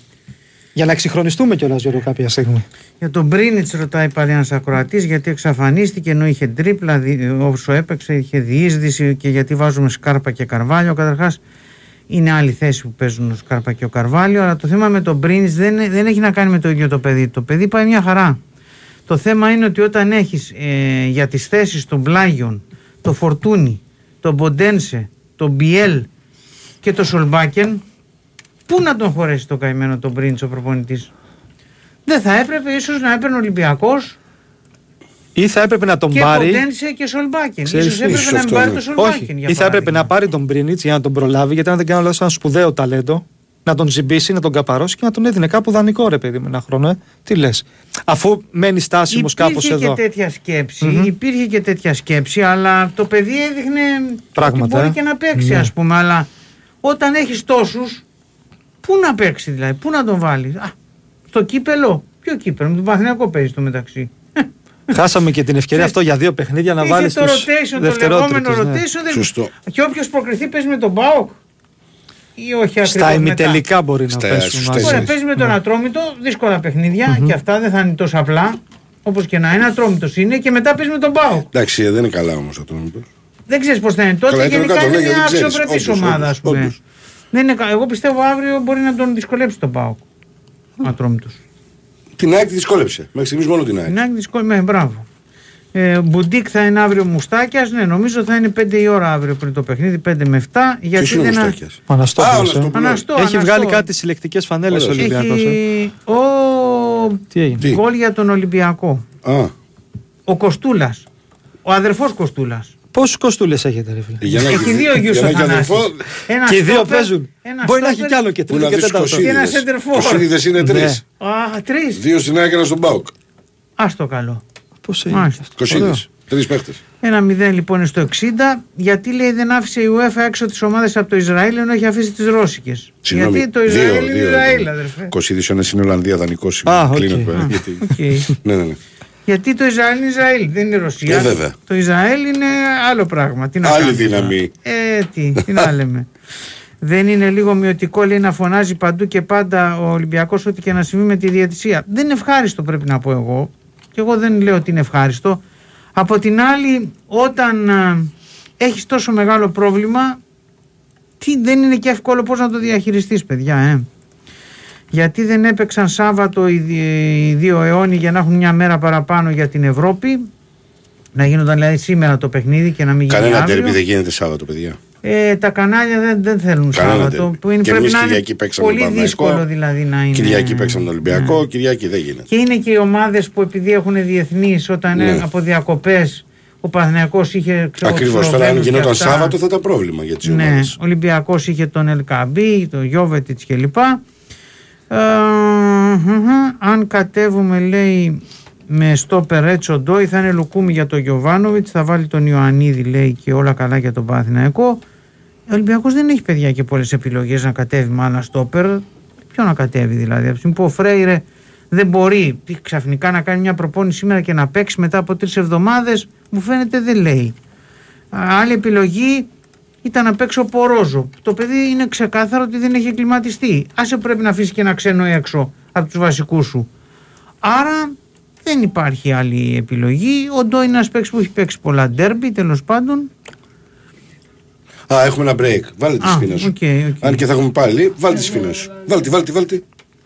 Για να εξυγχρονιστούμε κιόλας, Γιώργο, κάποια στιγμή. Για τον Μπρίνιτς ρωτάει πάλι ένας ακροατής γιατί εξαφανίστηκε ενώ είχε τρίπλα, δι- όσο έπαιξε, είχε διείσδυση και γιατί βάζουμε Σκάρπα και Καρβάλιο. Καταρχάς είναι άλλη θέση που παίζουν ο Σκάρπα και ο Καρβάλιο, αλλά το θέμα με τον Μπρίνιτ δεν, δεν έχει να κάνει με το ίδιο το παιδί. Το παιδί πάει μια χαρά. Το θέμα είναι ότι όταν έχεις ε, για τις θέσεις των Πλάγιον, το Φορτούνι, τον Μποντένσε, τον Μπιέλ και το Σολμπάκεν, πού να τον χωρέσει το καημένο τον Μπρίνιτ ο προπονητής; Δεν θα έπρεπε ίσως να έπαιρνε ο Ολυμπιακός Ή θα έπρεπε να τον και πάρει. Ποντένσε και Σολμπάκεν. Ξέρεις Ίσως τι, έπρεπε ίσως να μην αυτό, πάρει ναι. το Σολμπάκεν. Όχι. για Ή θα έπρεπε παράδειγμα. να πάρει τον Μπρίνιτ για να τον προλάβει, γιατί αν δεν κάνω λάθος, ένα σπουδαίο ταλέντο. να τον ζυμπήσει, να τον καπαρώσει και να τον έδινε κάπου δανεικό ρε παιδί με ένα χρόνο. Ε. Τι λες. Αφού μένει στάσιμος κάπως Υπήρχε εδώ. και τέτοια σκέψη, υπήρχε και τέτοια σκέψη, αλλά το παιδί έδειχνε Πράγματα, ότι μπορεί ε. και να παίξει, Ναι. ας πούμε. Αλλά όταν έχεις τόσους, πού να παίξει δηλαδή, πού να τον βάλεις; Στο κύπελο. Ποιο κύπελο, με τον Παθηνακό παίζεις στο μεταξύ. Χάσαμε και την ευκαιρία αυτό για δύο παιχνίδια να Είχε βάλεις το τους rotation, το λεγόμενο rotation. δεν- Σωστό. Και όποιος προκριθεί παίζει με τον Μπάουκ. Ή όχι ακριβώς Στα μετά. ημιτελικά μπορεί Στα να πέσουν. στους μαζί. τέσσερις. Ωραία, παίζει με τον Ατρόμητο, δύσκολα παιχνίδια και αυτά δεν θα είναι τόσο απλά. Όπως και να είναι, Ατρόμητος είναι και μετά παίζει με τον Μπάουκ. Εντάξει, δεν είναι καλά όμως αυτό. μήπως. Δεν ξέρεις πώς θα είναι. Τότε Καλά, ήταν γενικά κάτω, είναι ναι, μια δεν ξέρεις. αξιοπρεπής Όντως, ομάδα, ας όντως, πούμε. όντως. Δεν είναι, κα- εγώ πιστεύω αύριο μπορεί να τον δυσκολέψει τον Μπάουκ. Ο Ατρόμητος. Την ΑΕΚ τη δυσκόλεψε. Μέχρι στιγμής μόνο την ΑΕΚ. Την άλλη δυσκολεύει, μπράβο. Ε, Μπουντίκ θα είναι αύριο Μουστάκιας. Ναι, νομίζω θα είναι 5 η ώρα αύριο πριν το παιχνίδι, 5 με 7. Γιατί Ποιο είναι ο δεν. Μουστάκιας; Ο Αναστόπουλος, Α, ο ε. Αναστόπουλος. Αναστό, Έχει Αναστό. βγάλει κάτι συλλεκτικές φανέλες ο Ωραίος. Ολυμπιακό. Έχει. Ο. Τι έγινε; Τι; Γκολ για τον Ολυμπιακό. Α, Ο Κοστούλας. Ο αδερφός Κοστούλας. Πόσου κοστούλες έχετε, ρε φίλε; για να Έχει δύο γιου για να ο έχει Θανάσης. αδερφό, Ένα Και οι δύο στόπερ, παίζουν. ένα Μπορεί να έχει στόπερ κι άλλο και Πού να τρίτο και δεις τέταρτο. Και ένα κοσίδιδες. σεντερφόρ. Κοσίδιδες είναι τρεις. Ναι. Α, τρεις. Δύο στην ΑΕΚ, ένα στον Μπάουκ. Α το καλό. Πώς έγινε. Μάλιστα. αυτό. Ωραίο. Κοσίδε. Τρεις παίχτες. Ένα μηδέν λοιπόν είναι στο 60. Γιατί λέει δεν άφησε η UEFA έξω τις ομάδες από το Ισραήλ ενώ έχει αφήσει τις Ρώσικες. Γιατί το Ισραήλ είναι Ισραήλ, αδερφέ. Κοσίδη ένα είναι Ολλανδία δανεικό. Α, οκ. Κλείνω εδώ, Α, γιατί- Οκ. Ναι, ναι, ναι. Γιατί το Ισραήλ είναι Ισραήλ, δεν είναι Ρωσία. Ε, βέβαια. Το Ισραήλ είναι άλλο πράγμα. Τι να Άλλη κάνουμε τώρα. δύναμη. Ε, τι, τι να λέμε. Δεν είναι λίγο μειωτικό λέει να φωνάζει παντού και πάντα ο Ολυμπιακός ό,τι και να συμβεί με τη διαιτησία. Δεν είναι ευχάριστο πρέπει να πω εγώ. Και εγώ δεν λέω ότι είναι ευχάριστο. Από την άλλη, όταν έχεις τόσο μεγάλο πρόβλημα, τι, δεν είναι και εύκολο πώς να το διαχειριστείς παιδιά. Ε. Γιατί δεν έπαιξαν Σάββατο οι, δι- οι δύο αιώνιοι για να έχουν μια μέρα παραπάνω για την Ευρώπη. Να γίνονταν δηλαδή σήμερα το παιχνίδι και να μην γίνει Κανένα αύριο. τέρμι δεν γίνεται Σάββατο, παιδιά. Ε, τα κανάλια δεν, δεν θέλουν Κανένα Σάββατο. τέρμι. Που είναι, Και πρέπει εμείς να είναι Κυριακή παίξαμε τον πολύ Παναθηναϊκό. δύσκολο δηλαδή να είναι. Κυριακή παίξαμε τον Ολυμπιακό, Κυριακή δεν γίνεται. Και είναι και οι ομάδες που επειδή έχουν διεθνείς όταν Ναι. είναι από διακοπέ, ο Παναθηναϊκός είχε ξέρω, Ακριβώς τους τώρα, αν Σλοβαίνους και γινόταν αυτά. Σάββατο θα ήταν πρόβλημα για τις Ναι, ομάδες. ο Ολυμπιακός είχε τον Ελκαμπή, τον Γιώβετιτς κλπ. Ε, μμμ, αν κατέβουμε, λέει, με στο Περέτσο Ντόι, θα είναι λουκούμι για τον Γιωβάνοβιτ, θα βάλει τον Ιωαννίδη, λέει, και όλα καλά για τον Παναθηναϊκό. Ο Ολυμπιακό δεν έχει παιδιά και πολλέ επιλογέ να κατέβει με άλλα στόπερ. Ποιο να κατέβει δηλαδή. Από τη στιγμή που ο Φρέιρε δεν μπορεί τι, ξαφνικά να κάνει μια προπόνηση σήμερα και να παίξει μετά από τρεις εβδομάδες, μου φαίνεται δεν λέει. Α, Άλλη επιλογή ήταν να παίξει ο Πορόζο. Το παιδί είναι ξεκάθαρο ότι δεν έχει εγκλιματιστεί. Άσε πρέπει να αφήσει και ένα ξένο έξω από τους βασικούς σου. Άρα δεν υπάρχει άλλη επιλογή. Ο Ντόι είναι ένας παίκτης που έχει παίξει πολλά ντέρμπι τέλος πάντων. Α, έχουμε ένα break. Βάλε τη Α, σφήνα σου. οκ, οκ. Αν και θα έχουμε πάλι, βάλε τη σφήνα σου. Βάλτε, βάλτε, βάλτε.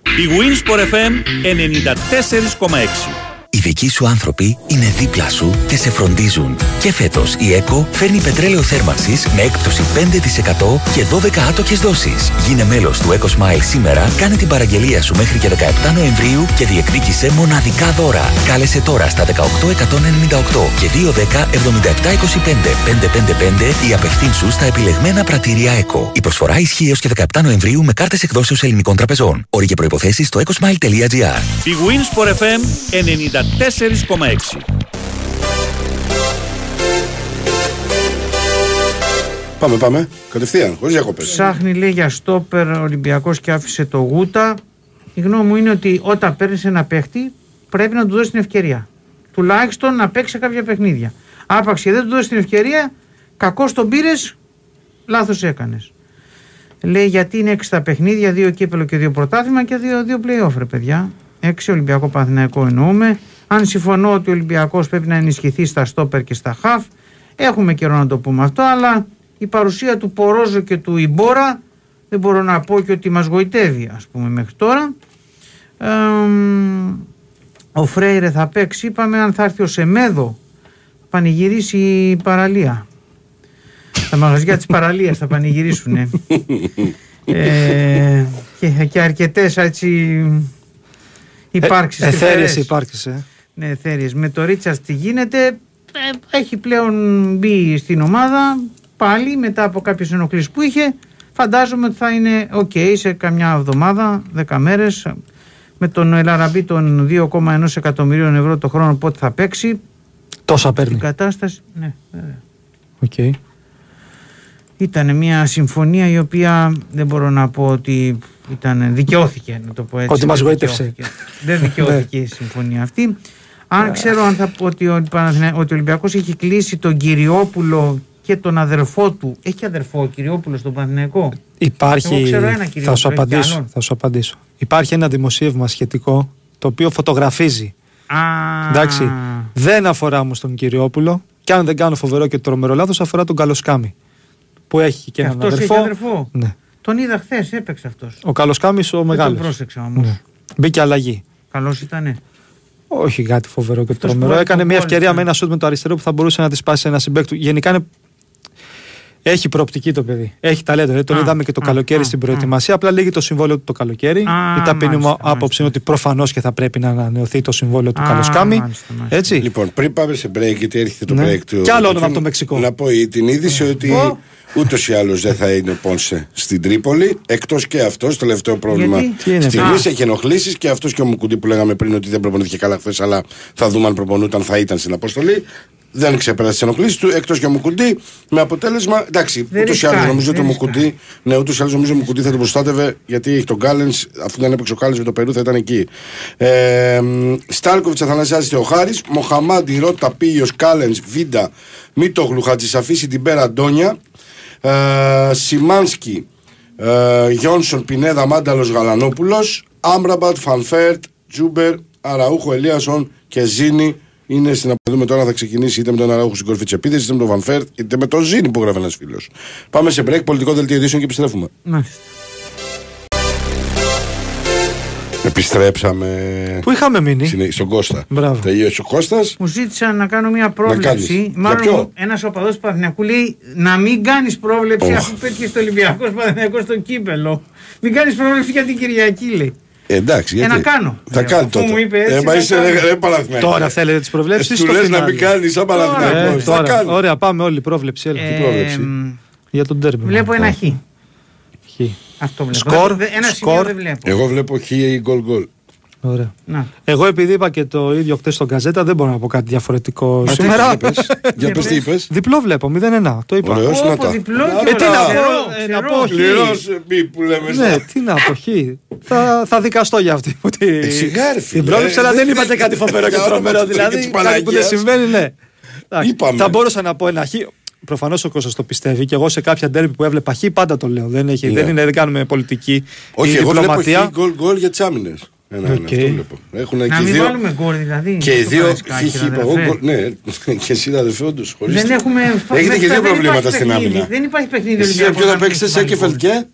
bwin Sport FM 94,6. Οι δικοί σου άνθρωποι είναι δίπλα σου και σε φροντίζουν. Και φέτος η ΕΚΟ φέρνει πετρέλαιο θέρμανσης με έκπτωση 5% και 12 άτοκες δόσεις. Γίνε μέλος του EKO Smile σήμερα, κάνε την παραγγελία σου μέχρι και 17 Νοεμβρίου και διεκδίκησε μοναδικά δώρα. Κάλεσε τώρα στα 18198 και 210 7725 555 ή απευθύνσου στα επιλεγμένα πρατήρια ΕΚΟ. Η προσφορά ισχύει έως και 17 Νοεμβρίου με κάρτες εκδόσεως ελληνικών τραπεζών. Όροι και προποθέσει στο ecosmile.gr. Η Winsport FM 94,6. Πάμε, πάμε. Κατευθείαν, χωρίς διακοπές. Ψάχνει λέει για στόπερ Ολυμπιακός και άφησε το Γούτα. Η γνώμη μου είναι ότι όταν παίρνεις ένα παίχτη πρέπει να του δώσεις την ευκαιρία. Τουλάχιστον να παίξει σε κάποια παιχνίδια. Άπαξ και δεν του δώσεις την ευκαιρία, κακό τον πήρες, λάθος έκανες. Λέει γιατί είναι έξι τα παιχνίδια, δύο κύπελο και δύο πρωτάθλημα και δύο, δύο playoff, ρε παιδιά. Έξι Ολυμπιακό Παναθηναϊκό εννοούμε. Αν συμφωνώ ότι ο Ολυμπιακός πρέπει να ενισχυθεί στα στόπερ και στα χαφ, έχουμε καιρό να το πούμε αυτό, αλλά η παρουσία του Πορόζο και του Ιμπόρα δεν μπορώ να πω και ότι μας γοητεύει ας πούμε μέχρι τώρα. Ε, ο Φρέιρε θα παίξει, είπαμε αν θα έρθει ο Σεμέδο θα πανηγυρίσει η παραλία. Τα μαγαζιά της παραλίας θα πανηγυρίσουν. ε, και, και αρκετές έτσι υπάρξεις. Ε, εθέρειες τρυφερές. υπάρξεις, ε. Ναι, εθέρειες. Με το Ρίτσαρτς τι γίνεται, ε, έχει πλέον μπει στην ομάδα πάλι μετά από κάποιες ενοχλήσεις που είχε. Φαντάζομαι ότι θα είναι οκ σε καμιά εβδομάδα, 10 μέρες. Με τον Ελ Αραμπί των 2,1 εκατομμυρίων ευρώ το χρόνο πότε θα παίξει. Τόσα Η παίρνει. κατάσταση. Ναι, βέβαια. Οκ. Ήταν μια συμφωνία η οποία δεν μπορώ να πω ότι ήταν, δικαιώθηκε να το πω έτσι. Ότι μας Δεν γοήτευσε. δικαιώθηκε. Δεν δικαιώθηκε η συμφωνία αυτή. Αν ξέρω αν θα πω ότι ο, Παναθηνα- ότι ο Ολυμπιακός έχει κλείσει τον Κυριόπουλο και τον αδερφό του. Έχει αδερφό ο Κυριόπουλος στον Παναθηναϊκό; Υπάρχει. Εγώ ξέρω ένα κυρίως, θα, σου έχει κι απαντήσω, άλλον. θα σου απαντήσω. Υπάρχει ένα δημοσίευμα σχετικό το οποίο φωτογραφίζει. Α, Εντάξει. Δεν αφορά όμως τον Κυριόπουλο. Και αν δεν κάνω φοβερό και τρομερό λάθος, αφορά τον Καλοσκάμι. Που έχει και Και έναν αυτός αδερφό. έχει αδερφό. Ναι. Τον είδα χθες, έπαιξε αυτός. Ο Καλοσκάμι ο Δεν τον μεγάλος. πρόσεξα όμως. Ναι. Μπήκε αλλαγή. Καλός ήτανε. Όχι κάτι φοβερό και Αυτός τρομερό. που Έκανε έβαλε μια τον ευκαιρία γκολ, με ναι. ένα σουτ με το αριστερό που θα μπορούσε να τη σπάσει ένα συμπέκ του. Γενικά είναι... έχει προοπτική το παιδί. Έχει ταλέντο. Δηλαδή, τον Α, είδαμε και το α, καλοκαίρι α, στην α. προετοιμασία. Απλά λύγει το συμβόλαιο του το καλοκαίρι. Α, Η ταπεινή μου μάλιστα, άποψη μάλιστα. είναι ότι προφανώς και θα πρέπει να ανανεωθεί το συμβόλαιο του Α, Καλοσκάμι. μάλιστα, μάλιστα. Έτσι. Λοιπόν, πριν πάμε σε break, γιατί έρχεται το Ναι. break του. Κι άλλο του- όνομα από το Μεξικό. Να πω η- την είδηση ότι Ω. ούτως ή άλλως δεν θα είναι ο Πόνσε στην Τρίπολη. Εκτός και αυτός, τελευταίο πρόβλημα Γιατί; Τι είναι, στιγμής, α. έχει ενοχλήσεις και αυτός και ο Μουκουντή που λέγαμε πριν ότι δεν προπονήθηκε καλά χθες, αλλά θα δούμε αν προπονούταν, θα ήταν στην αποστολή. Δεν ξεπέρασε τις ενοχλήσεις του, εκτός και ο Μουκουντή. Με αποτέλεσμα, εντάξει, Δεν ούτως ή άλλως ρισκάρει, νομίζω ότι ο δεν Μουκουντή, ναι, ούτως ή άλλως νομίζω ο Μουκουντή θα τον προστάτευε γιατί έχει τον Κάλενς, αφού δεν έπαιξε ο Κάλενς με το Περού θα ήταν εκεί. Ε, Στάλκοβιτς Αθανασιάζεται ο Χάρη, Μοχαμάντι Ρώτα Πίγιο Κάλενς Βίντα Μίτογλου Χατζησαφίση την Πέρα Αντώνια. Ε, Σιμάνσκι ε, Γιόνσον Πινέδα Μάνταλος Γαλανόπουλος. Άμραμπατ Φανφέρτ Τζούμπερ Αραούχο Ελίασον και Ζίνι. Είναι στο να δούμε τώρα θα ξεκινήσει είτε με τον Αραούχο στην κορφή της επίθεσης, είτε με τον Φανφέρτ, είτε με τον Ζίνι που γράφει ένας φίλος. Πάμε σε break, πολιτικό δελτίο ειδήσεων και επιστρέφουμε. Μάλιστα. Επιστρέψαμε. Πού είχαμε μείνει; Συνε- Στον Κώστα. Μπράβο. Τελείωσε ο Κώστας Μου ζήτησαν να κάνω μια κάνεις. πρόβλεψη. Για Μάλλον ποιο; ένας οπαδός του Παναθηναϊκού λέει να μην κάνεις πρόβλεψη Οχ. αφού πέτυχες στο Ολυμπιακό Παναθηναϊκό στο κύπελο. Μην κάνεις πρόβλεψη για την Κυριακή, λέει. Ε, εντάξει, γιατί. να κάνω. Θα Λέω, κάνει αφού τότε. μου είπε έτσι, ε, μα θα είσαι κάνω. ρε, ρε Παναθηναϊκός. Τώρα θέλετε τις προβλέψεις. Ε, Του λες να μην κάνεις σαν Παναθηναϊκός. Ε, Θα τώρα. κάνω. Ωραία, πάμε όλοι. Πρόβλεψη. Έλα. Ε, πρόβλεψη; μ, Για τον τέρμι. Βλέπω ένα χ. Χ. Αυτό βλέπω. Σκορ, Δεν- Ένα σκορ. σημείο δεν βλέπω. Εγώ βλέπω χ ή γκολ γκολ. Ωραία. Να. Εγώ επειδή είπα και το ίδιο χτε στον Καζέτα, δεν μπορώ να πω κάτι διαφορετικό Μα τι σήμερα. για πες. Για πες τι είπες. Διπλό βλέπω, 0-1. Το είπα. Ωραίος, Πω, να πω, τα. διπλό Να και Ε, τι τα. να πω, Ξερό, ε, να ξερό. πω χ. Σκληρός μη που λέμε Ναι, στα- τι να πω, χ. θα, θα δικαστώ για αυτή που τη, Ε, σιγά, ρε, φίλε. την πρόβλεψη, αλλά Ε, δεν δεν- είπατε κάτι φοβερό και Για όνομα τρομερό. του Θεού και Δηλαδή, της κάτι που δεν Παναγίας. συμβαίνει, ναι. Εντάξει, Είπαμε. Θα μπορούσα να πω ένα χ. Προφανώς ο Κώστας το πιστεύει και εγώ σε κάποια ντέρμπι που έβλεπα χ πάντα το λέω. Δεν, έχει, Ναι. δεν, είναι, δεν κάνουμε πολιτική Όχι, ή εγώ βλέπω διπλωματία. χ γκολ γκολ για τις άμυνες. Ένα, ένα, Οκ. αυτό βλέπω. Έχουν Να και οι μην δύο. βάλουμε γκολ δηλαδή. Και οι στο δύο Καραϊσκάκι, χ χ ρε, είπα εγώ αδερφέ. γκολ. Ναι, και εσύ αδερφέ, όντως, χωρίς Δεν τι. έχουμε. Έχετε μέχρι και δύο τώρα δεν προβλήματα υπάρχει στην παιχνίδι. άμυνα. Δεν υπάρχει παιχνίδι. Εσύ Ολυμπιακός ποιο θα να μην παίξετε, έχει βάλει Σέκεφελτ γκολ. και.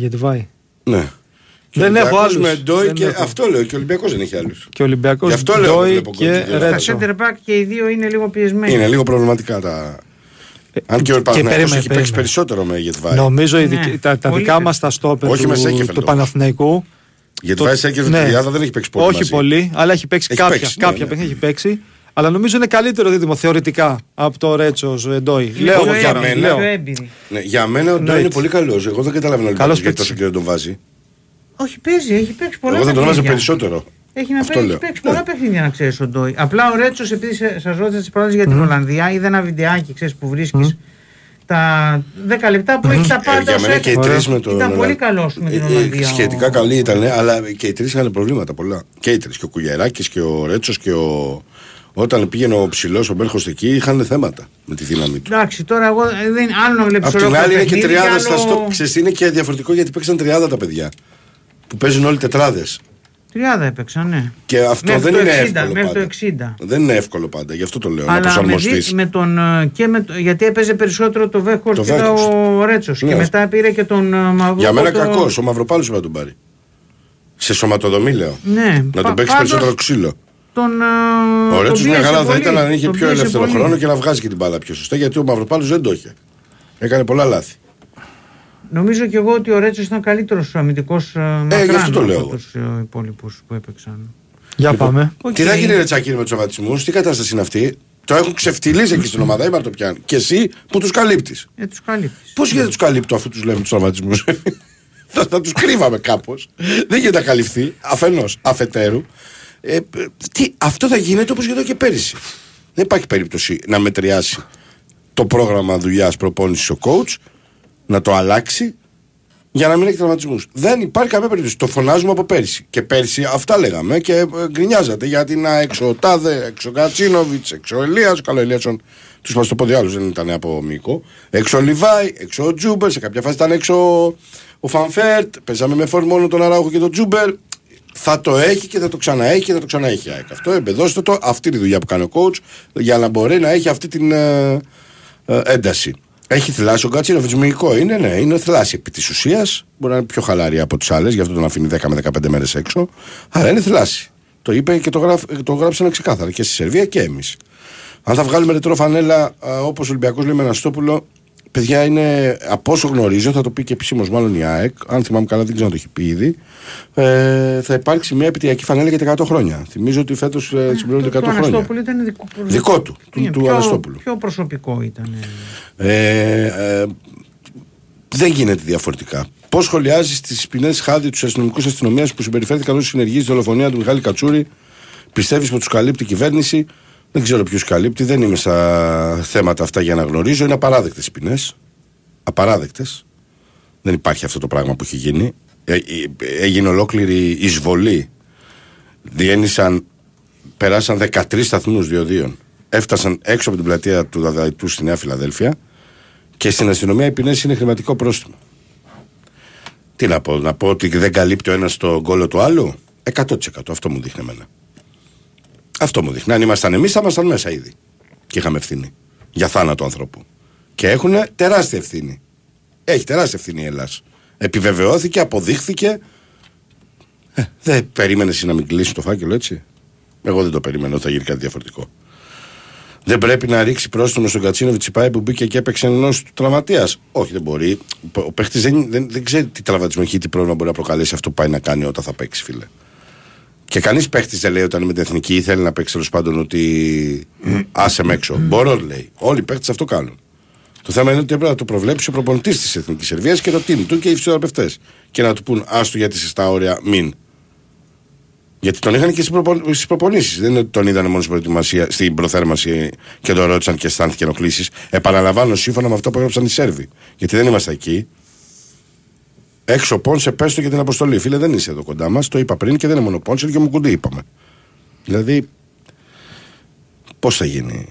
Γιατί βάει. Ναι. Και Δεν ο έχω Ολυμπιακός άλλους. Με Ντόι Δεν και έχω. αυτό λέω. Και ο Ολυμπιακός δεν έχει άλλους. Και ο Ολυμπιακός Γι' αυτό λέω, Ντόι βλέπω και γκολ και δύο. Τα Ρέτσο. center back και οι δύο είναι λίγο πιεσμένοι. Είναι λίγο προβληματικά τα. Αν και ο Παναθηναϊκός περίμενε, έχει παίξει περίμενε. περισσότερο με Γετβάη. Νομίζω οι Ναι, δικ- τα, τα πολύ δικά πες. μας τα στόπερ Όχι του, με Σέκεφελντ του όμως. Παναθηναϊκού. Γετβάη σε ναι. τριάδα δεν έχει παίξει πολύ. Όχι μαζί. πολύ, αλλά έχει παίξει Έχει κάποια, παίξει, ναι, κάποια ναι. παιχνίδια έχει παίξει. Αλλά νομίζω είναι καλύτερο δίδυμο θεωρητικά από το Ρέτσο Ντόι. Είναι Λέω πιο εγώ για τώρα. έμπειροι, μένα- πιο Λέω. έμπειροι. Ναι, για μένα ο Ντόι Εννοείται. είναι πολύ καλός. Εγώ δεν καταλαβαίνω λοιπόν Καλός γιατί παίκτης. τόσο καιρό τον βάζει. Όχι, παίζει, έχει παίξει πολλά Εγώ θα τον έβαζα παιχνίδια. περισσότερο. Έχει να Αυτό παίξει, λέω. παίξει Ναι. πολλά παιχνίδια να ξέρεις ο Ντόι. Απλά ο Ρέτσος, επειδή σας ρώτησα τις πρώτε για την Ολλανδία, είδα ένα βιντεάκι ξέρεις, που βρίσκεις τα 10 λεπτά που έχει τα Ε, πάντα. για ως μένα και οι έκανε. τρεις με τον. Ήταν πολύ καλός με την Ε, ε, Ολλανδία. Σχετικά ο- καλή ήταν, αλλά και οι τρεις είχαν προβλήματα πολλά. Και οι τρεις. Και ο Κουγεράκη και ο Ρέτσος και ο. Όταν πήγαινε ο ψηλός, ο Μπέρχο εκεί, είχαν θέματα με τη δύναμη του. Εντάξει, τώρα εγώ ε, δεν άλλο να βλέπεις Απ' την άλλη είναι και τριάδα στα στο. Ξέρεις, είναι και διαφορετικό γιατί παίξαν τριάδα τα παιδιά. Που παίζουν όλοι τετράδες. Τριάδα έπαιξαν, ναι. Και αυτό Μέχρι δεν το είναι 60, εύκολο μέχρι πάντα. το 60. Δεν είναι εύκολο πάντα, γι' αυτό το λέω. να Αλλά με, προσαρμοστεί. δι- με τον. ε, Και με, το- γιατί έπαιζε περισσότερο το Βέχορ Το και Weghorst. ο Ρέτσος. Ναι. Και μετά πήρε και τον ε, Μαυρό. Για μένα το- κακός. Ο Μαυροπάλος πρέπει να τον πάρει. Σε σωματοδομή λέω. Ναι, Να πα- τον παίξεις πάντως περισσότερο ξύλο. Τον, ε, Ο τον Ρέτσο μια πίεσε χαρά θα πολύ, ήταν αν είχε τον πιο πίεσε ελεύθερο πολύ. χρόνο και να βγάζει και την μπάλα πιο σωστά γιατί ο Μαυροπάνος δεν το είχε. Έκανε πολλά λάθη. Νομίζω και εγώ ότι ο Ρέτσος ήταν καλύτερος αμυντικός Ε, γι' αυτό το λέω. από τους υπόλοιπους που έπαιξαν. Για Λοιπόν, πάμε. Οκ. Τι θα γίνει ρε Τσακίρη με τους τραυματισμούς, τι κατάσταση είναι αυτή; Το έχουν ξεφτυλίσει εκεί στην ομάδα, είπα το πιάνει. Και εσύ που τους καλύπτεις. Ε, τους καλύπτεις. Πώς γίνεται τους καλύπτω αφού τους λέμε τους τραυματισμούς. θα θα τους κρύβαμε κάπως. Δεν γίνεται να καλυφθεί. Αφενός, αφετέρου. Ε, τι, αυτό θα γίνεται όπως γινόταν και πέρυσι. Δεν υπάρχει περίπτωση να μετριάσει το πρόγραμμα δουλειάς προπόνησης ο coach, να το αλλάξει για να μην έχει τραυματισμούς. Δεν υπάρχει καμία περίπτωση. Το φωνάζουμε από πέρυσι. Και πέρυσι αυτά λέγαμε και ε, γκρινιάζατε γιατί να έξω ο Τάδε, έξω ο Κατσίνοβιτς, έξω ο Ελίας. Καλό, ο Ελίασον τους είπα στο πόδι άλλου, δεν ήταν από Μίκο. Έξω ο Λιβάι, έξω ο Τζούμπερ. Σε κάποια φάση ήταν έξω ο Φανφέρτ. Παίζαμε με φόρ μόνο τον Αραούχο και τον Τζούμπερ. Θα το έχει και θα το ξαναέχει και θα το ξαναέχει. η ΑΕΚ. Αυτό εμπεδώστε το. Αυτή είναι η δουλειά που κάνει ο coach για να μπορεί να έχει αυτή την ε, ε, ένταση. Έχει θλάση ο Γκατσίνοβιτς μυϊκό. Είναι, ναι, είναι θλάση επί της ουσίας. Μπορεί να είναι πιο χαλαρή από τις άλλες, γι' αυτό τον αφήνει 10 με 15 μέρες έξω. Αλλά είναι θλάση. Το είπε και το, γράφ, το γράψανε ξεκάθαρα και στη Σερβία και εμείς. Αν θα βγάλουμε ρετρό φανέλα όπως ο Ολυμπιακός λέει με Αναστόπουλο, παιδιά είναι από όσο γνωρίζω, θα το πει και επισήμως μάλλον η ΑΕΚ. Αν θυμάμαι καλά, δεν ξέρω αν το έχει πει ήδη. Ε, θα υπάρξει μια επιτυχιακή φανέλα για τα 100 χρόνια. Θυμίζω ότι φέτος ε, συμπληρώνονται 100 Το χρόνια. Αναστόπουλο ήταν δικό, Δικό του, του, Είναι του πιο- Αναστόπουλου. Πιο προσωπικό ήταν. Ε, ε, δεν γίνεται διαφορετικά. Πώς σχολιάζεις τις ποινέ χάδι του αστυνομικού αστυνομίας που συμπεριφέρθηκαν ως συνεργοί στη δολοφονία του Μιχάλη Κατσούρη, πιστεύεις πως τους καλύπτει η κυβέρνηση. Δεν ξέρω ποιους καλύπτει, δεν είμαι στα θέματα αυτά για να γνωρίζω. Είναι απαράδεκτες οι ποινές. Απαράδεκτες. Δεν υπάρχει αυτό το πράγμα που έχει γίνει. Ε, ε, έγινε ολόκληρη εισβολή. Διένυσαν, περάσαν 13 σταθμούς διοδίων. Έφτασαν έξω από την πλατεία του Δαδαϊτού στη Νέα Φιλαδέλφια και στην αστυνομία οι ποινές είναι χρηματικό πρόστιμο. Τι να πω, να πω ότι δεν καλύπτει ο ένας το γκόλο του άλλου; 100% αυτό μου δείχνει εμένα. Αυτό μου δείχνει. Αν ήμασταν εμείς, θα ήμασταν μέσα ήδη. Και είχαμε ευθύνη. Για θάνατο ανθρώπου. Και έχουν τεράστια ευθύνη. Έχει τεράστια ευθύνη η Ελλάδα. Επιβεβαιώθηκε, αποδείχθηκε. Ε, δεν περίμενες εσύ να μην κλείσει το φάκελο έτσι; Εγώ δεν το περίμενα ότι θα γίνει κάτι διαφορετικό. Δεν πρέπει να ρίξει πρόστιμο στον Κατσίνοβιτ Τσιπάη που μπήκε και έπαιξε ενός του τραυματίας. Όχι, δεν μπορεί. Ο παίχτης δεν, δεν, δεν ξέρει τι τραυματισμό έχει, τι πρόβλημα μπορεί να προκαλέσει αυτό που πάει να κάνει όταν θα παίξει, φίλε. Και κανείς παίχτης δεν λέει όταν είναι με την εθνική ή θέλει να παίξει τέλος πάντων ότι άσε με έξω. Μπορώ, λέει. Όλοι οι παίχτες αυτό κάνουν. Το θέμα είναι ότι έπρεπε να το προβλέψει ο προπονητής της Εθνικής Σερβίας και το team του και οι φυσιοθεραπευτές. Και να του πούν άστο γιατί είσαι στα όρια, μην. Γιατί τον είχαν και στις προπονήσεις. Δεν είναι ότι τον είδανε μόνος στην προετοιμασία, στην προθέρμανση και τον ρώτησαν και αισθάνθηκε ενοχλήσεις. Επαναλαμβάνω σύμφωνα με αυτό που έγραψαν οι Σέρβοι. Γιατί δεν είμαστε εκεί. Έξω Πόνσε, πες το για την αποστολή. Φίλε, δεν είσαι εδώ κοντά μας. Το είπα πριν και δεν είναι μόνο Πόνσε, και Μουκουντί είπαμε. Δηλαδή, πώς θα γίνει;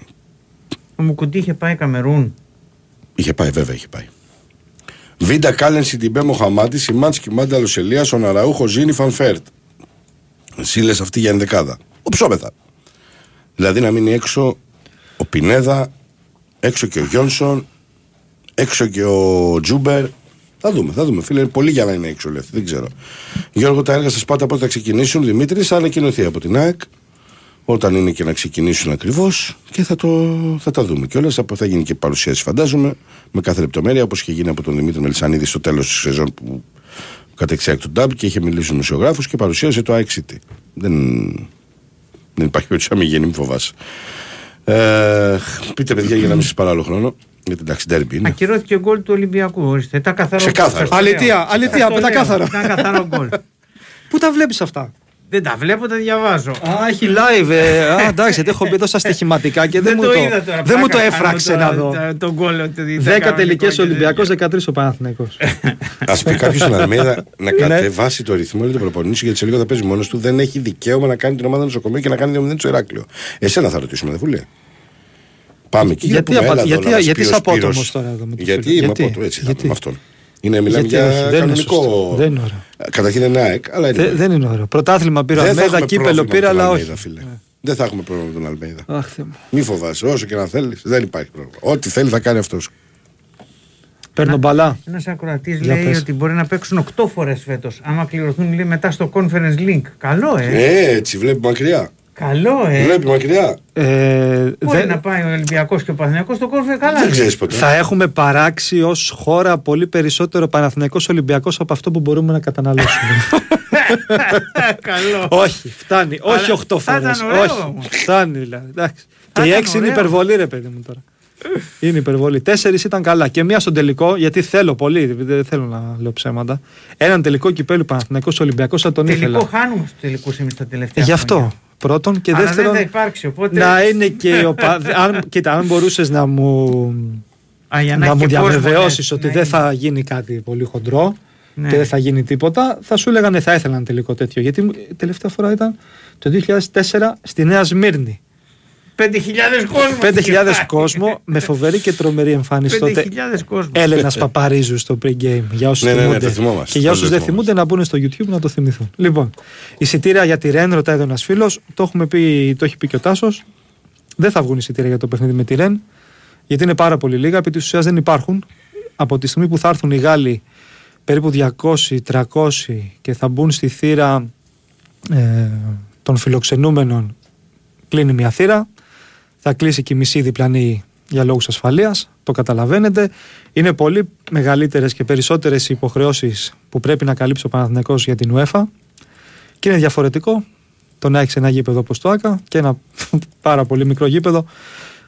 Ο Μουκουντί είχε πάει Καμερούν. Είχε πάει, βέβαια είχε πάει. Βίντα Κάλενς Σιντιμπέ Μοχαμάντι, Σιμάνσκι Μάνταλος Ελίασον, Αραούχο Ζίνι Φανφέρτ. Εσύ λες αυτή για ενδεκάδα. Οψόμεθα. Δηλαδή να μείνει έξω ο Πινέδα, έξω και ο Γιόνσον, έξω και ο Τζούμπερ. Θα δούμε, θα δούμε. Φίλε, είναι πολύ για να είναι έξω, λέει. Δεν ξέρω. Γιώργο, τα έργα σας πάτε πότε θα ξεκινήσουν. Δημήτρης, θα ανακοινωθεί από την ΑΕΚ. Όταν είναι και να ξεκινήσουν ακριβώς και θα, το, θα τα δούμε κιόλα. Θα γίνει και παρουσίαση, φαντάζομαι, με κάθε λεπτομέρεια όπως είχε γίνει από τον Δημήτρη Μελισανίδη στο τέλος της σεζόν που κατεξιάξει τον Νταμπ και είχε μιλήσει στου δημοσιογράφου και παρουσίασε το ΑΕΚ City. Δεν, δεν υπάρχει περίπτωση να μην γίνει, μην φοβάσαι. Ε, πείτε, παιδιά, για να μην σας παράλληλο χρόνο. Γιατί εντάξει, ντέρμπι είναι. Ακυρώθηκε ο γκολ του Ολυμπιακού. Ορίστε. Τα καθαρό Ξεκάθαρο. σας το λέω. Αλήθεια, αλήθεια, Σας το λέω. πεντακάθαρο. Ήταν καθαρό γκολ. Πού τα βλέπεις αυτά; Δεν τα βλέπω, τα διαβάζω. Α, έχει live. Ε. Α, εντάξει, γιατί έχω μπει τόσα στοιχηματικά και δεν, μου το, είδα τώρα. δεν μου το πλάκα έφραξε κάνω να το- δω. το- Το γκολ. ότι δεν 10 κανονικό τελικές και Ολυμπιακός, τέτοια. 13 ο Παναθηναϊκός. Α πει κάποιος στην Αλμίδα να κατεβάσει το ρυθμό ή το προπονήσει γιατί σε λίγο θα παίζει μόνος του. Δεν έχει δικαίωμα να κάνει την ομάδα νοσοκομείο και να κάνει διαμονή στο Ηράκλειο. Εσένα θα ρωτήσουμε, δεν βουλέ. Πάμε εκεί. Γιατί να πούμε, απα- έλα εδώ γιατί- να μας γιατί πει ο είσαι απότομος Σπύρος. τώρα εδώ με το Γιατί φίλο. είμαι Γιατί; απότομο, έτσι θα Γιατί; πούμε αυτόν. Είναι, μιλάμε Γιατί όχι, για δεν είναι κανονικό. σωστό. Δεν είναι ωραίο. Καταρχήν είναι ΑΕΚ, αλλά είναι. Δε- δεν είναι ωραίο. Πρωτάθλημα πήρα Δεν θα Αλμέιδα, έχουμε κύπελο πρόβλημα πήρα, με τον αλλά Αλμέιδα, όχι. φίλε. Δεν θα έχουμε πρόβλημα με τον Αλμέιδα. Αχ, Θεέ μου. Μη φοβάσαι, όσο και να θέλεις, δεν υπάρχει πρόβλημα. Ό,τι θέλει θα κάνει αυτός. Παίρνω μπαλά. Ένας ακροατής Για λέει πες. ότι μπορεί να παίξουν 8 φορές φέτος. Άμα κληρωθούν λέει, μετά στο conference link. Καλό, ε. Ε, έτσι βλέπει μακριά. Καλό, ε. Βλέπει μακριά. Ε, Μπορεί δεν- να πάει ο Ολυμπιακός και ο Παθηνιακός στο conference καλά. Δεν ξέρεις ποτέ. Θα έχουμε παράξει ως χώρα πολύ περισσότερο Παναθηναϊκός Ολυμπιακός από αυτό που μπορούμε να καταναλώσουμε. Καλό. όχι, φτάνει. όχι 8 θα φορές. ήταν ωραίο Όχι, όμως. φτάνει δηλαδή. Εντάξει. Και Θα η ήταν έξι είναι ωραίο. υπερβολή, ρε παιδί μου τώρα. Είναι υπερβολή. Τέσσερις ήταν καλά. Και μία στον τελικό, γιατί θέλω πολύ, δεν θέλω να λέω ψέματα. Έναν τελικό κυπέλου Παναθυνακό Ολυμπιακός θα τον Τελικό ήθελα. χάνουμε στου τελικού εμεί τα Ε, τελευταία Γι' αυτό. χρόνια. Πρώτον. Και Αλλά δεύτερον. δεν θα υπάρξει. Οπότε. Να είναι και ο πα... αν, Κοίτα, αν μπορούσες να μου, Α, για να έχει μου και κόσμο, διαβεβαιώσεις ναι, ότι να δεν είναι. θα γίνει κάτι πολύ χοντρό Ναι. και δεν θα γίνει τίποτα, θα σου έλεγαν θα ήθελα ένα τελικό τέτοιο. Γιατί η τελευταία φορά ήταν το 2004 στη Νέα Σμύρνη. 5.000 κόσμο. 5.000 κόσμο με φοβερή και τρομερή εμφάνιση τότε. 5.000 κόσμο. Έλληνας Παπαρίζου στο pre-game. Για όσους Ναι, ναι, ναι, θυμούνται. το θυμόμαστε. και για Το όσους δεν θυμόμαστε. θυμούνται να μπουν στο YouTube να το θυμηθούν. Λοιπόν, εισιτήρια για τη Ρεν, ρωτάει εδώ ένας φίλος. Το, έχουμε πει, το έχει πει και ο Τάσος. Δεν θα βγουν εισιτήρια για το παιχνίδι με τη Ρεν. Γιατί είναι πάρα πολύ λίγα. Επί της ουσίας δεν υπάρχουν. Από τη στιγμή που θα έρθουν οι Γάλλοι περίπου 200-300 και θα μπουν στη θύρα ε, των φιλοξενούμενων, κλείνει μια θύρα. Θα κλείσει και η μισή διπλανή για λόγους ασφαλείας, το καταλαβαίνετε. Είναι πολύ μεγαλύτερες και περισσότερες οι υποχρεώσεις που πρέπει να καλύψει ο Παναθηναϊκός για την UEFA και είναι διαφορετικό το να έχεις ένα γήπεδο όπως το ΆΚΑ και ένα πάρα πολύ μικρό γήπεδο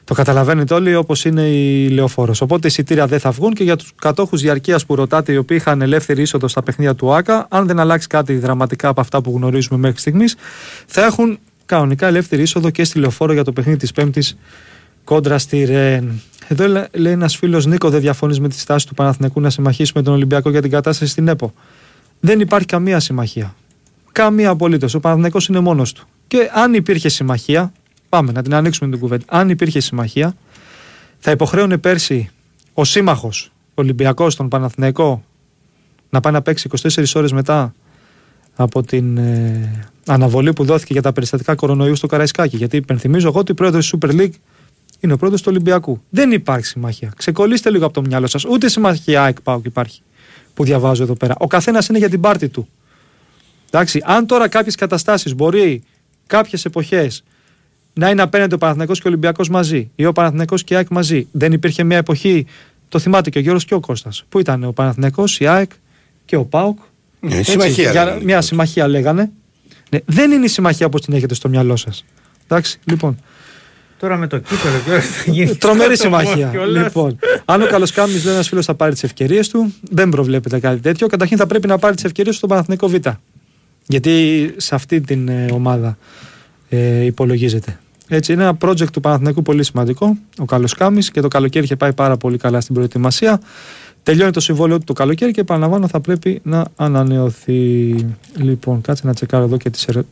το καταλαβαίνετε όλοι όπως είναι η λεωφόρος. Οπότε εισιτήρια δεν θα βγουν και για τους κατόχους διαρκείας που ρωτάτε, οι οποίοι είχαν ελεύθερη είσοδο στα παιχνίδια του ΆΚΑ, αν δεν αλλάξει κάτι δραματικά από αυτά που γνωρίζουμε μέχρι στιγμής, θα έχουν κανονικά ελεύθερη είσοδο και στη λεωφόρο για το παιχνίδι της Πέμπτης κόντρα στη Ρεν. Εδώ λέ- λέει ένας φίλος Νίκο, δεν διαφωνείς με τη στάση του Παναθηναϊκού να συμμαχίσει με τον Ολυμπιακό για την κατάσταση στην ΕΠΟ. Δεν υπάρχει καμία συμμαχία. Καμία απολύτως. Ο Παναθηναϊκός είναι μόνος του. Και αν υπήρχε συμμαχία, πάμε να την ανοίξουμε την κουβέντα. Αν υπήρχε συμμαχία, θα υποχρέωνε πέρσι ο σύμμαχος Ολυμπιακός, τον Παναθηναϊκό, να πάει να παίξει 24 ώρες μετά από την ε, αναβολή που δόθηκε για τα περιστατικά κορονοϊού στο Καραϊσκάκι. Γιατί υπενθυμίζω εγώ ότι ο πρόεδρος της Super League είναι ο πρόεδρος του Ολυμπιακού. Δεν υπάρχει συμμαχία. Ξεκολλήστε λίγο από το μυαλό σας. Ούτε συμμαχία ΑΕΚ ΠΑΟΚ υπάρχει που διαβάζω εδώ πέρα. Ο καθένας είναι για την πάρτη του. Εντάξει, αν τώρα κάποιες καταστάσεις μπορεί κάποιες εποχές να είναι απέναντι ο Παναθηναϊκός και ο Ολυμπιακός μαζί ή ο Παναθηναϊκός και η ΑΕΚ μαζί. Δεν υπήρχε μια εποχή, το θυμάται και ο Γιώργος και ο Κώστας, που ήταν ο Παναθηναϊκός, η ΑΕΚ και ο ΠΑΟΚ. Ναι, Έτσι, συμμαχία για λέγανε μια τότε. συμμαχία λέγανε. Ναι, δεν είναι η συμμαχία όπως την έχετε στο μυαλό σας. Εντάξει, λοιπόν. Τώρα με το κύπελο και όλα θα γίνει. Τρομερή σκότωμος συμμαχία. κιόλας. λοιπόν, αν ο Καλοσκάμι λέει ένας φίλος θα πάρει τις ευκαιρίες του, δεν προβλέπεται κάτι τέτοιο. Καταρχήν θα πρέπει να πάρει τις ευκαιρίες του στον Παναθηναϊκό Β. Γιατί σε αυτή την ε, ομάδα ε, υπολογίζεται. Έτσι, είναι ένα project του Παναθηναϊκού πολύ σημαντικό. Ο Καλοσκάμι και το καλοκαίρι είχε πάει πάρα πολύ καλά στην προετοιμασία. Τελειώνει το συμβόλαιο του το καλοκαίρι και επαναλαμβάνω θα πρέπει να ανανεωθεί. Λοιπόν, κάτσε να τσεκάρω εδώ και τις ερω...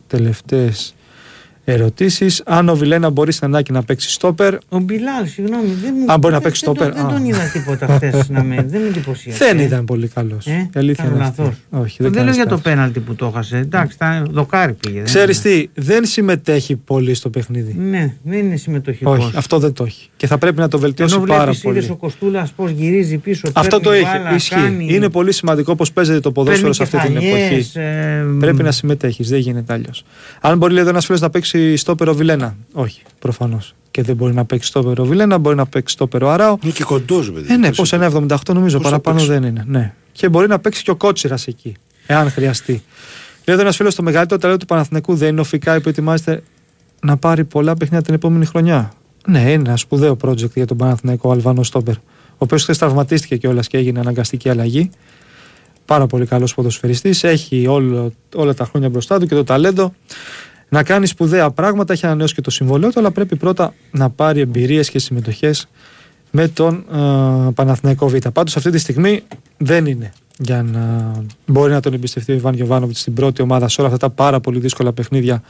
τελευταίε ερωτήσεις. Αν ο Βιλένα μπορεί στην ανάγκη να παίξει στόπερ, Ο Μπιλάλ, συγγνώμη. Δεν μου... Α, μπορεί να δεν- παίξει δεν στόπερ. τον- Δεν Α. τον είδα τίποτα χθες να με. Δεν με εντυπωσίασε. δεν ήταν πολύ καλός. Ε, Η αλήθεια κάνω είναι αυτή. λάθος. Όχι, Δεν, δεν, λέω για το κάνεις λάθος. πέναλτι που το έχασε. Εντάξει, τα δοκάρι πήγε. δεν Ξέρεις είναι. τι, δεν συμμετέχει πολύ στο παιχνίδι. Ναι, δεν είναι συμμετοχικός. Όχι, αυτό δεν το έχει. Και θα πρέπει να το βελτιώσει Ενώ πάρα βλέπεις, είδες πολύ. ο Κοστούλας πώς γυρίζει πίσω. Αυτό το παίρνει έχει. μπάλα, Ισχύει. κάνει- Είναι πολύ σημαντικό πώς παίζεται το ποδόσφαιρο σε αυτή την παίρνει εποχή. κεφαλιές, ε, Πρέπει να συμμετέχεις, δεν γίνεται αλλιώς. Αν μπορεί λέει εδώ ένας φίλος να παίξει στόπερο Βιλένα. Όχι, προφανώς. Και δεν μπορεί να παίξει στόπερο Βιλένα, μπορεί να παίξει στόπερο Αράο. Είναι και κοντός, παιδί. Ε, ναι, Πώς πώς είναι. 1,78 νομίζω, Πώς θα παραπάνω παίξει. δεν είναι. Ναι. Και μπορεί να παίξει και ο Κότσιρας εκεί, εάν χρειαστεί. Λέει εδώ ένας φίλος, το μεγαλύτερο ταλέντο του Παναθηνικού δεν είναι ο Φικά που ετοιμάζεται να πάρει πολλά παιχνίδια την επόμενη χρονιά. Ναι, είναι ένα σπουδαίο project για τον Παναθηναϊκό Αλβανό Στόπερ. Ο οποίος χθες τραυματίστηκε κιόλας και έγινε αναγκαστική αλλαγή. Πάρα πολύ καλός ποδοσφαιριστής. Έχει όλο, όλα τα χρόνια μπροστά του και το ταλέντο να κάνει σπουδαία πράγματα. Έχει ανανεώσει και το συμβολέο του, αλλά πρέπει πρώτα να πάρει εμπειρίες και συμμετοχές με τον ε, Παναθηναϊκό Β. Πάντως αυτή τη στιγμή δεν είναι για να μπορεί να τον εμπιστευτεί ο Ιβάν Γιοβάνοβιτ στην πρώτη ομάδα σε όλα αυτά τα πάρα πολύ δύσκολα παιχνίδια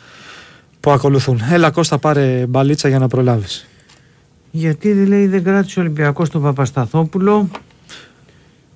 που ακολουθούν. Έλα Κώστα πάρε μπαλίτσα για να προλάβεις. Γιατί δεν λέει δεν κράτησε ο Ολυμπιακός τον Παπασταθόπουλο.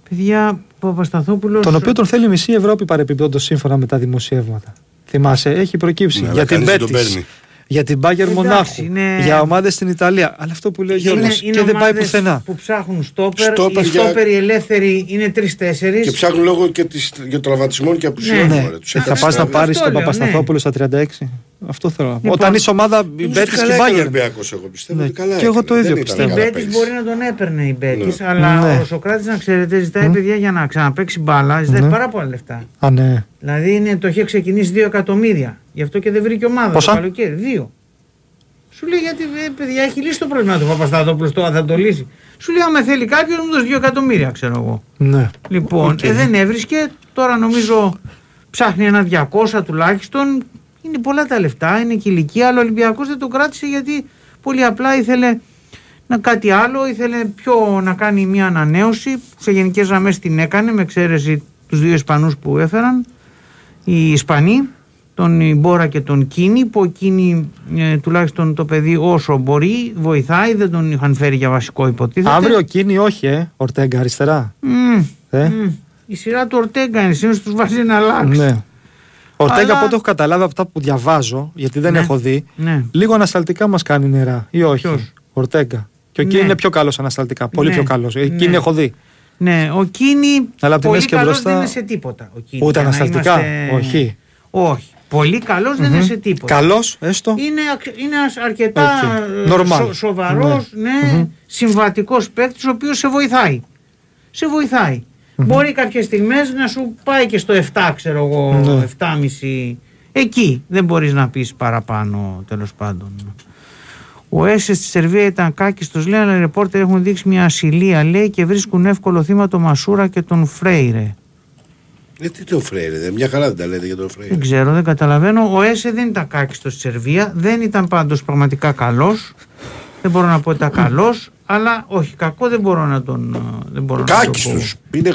Παιδιά, ο Παπασταθόπουλος... Τον οποίο τον θέλει μισή Ευρώπη παρεπιπτόντως σύμφωνα με τα δημοσιεύματα. Θυμάσαι, έχει προκύψει Ναι, αλλά για την κανείς δεν τον Πέτης, παίρνει. για την Μπάγκερ Εντάξει, Μονάχου, είναι- για ομάδες στην Ιταλία. Αλλά αυτό που λέει ο Γιώργος και δεν πάει ομάδες πουθενά. που ψάχνουν στόπερ. Στόπερ οι για- στόπεροι ελεύθεροι είναι τρει-τέσσερι. Και ψάχνουν λόγω και της, για τραυματισμών και απουσιών. Ναι, Ναι, Τους θα έχασε πας να τα- πάρεις αυτό τον λέω, Παπασταθόπουλο στα 36. Αυτό θέλω να πω. Λοιπόν, Όταν είσαι ομάδα η Νομίζω ότι Μπέτη και καλά η έκανε ο Μπάγκερ. Ολυμπιακός, εγώ πιστεύω Ναι, ότι καλά και εγώ έκανε. το ίδιο Δεν ήταν πιστεύω. Η καλά Μπέτης παίκτης. μπορεί να τον έπαιρνε η Μπέτης, Ναι. αλλά Ναι. ο Σοκράτης, να ξέρετε, ζητάει παιδιά για να ξαναπέξει μπάλα, ζητάει Ναι. πάρα πολλά λεφτά. Α, ναι. Δηλαδή είναι, το είχε ξεκινήσει 2 εκατομμύρια. Γι' αυτό και δεν βρήκε ομάδα Πόσα; το καλοκαίρι. 2. Σου λέει γιατί ε, παιδιά έχει λύσει το πρόβλημα του Παπασταθόπουλος, τώρα θα το λύσει. Σου λέει άμα θέλει κάποιο να μου δώσει 2 εκατομμύρια, ξέρω εγώ. Ναι. Λοιπόν, ε, δεν έβρισκε. Τώρα νομίζω ψάχνει ένα 200 τουλάχιστον. Είναι πολλά τα λεφτά, είναι και ηλικία, αλλά ο Ολυμπιακός δεν το κράτησε γιατί πολύ απλά ήθελε να κάτι άλλο, ήθελε πιο να κάνει μια ανανέωση. Σε γενικές γραμμές την έκανε, με εξαίρεση τους δύο Ισπανούς που έφεραν. Οι Ισπανοί, τον Μπόρα και τον Κίνη, που ο Κίνη ε, τουλάχιστον το παιδί όσο μπορεί βοηθάει, δεν τον είχαν φέρει για βασικό υποτίθεται. Αύριο κίνη όχι, ε. Ορτέγκα αριστερά. Μμμ, Ε. μμμ. Η σειρά του Ορτέγκα είναι, συνήθως τους βάζει να αλλάξει. Ναι. Ορτέγκα Αλλά- από ό,τι έχω καταλάβει από αυτά που διαβάζω, γιατί δεν Ναι. έχω δει, Ναι. λίγο ανασταλτικά μας κάνει νερά. Ή όχι; Ποιος; Ορτέγκα. Και ο Ναι. Κίνη είναι πιο καλός ανασταλτικά. Πολύ Ναι. πιο καλός. Ναι. Εκείνη έχω δει. Ναι, ο Κίνι Αλλά απ' τη πολύ μέση και καλός μπροστά- δεν είναι σε τίποτα. Ο Κίνι, Ούτε για να ανασταλτικά. είμαστε- Όχι. Όχι. Πολύ καλός δεν είναι σε τίποτα. Καλός, έστω. Είναι, ακ- είναι ένας αρκετά Οκ. ε, Normal. σο, σοβαρός, ναι, συμβατικός παίκτης ο οποίος σε βοηθάει. Σε βοηθάει Μπορεί κάποιες στιγμές να σου πάει και στο 7 ξέρω εγώ, Ναι. 7,5 εκεί. Δεν μπορείς να πεις παραπάνω τέλος πάντων. Ο Έσε στη Σερβία ήταν κάκιστος λέει, αλλά οι ρεπόρτερ έχουν δείξει μια ασυλία λέει και βρίσκουν εύκολο θύμα τον Μασούρα και τον Φρέιρε. Ε, τι το Φρέιρε, δε, μια χαρά δεν τα λέτε για τον Φρέιρε. Δεν ξέρω, δεν καταλαβαίνω. Ο Έσε δεν ήταν κάκιστος στη Σερβία, δεν ήταν πάντως πραγματικά καλός. Δεν μπορώ να πω ότι ήταν καλός, αλλά όχι κακό δεν μπορώ να τον, ε, δεν μπορώ να το πω. Κάκιστος. Είναι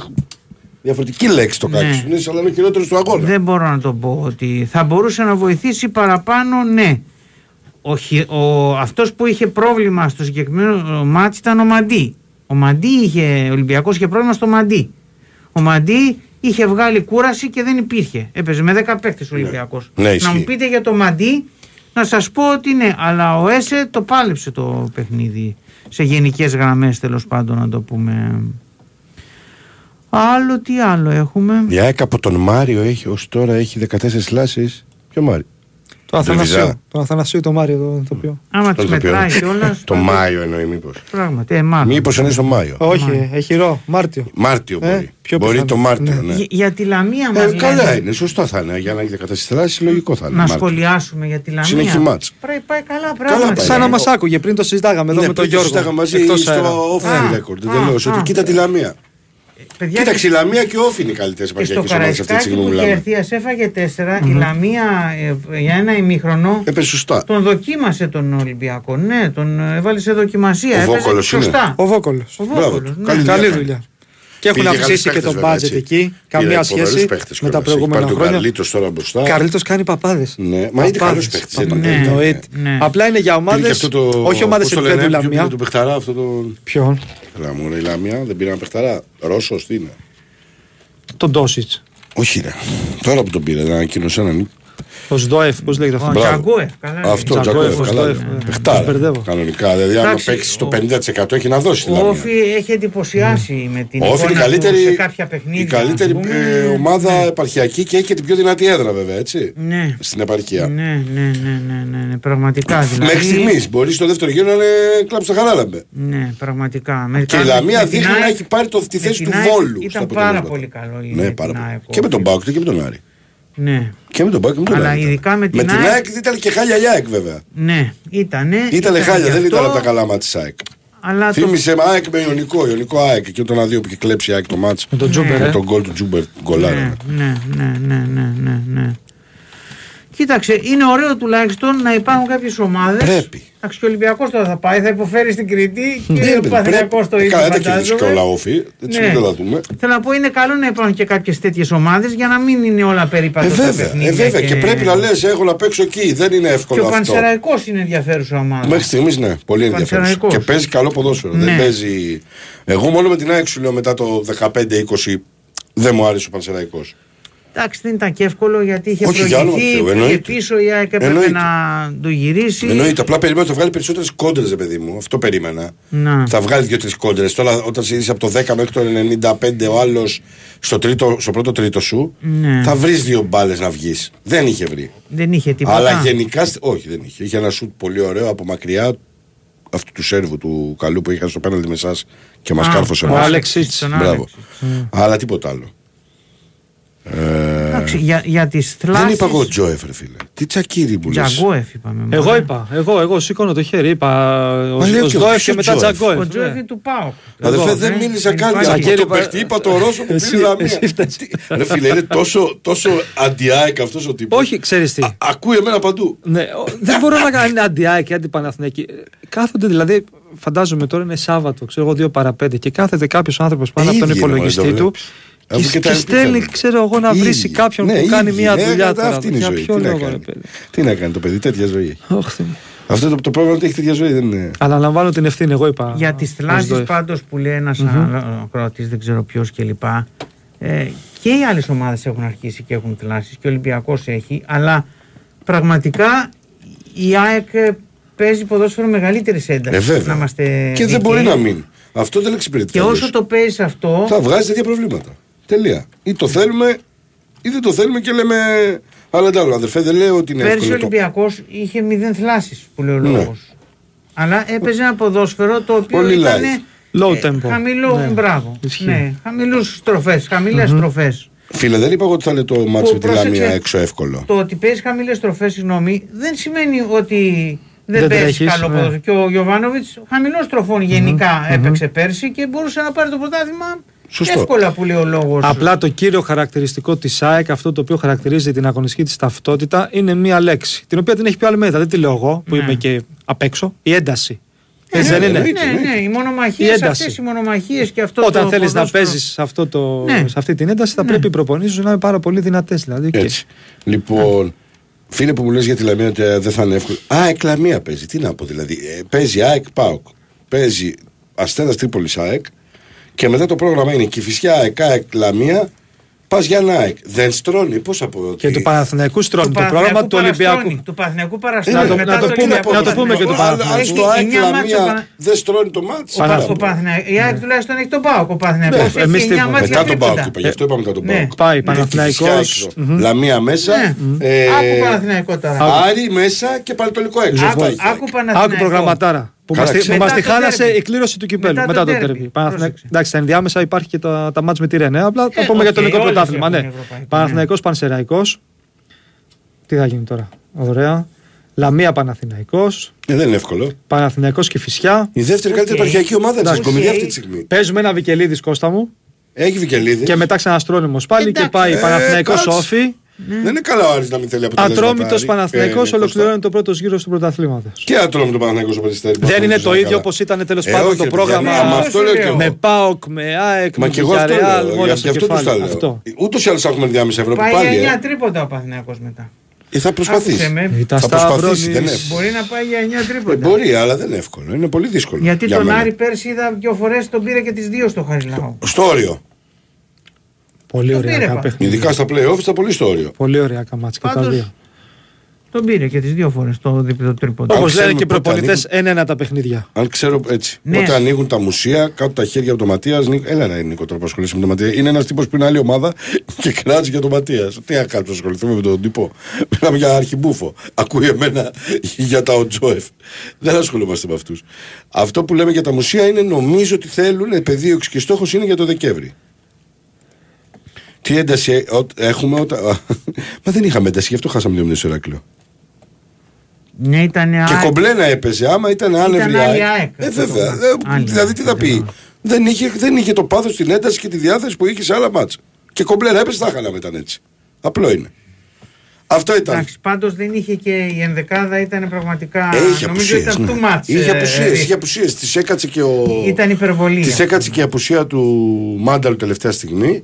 διαφορετική λέξη το Ναι. κάκιστος. Είναι σαν να είναι ο χειρότερος του αγώνα. Δεν μπορώ να το πω ότι θα μπορούσε να βοηθήσει παραπάνω, ναι. Ο, χει- ο, αυτός που είχε πρόβλημα στο συγκεκριμένο μάτι ήταν ο Μαντί. Ο Μαντί είχε, ο Ολυμπιακός είχε πρόβλημα στο Μαντί. Ο Μαντί είχε βγάλει κούραση και δεν υπήρχε. Έπαιζε με 10 παίκτες ο Ολυμπιακός. Ναι, να ισχύει. μου πείτε για το Μαντί, να σας πω ότι ναι, αλλά ο Έσε το πάλεψε το παιχνίδι. Σε γενικές γραμμές τέλος πάντων να το πούμε. Άλλο τι άλλο έχουμε; Η ΑΕΚ από τον Μάριο έχει, ως τώρα έχει 14 λάσεις. Ποιο Μάριο; Το Αθανασίου. Λεβιζά. Το Αθανασίου το Μάριο το ηθοποιό. Άμα τις Το οποίο. μετράει κιόλας. Το Μάιο εννοεί μήπως. Πράγματι, ε, μάλλον. Μήπως είναι στο Μάιο. Όχι, έχει ρο, Μάρτιο. Μάρτιο Ε, μπορεί. πιο μπορεί πιθανό. το Μάρτιο, Ναι. ναι. Για, για τη Λαμία Ε, μας καλά λένε. είναι, σωστό θα είναι. Για να έχει 14 λάσεις, λογικό θα είναι. Να Μάρτιο. σχολιάσουμε για τη Λαμία. Συνεχή μάτς. Πρέπει πάει καλά πράγματα. πάει. Σαν να Ε, μας άκουγε πριν το συζητάγαμε εδώ Ναι, με τον πριν το Γιώργο. συζητάγαμε μαζί Εκτός αέρα. στο off Α, record. α, Εντελώς. α. Ότι κοίτα τη Λαμία. Παιδιά, Κοίταξε, η Λαμία και ο Όφη είναι οι καλύτερες και στο επαγγελματικέ ομάδε αυτή της Καραϊσκάκι στιγμή που που είχε μιλάμε. έρθει, ας έφαγε τέσσερα, η Λαμία ε, για ένα ημίχρονο Έπεσε σωστά. τον δοκίμασε τον Ολυμπιακό. Ναι, τον ε, έβαλε σε δοκιμασία. Ο έπαιζε Βόκολος είναι. σωστά. Ο Βόκολος. Ο Μπράβο Βόκολος, του. ναι. Καλή Καλή δουλειά. Δουλειά. Και έχουν Πήγε αυξήσει καλούς και το παίκτες, budget βέβαια, έτσι. εκεί. Καμία Πήρε σχέση φοβερούς παίκτες με τα κιόλας. Έχει προηγούμενα πάρει τον χρόνια. Καρλίτος τώρα μπροστά. Καρλίτος κάνει παπάδες. Ναι, μα είναι καλός παίκτης, δεν είναι. Ναι. Εννοείται. Ναι. Απλά είναι για Πήρε ομάδες. και αυτό το. Όχι ομάδες πώς το επίπεδου λένε, ποιο Λαμία. πήρε Του παιχταρά αυτό το. Ποιον; Έλα μου, ρε, η Λαμία δεν πήρε ένα παιχταρά. Ρώσος, τι είναι; Τον Ντόσιτ. Όχι, ρε. Τώρα που τον πήρε, δεν ανακοίνωσε έναν. Ο Σντόεφ, πώς λέγεται αυτός; Ο Μπράβο. Τζαγκόεφ, καλά. είναι. Αυτό, Τζαγκόεφ, Τζακόεφ, ο καλά. Στόεφ, είναι. ναι. Παιχτάρα. Τους μπερδεύω. Κανονικά. Δηλαδή, άμα Εντάξει, παίξεις το ο- 50% έχει να δώσει τη Ο Λαμία. Όφη έχει εντυπωσιάσει με την Ο Όφη είναι η εικόνα του καλύτερη, σε κάποια παιχνίδια. η καλύτερη ας πούμε. ε, ομάδα επαρχιακή και έχει και την πιο δυνατή έδρα, βέβαια, έτσι. Ναι. Στην επαρχία. Ναι, ναι, ναι, ναι, ναι, ναι, πραγματικά δηλαδή. Μέχρι στιγμής μπορείς στο δεύτερο γύρο να είναι κλάψα χαράλαμπε. Ναι, πραγματικά. Με Και η τα- Λαμία με την δείχνει να ΑΕΚ- έχει πάρει το, τη με θέση την του ΑΕΚ Βόλου. στα Ήταν πάρα αποτελέσματα. πολύ καλό. η- Ναι, με πάρα την πολύ. ΑΕΚ, Και με τον Όφη. Μπάουκ και με τον Άρη. Ναι, Και με τον Μπάουκ και με τον Αλλά Άρη. ήταν. ειδικά με την με την ΑΕΚ- ΑΕΚ ήταν και χάλια η ΑΕΚ βέβαια. ναι, ήτανε. Ήταν χάλια, γι' δεν ήταν αυτό, από τα καλά μάτια της ΑΕΚ. Αλλά το, Θύμησε με ΑΕΚ με Ιωνικό, Ιωνικό ΑΕΚ και όταν δύο που είχε κλέψει η ΑΕΚ το μάτς Με τον Τζούμπερ, με ε. τον γκολ του Τζούμπερ γκολάρα. ναι, ναι, ναι, ναι, ναι, ναι, ναι. Κοίταξε, είναι ωραίο τουλάχιστον να υπάρχουν κάποιες ομάδες. Πρέπει. Εντάξει, και ο Ολυμπιακός τώρα θα πάει, θα υποφέρει στην Κρήτη και Ναι, ο ρε παιδί, Παθηνακό το πρέπει. ίδιο. Καλά, δεν τα κερδίσει και φαντάζομαι. όλα όφη. Έτσι Ναι. μην το δούμε. Θέλω να πω, είναι καλό να υπάρχουν και κάποιες τέτοιες ομάδες για να μην είναι όλα περίπατο Ε, στα βέβαια, παιχνίδια. ε, βέβαια. Και... πρέπει να λες: Έχω να παίξω εκεί. Δεν είναι Και εύκολο ο αυτό. Πανσεραϊκός είναι ενδιαφέρουσα ομάδα. Μέχρι στιγμής ναι, πολύ ενδιαφέρον. Πανσεραϊκός. Και παίζει καλό ποδόσφαιρο. Ναι. Δεν παίζει. Εγώ μόνο με την ΑΕΚ σου λέω μετά το 15-20 δεν μου άρεσε ο Πανσεραϊκός. Εντάξει, δεν ήταν και εύκολο γιατί είχε Όχι, για όνομα του προηγηθεί, Θεού, πήγε εννοείται. πίσω η ΑΕΚ έπρεπε Εννοείται. να το γυρίσει. Εννοείται, απλά περίμενα να το βγάλει περισσότερες κόντρες, ρε παιδί μου. Αυτό περίμενα. Να. Θα βγάλει δύο-τρεις κόντρες. Τώρα, όταν είσαι από το 10 μέχρι το 95 ο άλλος στο, τρίτο- στο πρώτο τρίτο σου, Ναι. θα βρεις δύο μπάλες να βγεις. Δεν είχε βρει. Δεν είχε τίποτα. Αλλά γενικά. στε- Όχι, δεν είχε. Είχε ένα σουτ πολύ ωραίο από μακριά αυτού του Σέρβου του καλού που είχαν στο πέναλτι με εσάς και μας Α, κάρφωσε ο εμάς. Άλεξιτς, τον Μπράβο. Άλεξιτς. Αλλά τίποτα άλλο. Ε, Εντάξει, για, για τις θλάσει. δεν είπα εγώ Τζόεφ, ρε φίλε. Τι τσακίρι που λες. Τζαγκόεφ είπαμε. Εγώ μωρέ. είπα, εγώ, εγώ σήκωνω το χέρι. Είπα ο, Μα λέει ο και ο- Σδόεφ ποιο και μετά Τζόεφ; Τζαγκόεφ. Ο Τζόεφ ναι. είναι του Πάου. Αδερφέ, Εγώ, δεν ε, μίλησα δεν καν υπάρχει. για Τσακίρι, αυτό το είπα- παιχτή. Είπα το Ρώσο που Εσύ- πήρε Λαμία. εσύ φταίς. Τι- Ρε φίλε, είναι τόσο, τόσο αντιάεκ αυτός ο τύπος. Όχι, ξέρεις τι. Ακούει εμένα παντού. Ναι, ο- δεν μπορώ να κάνω αντιάκη και αντιπαναθηναϊκή. Κάθονται δηλαδή, φαντάζομαι τώρα είναι Σάββατο, ξέρω εγώ, δύο παρα πέντε και κάθεται κάποιος άνθρωπος πάνω Ε, από τον ίδιοι είναι, υπολογιστή μωρέ, το του βλέπεις. Αφού και, και τα και ίδια στέλνει, θέλουν. ξέρω εγώ, να Οι βρει ίδιοι. κάποιον Ναι, που οι κάνει ίδιοι. μια Ε, δουλειά κατά τώρα. Αυτή είναι η Για ζωή. ποιο Τι να λόγο, ρε κάνει; παιδί. Τι να κάνει το παιδί, τέτοια ζωή. έχει. Ωχ, Θεέ μου. Αυτό το, το πρόβλημα είναι ότι έχει τέτοια ζωή, δεν είναι. Αναλαμβάνω την ευθύνη, εγώ είπα. Για τις ο θλάσεις Σδόεφ. πάντως που λέει ένας ακροατής, δεν ξέρω ποιος κλπ. Ε, και οι άλλες ομάδες έχουν αρχίσει και έχουν θλάσεις και ο Ολυμπιακός έχει, αλλά πραγματικά η ΑΕΚ ε, παίζει ποδόσφαιρο μεγαλύτερης έντασης. Ε, βέβαια. Να είμαστε Και δεν δίκαιοι. μπορεί να μείνει. Αυτό δεν εξυπηρετεί. Και κανείς. όσο το παίζεις αυτό, Θα βγάζει τέτοια προβλήματα. Τελεία. Ή το θέλουμε ή δεν το θέλουμε και λέμε. Αλλά εντάξει, αδερφέ, δεν λέω ότι είναι πέρσι ο εύκολο. το- Ολυμπιακός είχε μηδέν θλάσει που λέει ο Ναι. λόγος. Αλλά έπαιζε ένα ποδόσφαιρο το οποίο Πολύ ήταν light. Low tempo. χαμηλό, Ναι. μπράβο. Ισχύει. Ναι, χαμηλούς στροφές, χαμηλές στροφές. Φίλε, δεν είπα εγώ ότι θα είναι το μάτσο Που με τη πρόσεξε, Λαμία έξω εύκολο. Το ότι παίζεις χαμηλές στροφές, συγγνώμη, δεν σημαίνει ότι δεν, Δεν παίζεις τρέχεις, καλό ναι. ποδόσφαιρο. Και ο Γιωβάνοβιτς χαμηλών στροφών γενικά έπαιξε πέρσι και μπορούσε να πάρει το πρωτάθλημα Σωστό. εύκολα που λέει ο λόγος. Απλά το κύριο χαρακτηριστικό της ΑΕΚ, αυτό το οποίο χαρακτηρίζει την αγωνιστική της ταυτότητα, είναι μία λέξη. Την οποία την έχει πει ο Αλμέδα. Δεν τη λέω εγώ, που Ναι. είμαι και απ' έξω. Η ένταση. ναι, Έτσι δεν ναι, είναι; ναι, ναι, οι μονομαχίες Η ένταση. αυτές οι μονομαχίες και αυτό Όταν το θέλεις να ποδόσφαιρο. παίζεις αυτό το, Ναι. σε αυτή την ένταση, θα Ναι. πρέπει οι προπονήσεις σου να είναι πάρα πολύ δυνατές. Δηλαδή, και- Έτσι. Λοιπόν, φίλε που μου λες για τη Λαμία ότι ε, δεν θα είναι εύκολο. ΑΕΚ Λαμία παίζει. Τι να πω δηλαδή. Ε, παίζει ΑΕΚ ΠΑΟΚ. Παίζει Αστέρας Τρίπολης ΑΕΚ. Και μετά το πρόγραμμα είναι Κυφυσιά ΑΕΚ, ΑΕΚ Λαμία. Πας για ένα ΑΕΚ. Δεν στρώνει. Πώς από εδώ. Και του Παναθηναϊκού στρώνει το Παναθηναϊκού πρόγραμμα του Ολυμπιακού. παραστρώνει, Του Παναθηναϊκού Ε, παραστρώνει. Να το- μετά να το πούμε- Ολυμπιακό να το πούμε και του Παναθηναϊκό. Αν Παναθηναϊκού. στο Έχει ΑΕΚ εννιά μάτς ο Λαμία Πανα- δεν στρώνει το μάτι. Ο Πα- ο Παναθηναϊκός- Η ΑΕΚ τουλάχιστον έχει τον Πάοκ. Ο Παναθηναϊκός Ναι, έχει εμείς τι εννιά είπαμε. μάτς Μετά για τον ΠΑΟΚ τρίποντα. είπα. Γι' αυτό είπαμε μετά τον Ναι. ΠΑΟΚ. Πάει Και Παναθηναϊκός. Κυφυσιά έξω. Λαμία μέσα. Ναι. ε, Άκου Παναθηναϊκό τώρα. Άρη μέσα και Πανετολικό έξω. Άκου- Αυτά έχει. Άκου Παναθηναϊκό. Άκου προγραμματάρα. Που Καλά, μας, τη- ξέρω. που μας τη Μετά το χάλασε ντέρμπι. η κλήρωση του κυπέλου. Μετά Μετά, το το ντέρμπι. τέρμι. Παναθηναϊκό. Πρόσεξε. Εντάξει, στα ενδιάμεσα υπάρχει και τα, τα μάτς με τη Ρενέα. Απλά θα Ε, πούμε για το οκ, ελληνικό όλες πρωτάθλημα. έχουν Ναι. ευρωπαϊκό, Παναθηναϊκός Πανσεραϊκός. Τι θα γίνει τώρα. Ωραία. Λαμία Παναθηναϊκός. Ε, δεν είναι εύκολο. Παναθηναϊκός και Φυσιά. Η δεύτερη καλύτερη Οκ. επαρχιακή ομάδα της Εντάξει. κομιδία αυτή Οκ. τη στιγμή. Παίζουμε ένα Βικελίδης Κώστα μου. Έχει Βικελίδη. Και μετά ξαναστρώνυμος πάλι και Εντάξει. πάει Ε, Παναθηναϊκός κάτσε. Όφη. Δεν είναι καλά ο Άρης να μην θέλει αποτελέσματα. Ατρόμητος Άρη. Παναθηναϊκός Ε, ολοκληρώνει το πρώτος γύρο του πρωταθλήματος. Και ατρόμητο Παναθηναϊκός ο Περιστέρη. Δεν είναι το ίδιο όπως ήταν τέλος Ε, πάντων όχι, το ρε πρόγραμμα παιδιά, ναι, μα αυτό λέω και εγώ. με ΠΑΟΚ, με ΑΕΚ, Μα με και εγώ αυτό Villarreal, λέω. όλα Για, στο γι' αυτό τους κεφάλι. τα λέω. Αυτό. Ούτως ή άλλως θα έχουμε διάμεσα Ευρώπη Πάει πάλι. για 9 Ε. τρίποντα ο Παναθηναϊκός μετά. Ε, θα Άκουσε προσπαθήσει. με. Ε, Τα Θα προσπαθήσει. Σταυρώνης. Δεν είναι εύκολο. Μπορεί να πάει για 9 Ε, τρίποντα. Μπορεί, αλλά δεν είναι εύκολο. Είναι πολύ δύσκολο. Γιατί για τον μένα. Άρη πέρσι είδα δύο φορές τον πήρε και τις δύο στο Χαριλάου. Στο όριο. Πολύ Το ωραία πήρε, πα. παιχνίδια. Ειδικά στα playoffs ήταν πολύ στο όριο. Πολύ ωραία καμάτς και τα Πάντως, δύο. Τον πήρε και τις δύο φορές το διπλό τρίποντα. Αν Όπως λένε ξέρουμε και οι πότε προπονητές, ένα-ένα τα παιχνίδια. Αν ξέρω έτσι. Ναι. Όταν ανοίγουν τα μουσεία, κάτω τα χέρια από τον Ματίας. Έλα, ρε Νίκο, τώρα που ασχολείσαι με τον Ματία. Είναι ένας τύπος που είναι άλλη ομάδα και κράζει για τον Ματίας. Τι να κάνουμε, ασχοληθούμε με τον τύπο. Μιλάμε για αρχιμπούφο. Ακούει εμένα για τα Οτζόεφ. Δεν ασχολούμαστε με αυτούς. Αυτό που λέμε για τα μουσεία είναι νομίζω ότι θέλουν πεδίο και στόχος είναι για το Δεκέμβρη. Τι ένταση ε, ο- έχουμε όταν. Μα δεν είχαμε ένταση, γι' αυτό χάσαμε δύο μήνε στο Ηράκλειο. Ναι, ήταν Και κομπλένα έπαιζε. Άμα ήταν άνευρη άλλη ΑΕΚ. ΑΕΚ, Ε, αυτό βέβαια. το- Ε, άλλη δηλαδή ΑΕΚ, τι θα πει. ακριβώς. Δεν είχε, δεν είχε το πάθος, την ένταση και τη διάθεση που είχε σε άλλα μάτσα. Και κομπλένα έπαιζε, θα χάναμε ήταν έτσι. Απλό είναι. Αυτό ήταν. Εντάξει, πάντως δεν είχε και η ενδεκάδα ήταν πραγματικά. Ε, είχε νομίζω απουσίες, ήταν ναι. too much. Είχε ε, απουσίες, ε, είχε απουσίες. Της έκατσε και ο... Ήταν υπερβολή. Της αυτό. έκατσε και η απουσία του Μάνταλου τελευταία στιγμή.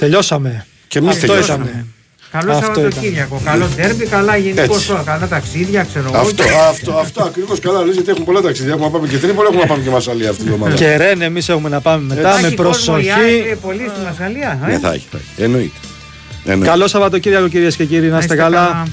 Τελειώσαμε. Και εμείς Αυτό τελειώσαμε. ήταν. Καλό Αυτό Σαββατοκύριακο. Καλό τέρμπι, καλά γενικώ Έτσι. όλα. Καλά ταξίδια, ξέρω εγώ. Αυτό, αυτό, αυτό ακριβώς καλά λες γιατί έχουν πολλά ταξίδια. Έχουμε να πάμε και Τρίπολη, έχουμε να πάμε και Μασαλία αυτή την εβδομάδα. Και Ρεν, εμείς έχουμε να πάμε μετά Θα με έχει κόσμος η ΑΕΚ, προσοχή. ε, Πολύ στη Μασαλία. ε. Ναι, θα έχει, θα έχει. Εννοείται. Εννοείται. Καλό Σαββατοκύριακο κυρίες και κύριοι, να είστε καλά.